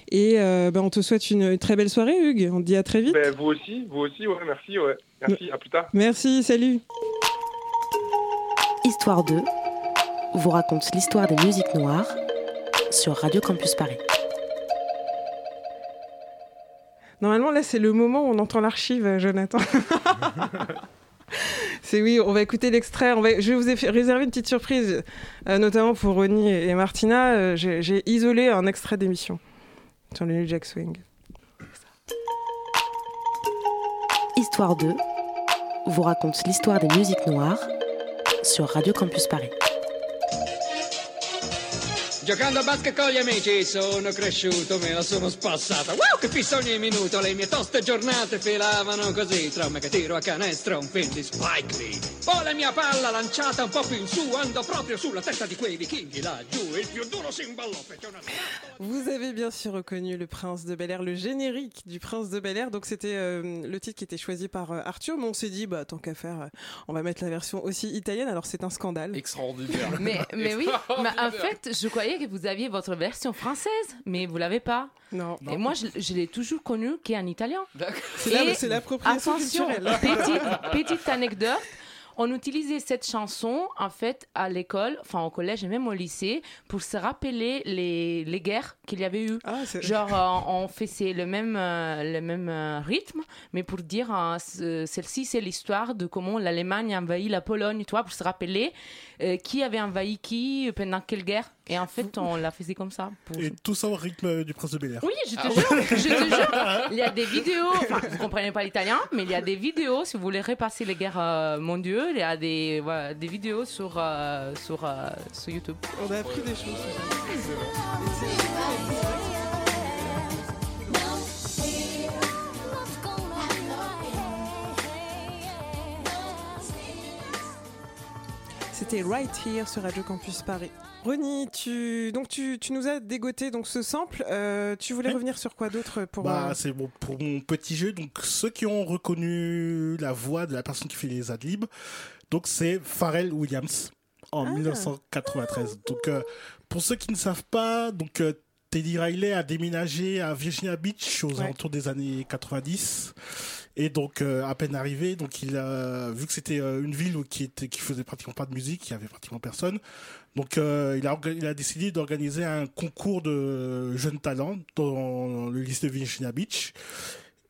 Et euh, ben, on te souhaite une très belle soirée, Hugues. On te dit à très vite. Ben, vous aussi, vous aussi, ouais, merci, ouais. Merci, à plus tard. Merci, salut. Histoire 2 vous raconte l'histoire des musiques noires sur Radio Campus Paris. Normalement, là, c'est le moment où on entend l'archive, euh, Jonathan. C'est oui, on va écouter l'extrait. On va... Je vous ai fait réserver une petite surprise, euh, notamment pour Ronnie et Martina. Euh, J'ai j'ai isolé un extrait d'émission sur le New Jack Swing. Histoire 2 vous raconte l'histoire des musiques noires sur Radio Campus Paris. Giocando a basket con gli amici sono cresciuto, me la sono spassata. Wow, che pissa ogni minuto, le mie toste giornate filavano così. Tra me che tiro a canestro, un film di Spike Lee. Poi la mia palla lanciata un po' più in su, andò proprio sulla testa di quei vichinghi laggiù. Il più duro si imballò, fece una... Vous avez bien sûr reconnu le Prince de Bel Air, le générique du Prince de Bel Air. Donc c'était euh, le titre qui était choisi par euh, Arthur, mais on s'est dit, bah tant qu'à faire, euh, on va mettre la version aussi italienne. Alors c'est un scandale. Extraordinaire. Mais, mais oui, mais en fait, je croyais que vous aviez votre version française, mais vous l'avez pas. Non. Et moi, je, je l'ai toujours connu qu'en italien. C'est la- Et c'est l'appropriation attention, culturelle. Petite, petite anecdote. On utilisait cette chanson en fait à l'école, enfin au collège et même au lycée, pour se rappeler les, les guerres qu'il y avait eu. Genre euh, on faisait le même euh, le même euh, rythme, mais pour dire euh, ce- celle-ci c'est l'histoire de comment l'Allemagne a envahi la Pologne, tu vois, pour se rappeler euh, qui avait envahi qui pendant quelle guerre? Et en fait on la faisait comme ça. pour- Et tout ça au rythme du Prince de Bel Air. oui, je te jure, je te jure. Il y a des vidéos, enfin, vous comprenez pas l'italien, mais il y a des vidéos, si vous voulez repasser les guerres euh, mondiales, il y a des, voilà, des vidéos sur, euh, sur, euh, sur YouTube. On a appris des choses. C'était Right Here sur Radio Campus Paris. Ronnie, tu, donc tu, tu nous as dégoté donc ce sample. Euh, tu voulais revenir sur quoi d'autre pour Bah, euh, c'est bon pour mon petit jeu. Donc, ceux qui ont reconnu la voix de la personne qui fait les adlibs, donc c'est Pharrell Williams en 1993. Donc, euh, pour ceux qui ne savent pas, donc Teddy Riley a déménagé à Virginia Beach aux Ouais. alentours des années 90. Et donc, euh, à peine arrivé, donc il a vu que c'était euh, une ville où- qui était qui faisait pratiquement pas de musique, il y avait pratiquement personne. Donc, euh, il a il a décidé d'organiser un concours de jeunes talents dans le lycée de Virginia Beach.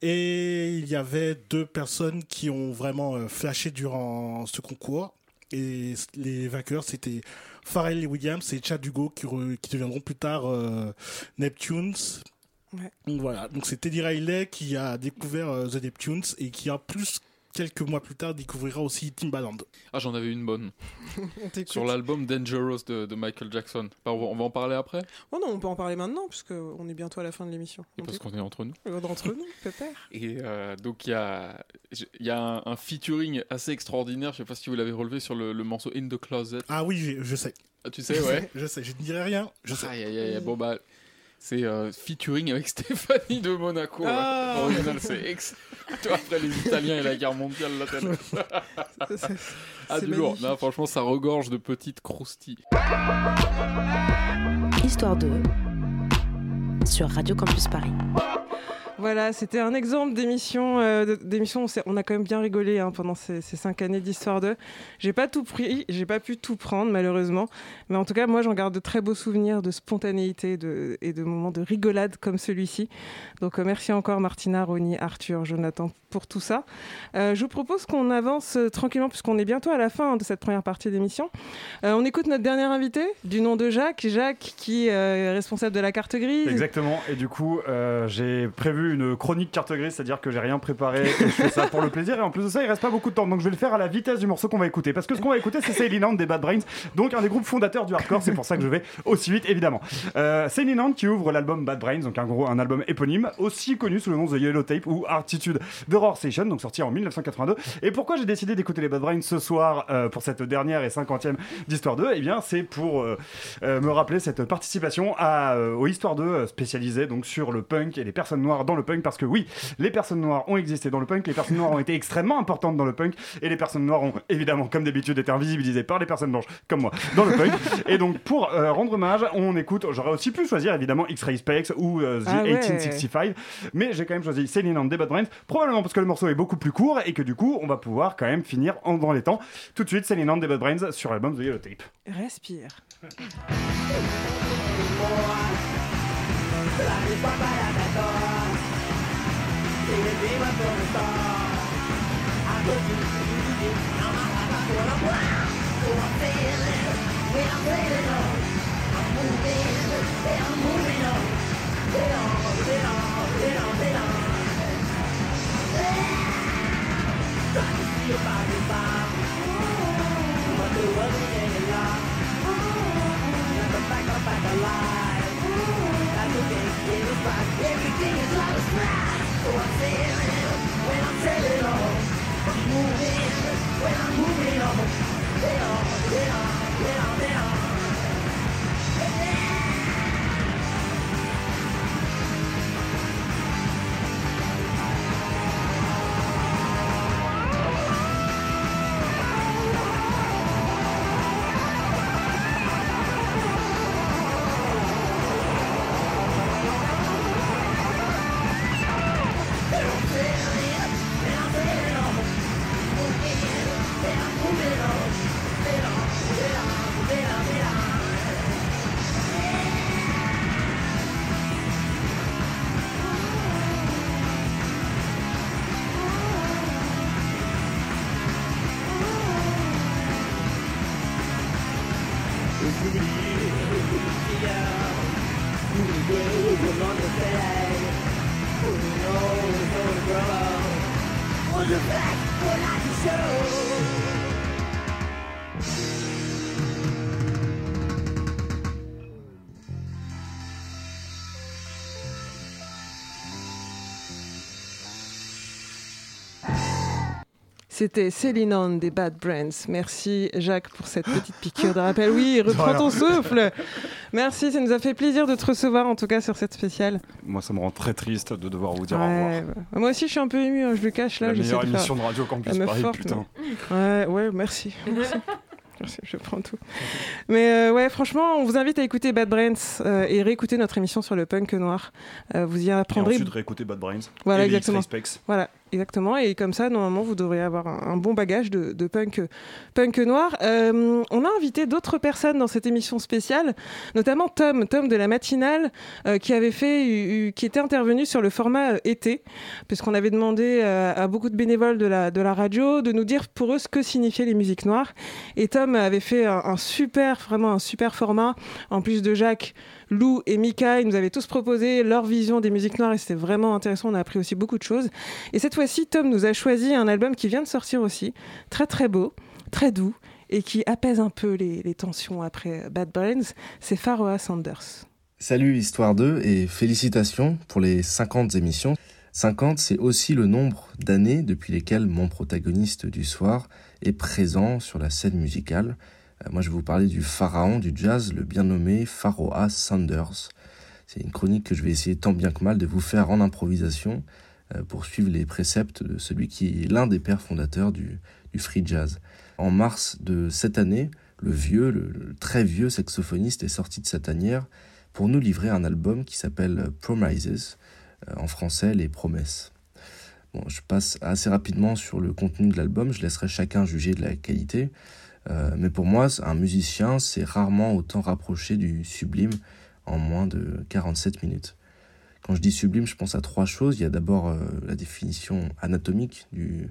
Et il y avait deux personnes qui ont vraiment flashé durant ce concours. Et les vainqueurs, c'était Pharrell Williams et Chad Hugo qui, qui deviendront plus tard Neptunes. Ouais. Donc voilà, donc c'est Teddy Riley qui a découvert euh, The Neptunes et qui en plus quelques mois plus tard découvrira aussi Timbaland. Ah, j'en avais une bonne. On. Sur l'album Dangerous de, de Michael Jackson. Bah, on, va, on en parler après Oh non, on peut en parler maintenant puisqu'on est bientôt à la fin de l'émission. Et Parce qu'on est entre nous. Euh, D'entre nous, peut-être. Et euh, donc il y a, y a un, un featuring assez extraordinaire, je sais pas si vous l'avez relevé sur le, le morceau In the Closet. Ah oui, je, je sais. Ah, tu sais, ouais. je sais, je ne dirai rien. Je sais. Aïe, aïe, aïe, bon bah, c'est euh, featuring avec Stéphanie de Monaco. Ah. ouais. Original, c'est ex. Toi, après les Italiens et la guerre mondiale, là, t'as- Ah, c'est du lourd. Non, franchement, ça regorge de petites croustilles. Histoire 2 sur Radio Campus Paris. Voilà, c'était un exemple d'émission. euh, d'émission, on, a quand même bien rigolé hein, pendant ces, cinq années d'histoire de. J'ai pas tout pris, j'ai pas pu tout prendre malheureusement, mais en tout cas, moi, j'en garde de très beaux souvenirs de spontanéité et de moments de rigolade comme celui-ci. Donc, euh, merci encore Martina, Ronnie, Arthur, Jonathan pour tout ça. Euh, je vous propose qu'on avance tranquillement puisqu'on est bientôt à la fin hein, de cette première partie d'émission. On écoute notre dernier invité du nom de Jacques, Jacques qui est responsable de la carte grise. Exactement. Et du coup, j'ai prévu une chronique carte grise, c'est-à-dire que j'ai rien préparé et ça pour le plaisir. Et en plus de ça, il reste pas beaucoup de temps. Donc je vais le faire à la vitesse du morceau qu'on va écouter. Parce que ce qu'on va écouter, c'est Céline Hand des Bad Brains, donc un des groupes fondateurs du hardcore. C'est pour ça que je vais aussi vite, évidemment. Euh, Céline Hand qui ouvre l'album Bad Brains, donc un gros un album éponyme, aussi connu sous le nom The Yellow Tape ou Attitude de Station, donc sorti en 1982. Et pourquoi j'ai décidé d'écouter les Bad Brains ce soir euh, pour cette dernière et cinquantième d'Histoire 2 Eh bien, c'est pour euh, euh, me rappeler cette participation à, euh, au Histoire 2 euh, spécialisée donc sur le punk et les personnes noires dans le punk parce que oui, les personnes noires ont existé dans le punk, les personnes noires ont été extrêmement importantes dans le punk et les personnes noires ont évidemment comme d'habitude été invisibilisées par les personnes blanches comme moi dans le punk. et donc pour euh, rendre hommage, on écoute, j'aurais aussi pu choisir évidemment X-Ray Specs ou euh, The Ah ouais. 1865, mais j'ai quand même choisi Céline and the Bad Brains, probablement parce que le morceau est beaucoup plus court et que du coup on va pouvoir quand même finir en dans les temps. Tout de suite Céline and the Bad Brains sur l'album The Yellow Tape. Respire. Everything is out of sight. So C'était Céline On des Bad Brands. Merci Jacques pour cette petite piqûre de rappel. Oui, reprends ton souffle. Merci, ça nous a fait plaisir de te recevoir en tout cas sur cette spéciale. Moi, ça me rend très triste de devoir vous dire au revoir. Ouais, ouais. Moi aussi je suis un peu ému, hein, je le cache là. La meilleure de faire émission de Radio Campus Paris, forte, putain. mais- Ouais, ouais, merci. merci. Merci, je prends tout. Mais euh, ouais, franchement, on vous invite à écouter Bad Brains euh, et réécouter notre émission sur le punk noir. Euh, vous y Et apprendrez. ensuite réécouter Bad Brains. Voilà, et les exactement. Voilà, exactement. Et comme ça, normalement, vous devriez avoir un, bon bagage de, punk, punk noir. Euh, on a invité d'autres personnes dans cette émission spéciale, notamment Tom, Tom de la matinale, euh, qui avait fait, qui était intervenu sur le format euh, été, puisqu'on avait demandé à beaucoup de bénévoles de la, radio de nous dire pour eux ce que signifiaient les musiques noires. Et Tom avait fait un super, vraiment un super format. En plus de Jacques, Lou et Mika, ils nous avaient tous proposé leur vision des musiques noires et c'était vraiment intéressant. On a appris aussi beaucoup de choses. Et cette fois-ci, Tom nous a choisi un album qui vient de sortir aussi, très très beau, très doux et qui apaise un peu les, tensions après Bad Brains. C'est Pharoah Sanders. Salut Histoire 2 et félicitations pour les 50 émissions. 50, c'est aussi le nombre d'années depuis lesquelles mon protagoniste du soir est présent sur la scène musicale. Euh, moi, je vais vous parler du pharaon du jazz, le bien nommé Pharoah Sanders. C'est une chronique que je vais essayer tant bien que mal de vous faire en improvisation euh, pour suivre les préceptes de celui qui est l'un des pères fondateurs du, du free jazz. En mars de cette année, le vieux, le, le très vieux saxophoniste est sorti de sa tanière pour nous livrer un album qui s'appelle Promises, euh, en français Les Promesses. Bon, je passe assez rapidement sur le contenu de l'album, je laisserai chacun juger de la qualité, Euh, mais pour moi, un musicien s'est rarement autant rapproché du sublime en moins de 47 minutes. Quand je dis sublime, je pense à trois choses. Il y a d'abord euh, la définition anatomique du,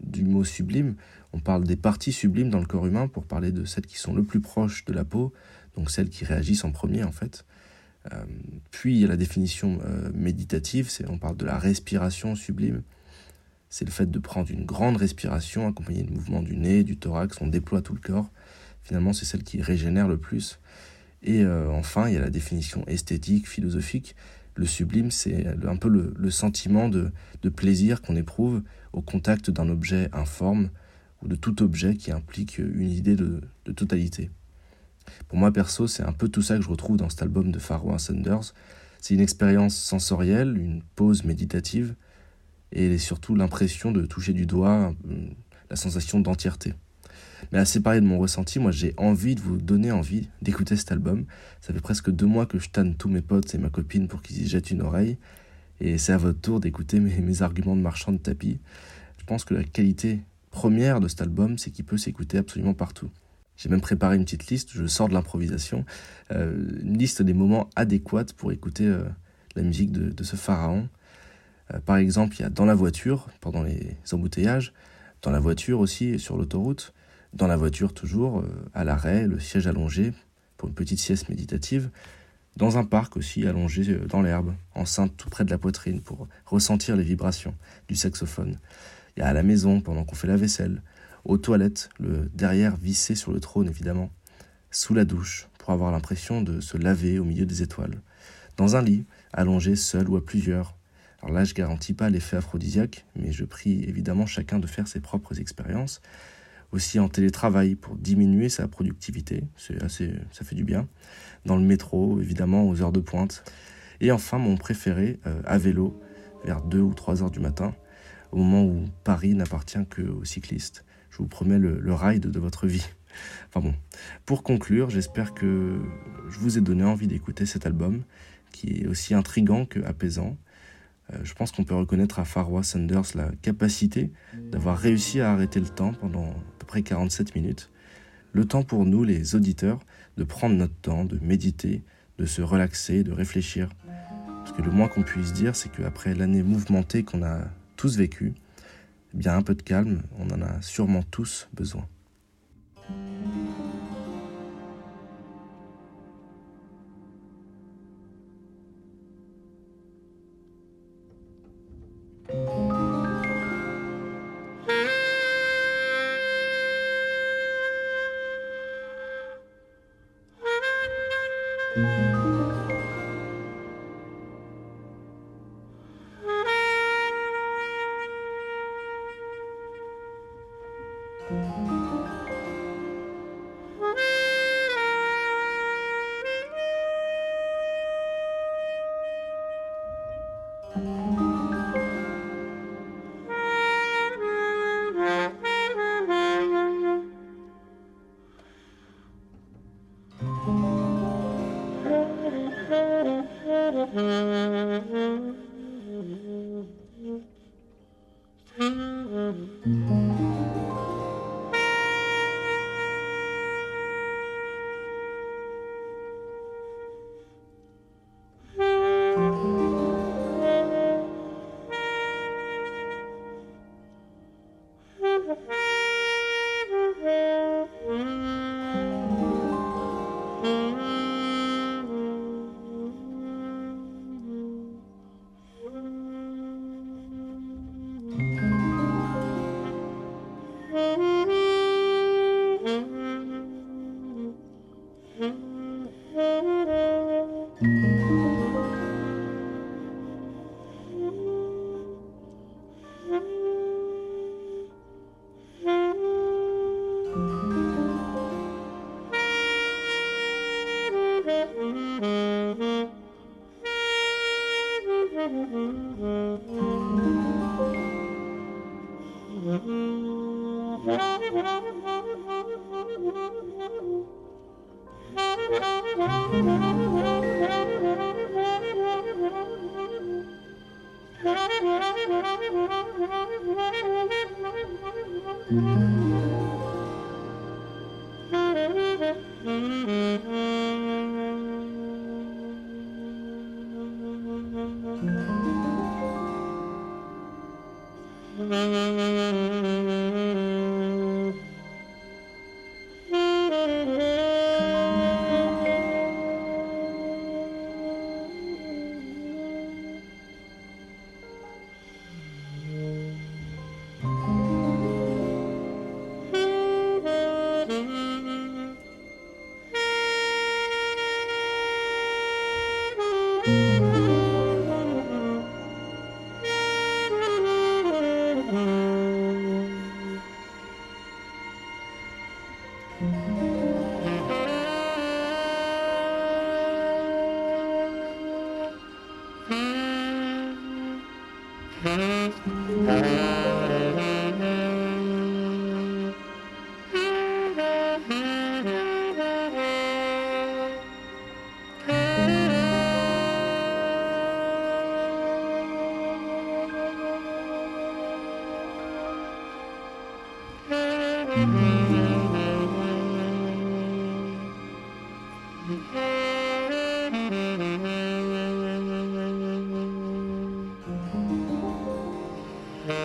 du mot sublime. On parle des parties sublimes dans le corps humain pour parler de celles qui sont le plus proches de la peau, donc celles qui réagissent en premier en fait. Euh, puis il y a la définition méditative, c'est on parle de la respiration sublime. C'est le fait de prendre une grande respiration accompagnée de mouvements du nez, du thorax, on déploie tout le corps. Finalement, c'est celle qui régénère le plus. Et euh, enfin, il y a la définition esthétique, philosophique. Le sublime, c'est un peu le, le sentiment de, de plaisir qu'on éprouve au contact d'un objet informe ou de tout objet qui implique une idée de, de totalité. Pour moi, perso, c'est un peu tout ça que je retrouve dans cet album de Pharoah Sanders. C'est une expérience sensorielle, une pause méditative, et surtout l'impression de toucher du doigt euh, la sensation d'entièreté. Mais à séparer de mon ressenti, moi j'ai envie de vous donner envie d'écouter cet album. Ça fait presque deux mois que je tanne tous mes potes et ma copine pour qu'ils y jettent une oreille. Et c'est à votre tour d'écouter mes, arguments de marchand de tapis. Je pense que la qualité première de cet album, c'est qu'il peut s'écouter absolument partout. J'ai même préparé une petite liste, je sors de l'improvisation, euh, une liste des moments adéquats pour écouter euh, la musique de ce pharaon. Euh, par exemple, il y a dans la voiture, pendant les embouteillages, Dans la voiture aussi sur l'autoroute. Dans la voiture toujours, euh, à l'arrêt, le siège allongé pour une petite sieste méditative. Dans un parc aussi, allongé euh, dans l'herbe, enceinte tout près de la poitrine pour ressentir les vibrations du saxophone. Il y a à la maison pendant qu'on fait la vaisselle, aux toilettes, le derrière vissé sur le trône évidemment, sous la douche pour avoir l'impression de se laver au milieu des étoiles, dans un lit, allongé seul ou à plusieurs. Alors là, je garantis pas l'effet aphrodisiaque, mais je prie évidemment chacun de faire ses propres expériences. Aussi en télétravail pour diminuer sa productivité, ça fait du bien. Dans le métro, évidemment, aux heures de pointe. Et enfin, mon préféré, euh, à vélo, vers 2 ou 3 heures du matin, au moment où Paris n'appartient qu'aux cyclistes. Je vous promets le, le ride de votre vie. Enfin bon, pour conclure, j'espère que je vous ai donné envie d'écouter cet album, qui est aussi intrigant que apaisant. Euh, je pense qu'on peut reconnaître à Farwa Sanders la capacité d'avoir réussi à arrêter le temps pendant à peu près 47 minutes. Le temps pour nous, les auditeurs, de prendre notre temps, de méditer, de se relaxer, de réfléchir. Parce que le moins qu'on puisse dire, c'est qu'après l'année mouvementée qu'on a tous vécue, eh bien un peu de calme, on en a sûrement tous besoin.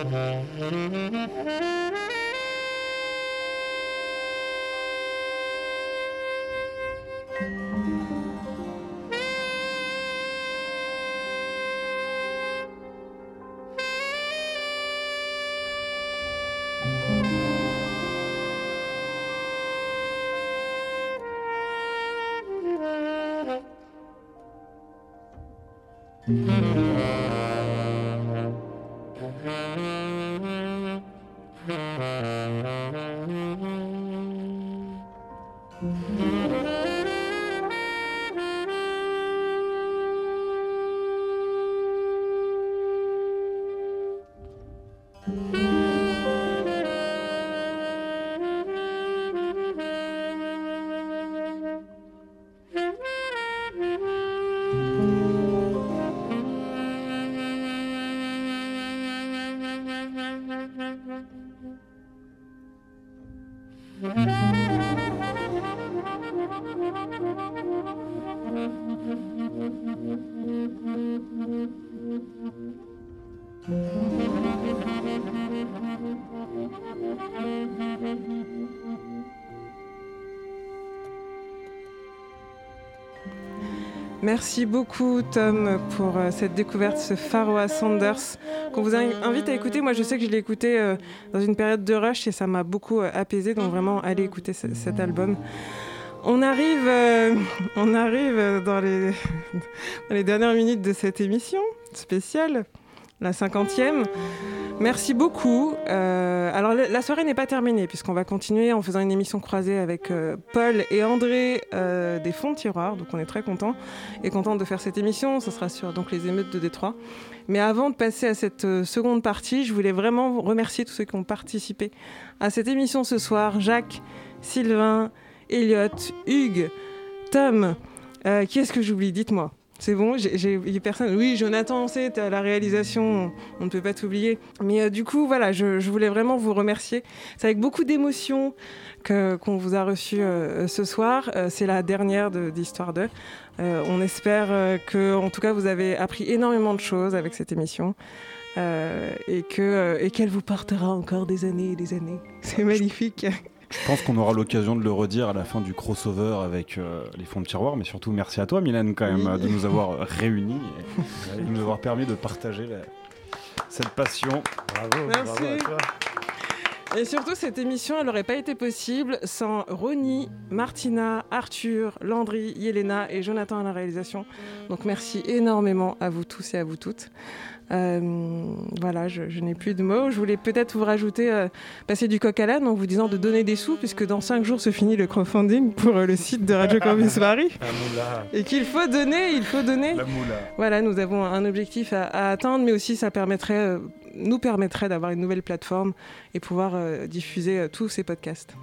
Mm-hmm. Merci beaucoup Tom pour euh, cette découverte, ce Pharoah Sanders qu'on vous in- invite à écouter. Moi je sais que je l'ai écouté euh, dans une période de rush et ça m'a beaucoup euh, apaisé, donc vraiment allez écouter ce- cet album. On arrive, on arrive dans les dernières minutes de cette émission spéciale, la cinquantième. Merci beaucoup. Euh, alors la soirée n'est pas terminée puisqu'on va continuer en faisant une émission croisée avec euh, Paul et André euh, des Fonds de Tiroir. Donc on est très content et contente de faire cette émission. Ce sera sur donc les émeutes de Détroit. Mais avant de passer à cette seconde partie, je voulais vraiment remercier tous ceux qui ont participé à cette émission ce soir. Jacques, Sylvain, Elliot, Hugues, Tom. Qui est-ce que j'oublie? Dites-moi. C'est bon, j'ai j'ai oublié personne. Oui, Jonathan, c'est t'es à la réalisation, on ne peut pas t'oublier. Mais euh, du coup, voilà, je, je voulais vraiment vous remercier. C'est avec beaucoup d'émotion qu'on vous a reçu euh, ce soir. Euh, c'est la dernière de- d'Histoire 2. Euh, on espère que, en tout cas, vous avez appris énormément de choses avec cette émission. et qu'elle vous portera encore des années et des années. C'est magnifique. Je pense qu'on aura l'occasion de le redire à la fin du crossover avec euh, les fonds de tiroir, mais surtout merci à toi, Mylène, quand même, Oui. de nous avoir réunis et de nous avoir permis de partager la- cette passion. Bravo, Merci. Et surtout, cette émission, elle n'aurait pas été possible sans Ronnie, Martina, Arthur, Landry, Yelena et Jonathan à la réalisation. Donc merci énormément à vous tous et à vous toutes. Euh, voilà, je, je n'ai plus de mots. Je voulais peut-être vous rajouter, euh, passer du coq à l'âne en vous disant de donner des sous, puisque dans 5 jours se finit le crowdfunding pour euh, le site de Radio Campus Paris. Et qu'il faut donner, il faut donner. La moula. Voilà, nous avons un objectif à, à atteindre, mais aussi ça permettrait, nous permettrait d'avoir une nouvelle plateforme et pouvoir diffuser tous ces podcasts.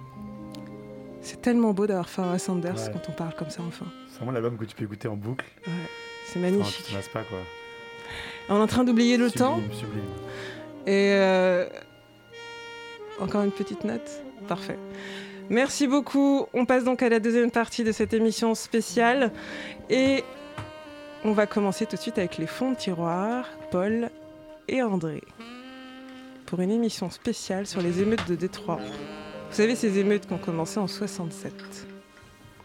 C'est tellement beau d'avoir Farrah Sanders Ouais. quand on parle comme ça enfin. C'est vraiment l'album que tu peux écouter en boucle. Ouais, c'est Enfin, magnifique. tu te pas quoi. On est en train d'oublier le temps. Sublime. Et euh, encore une petite note. Parfait. Merci beaucoup. On passe donc à la deuxième partie de cette émission spéciale. Et on va commencer tout de suite avec les fonds de tiroir, Paul et André. Pour une émission spéciale sur les émeutes de Détroit. Vous savez, ces émeutes qui ont commencé en 67.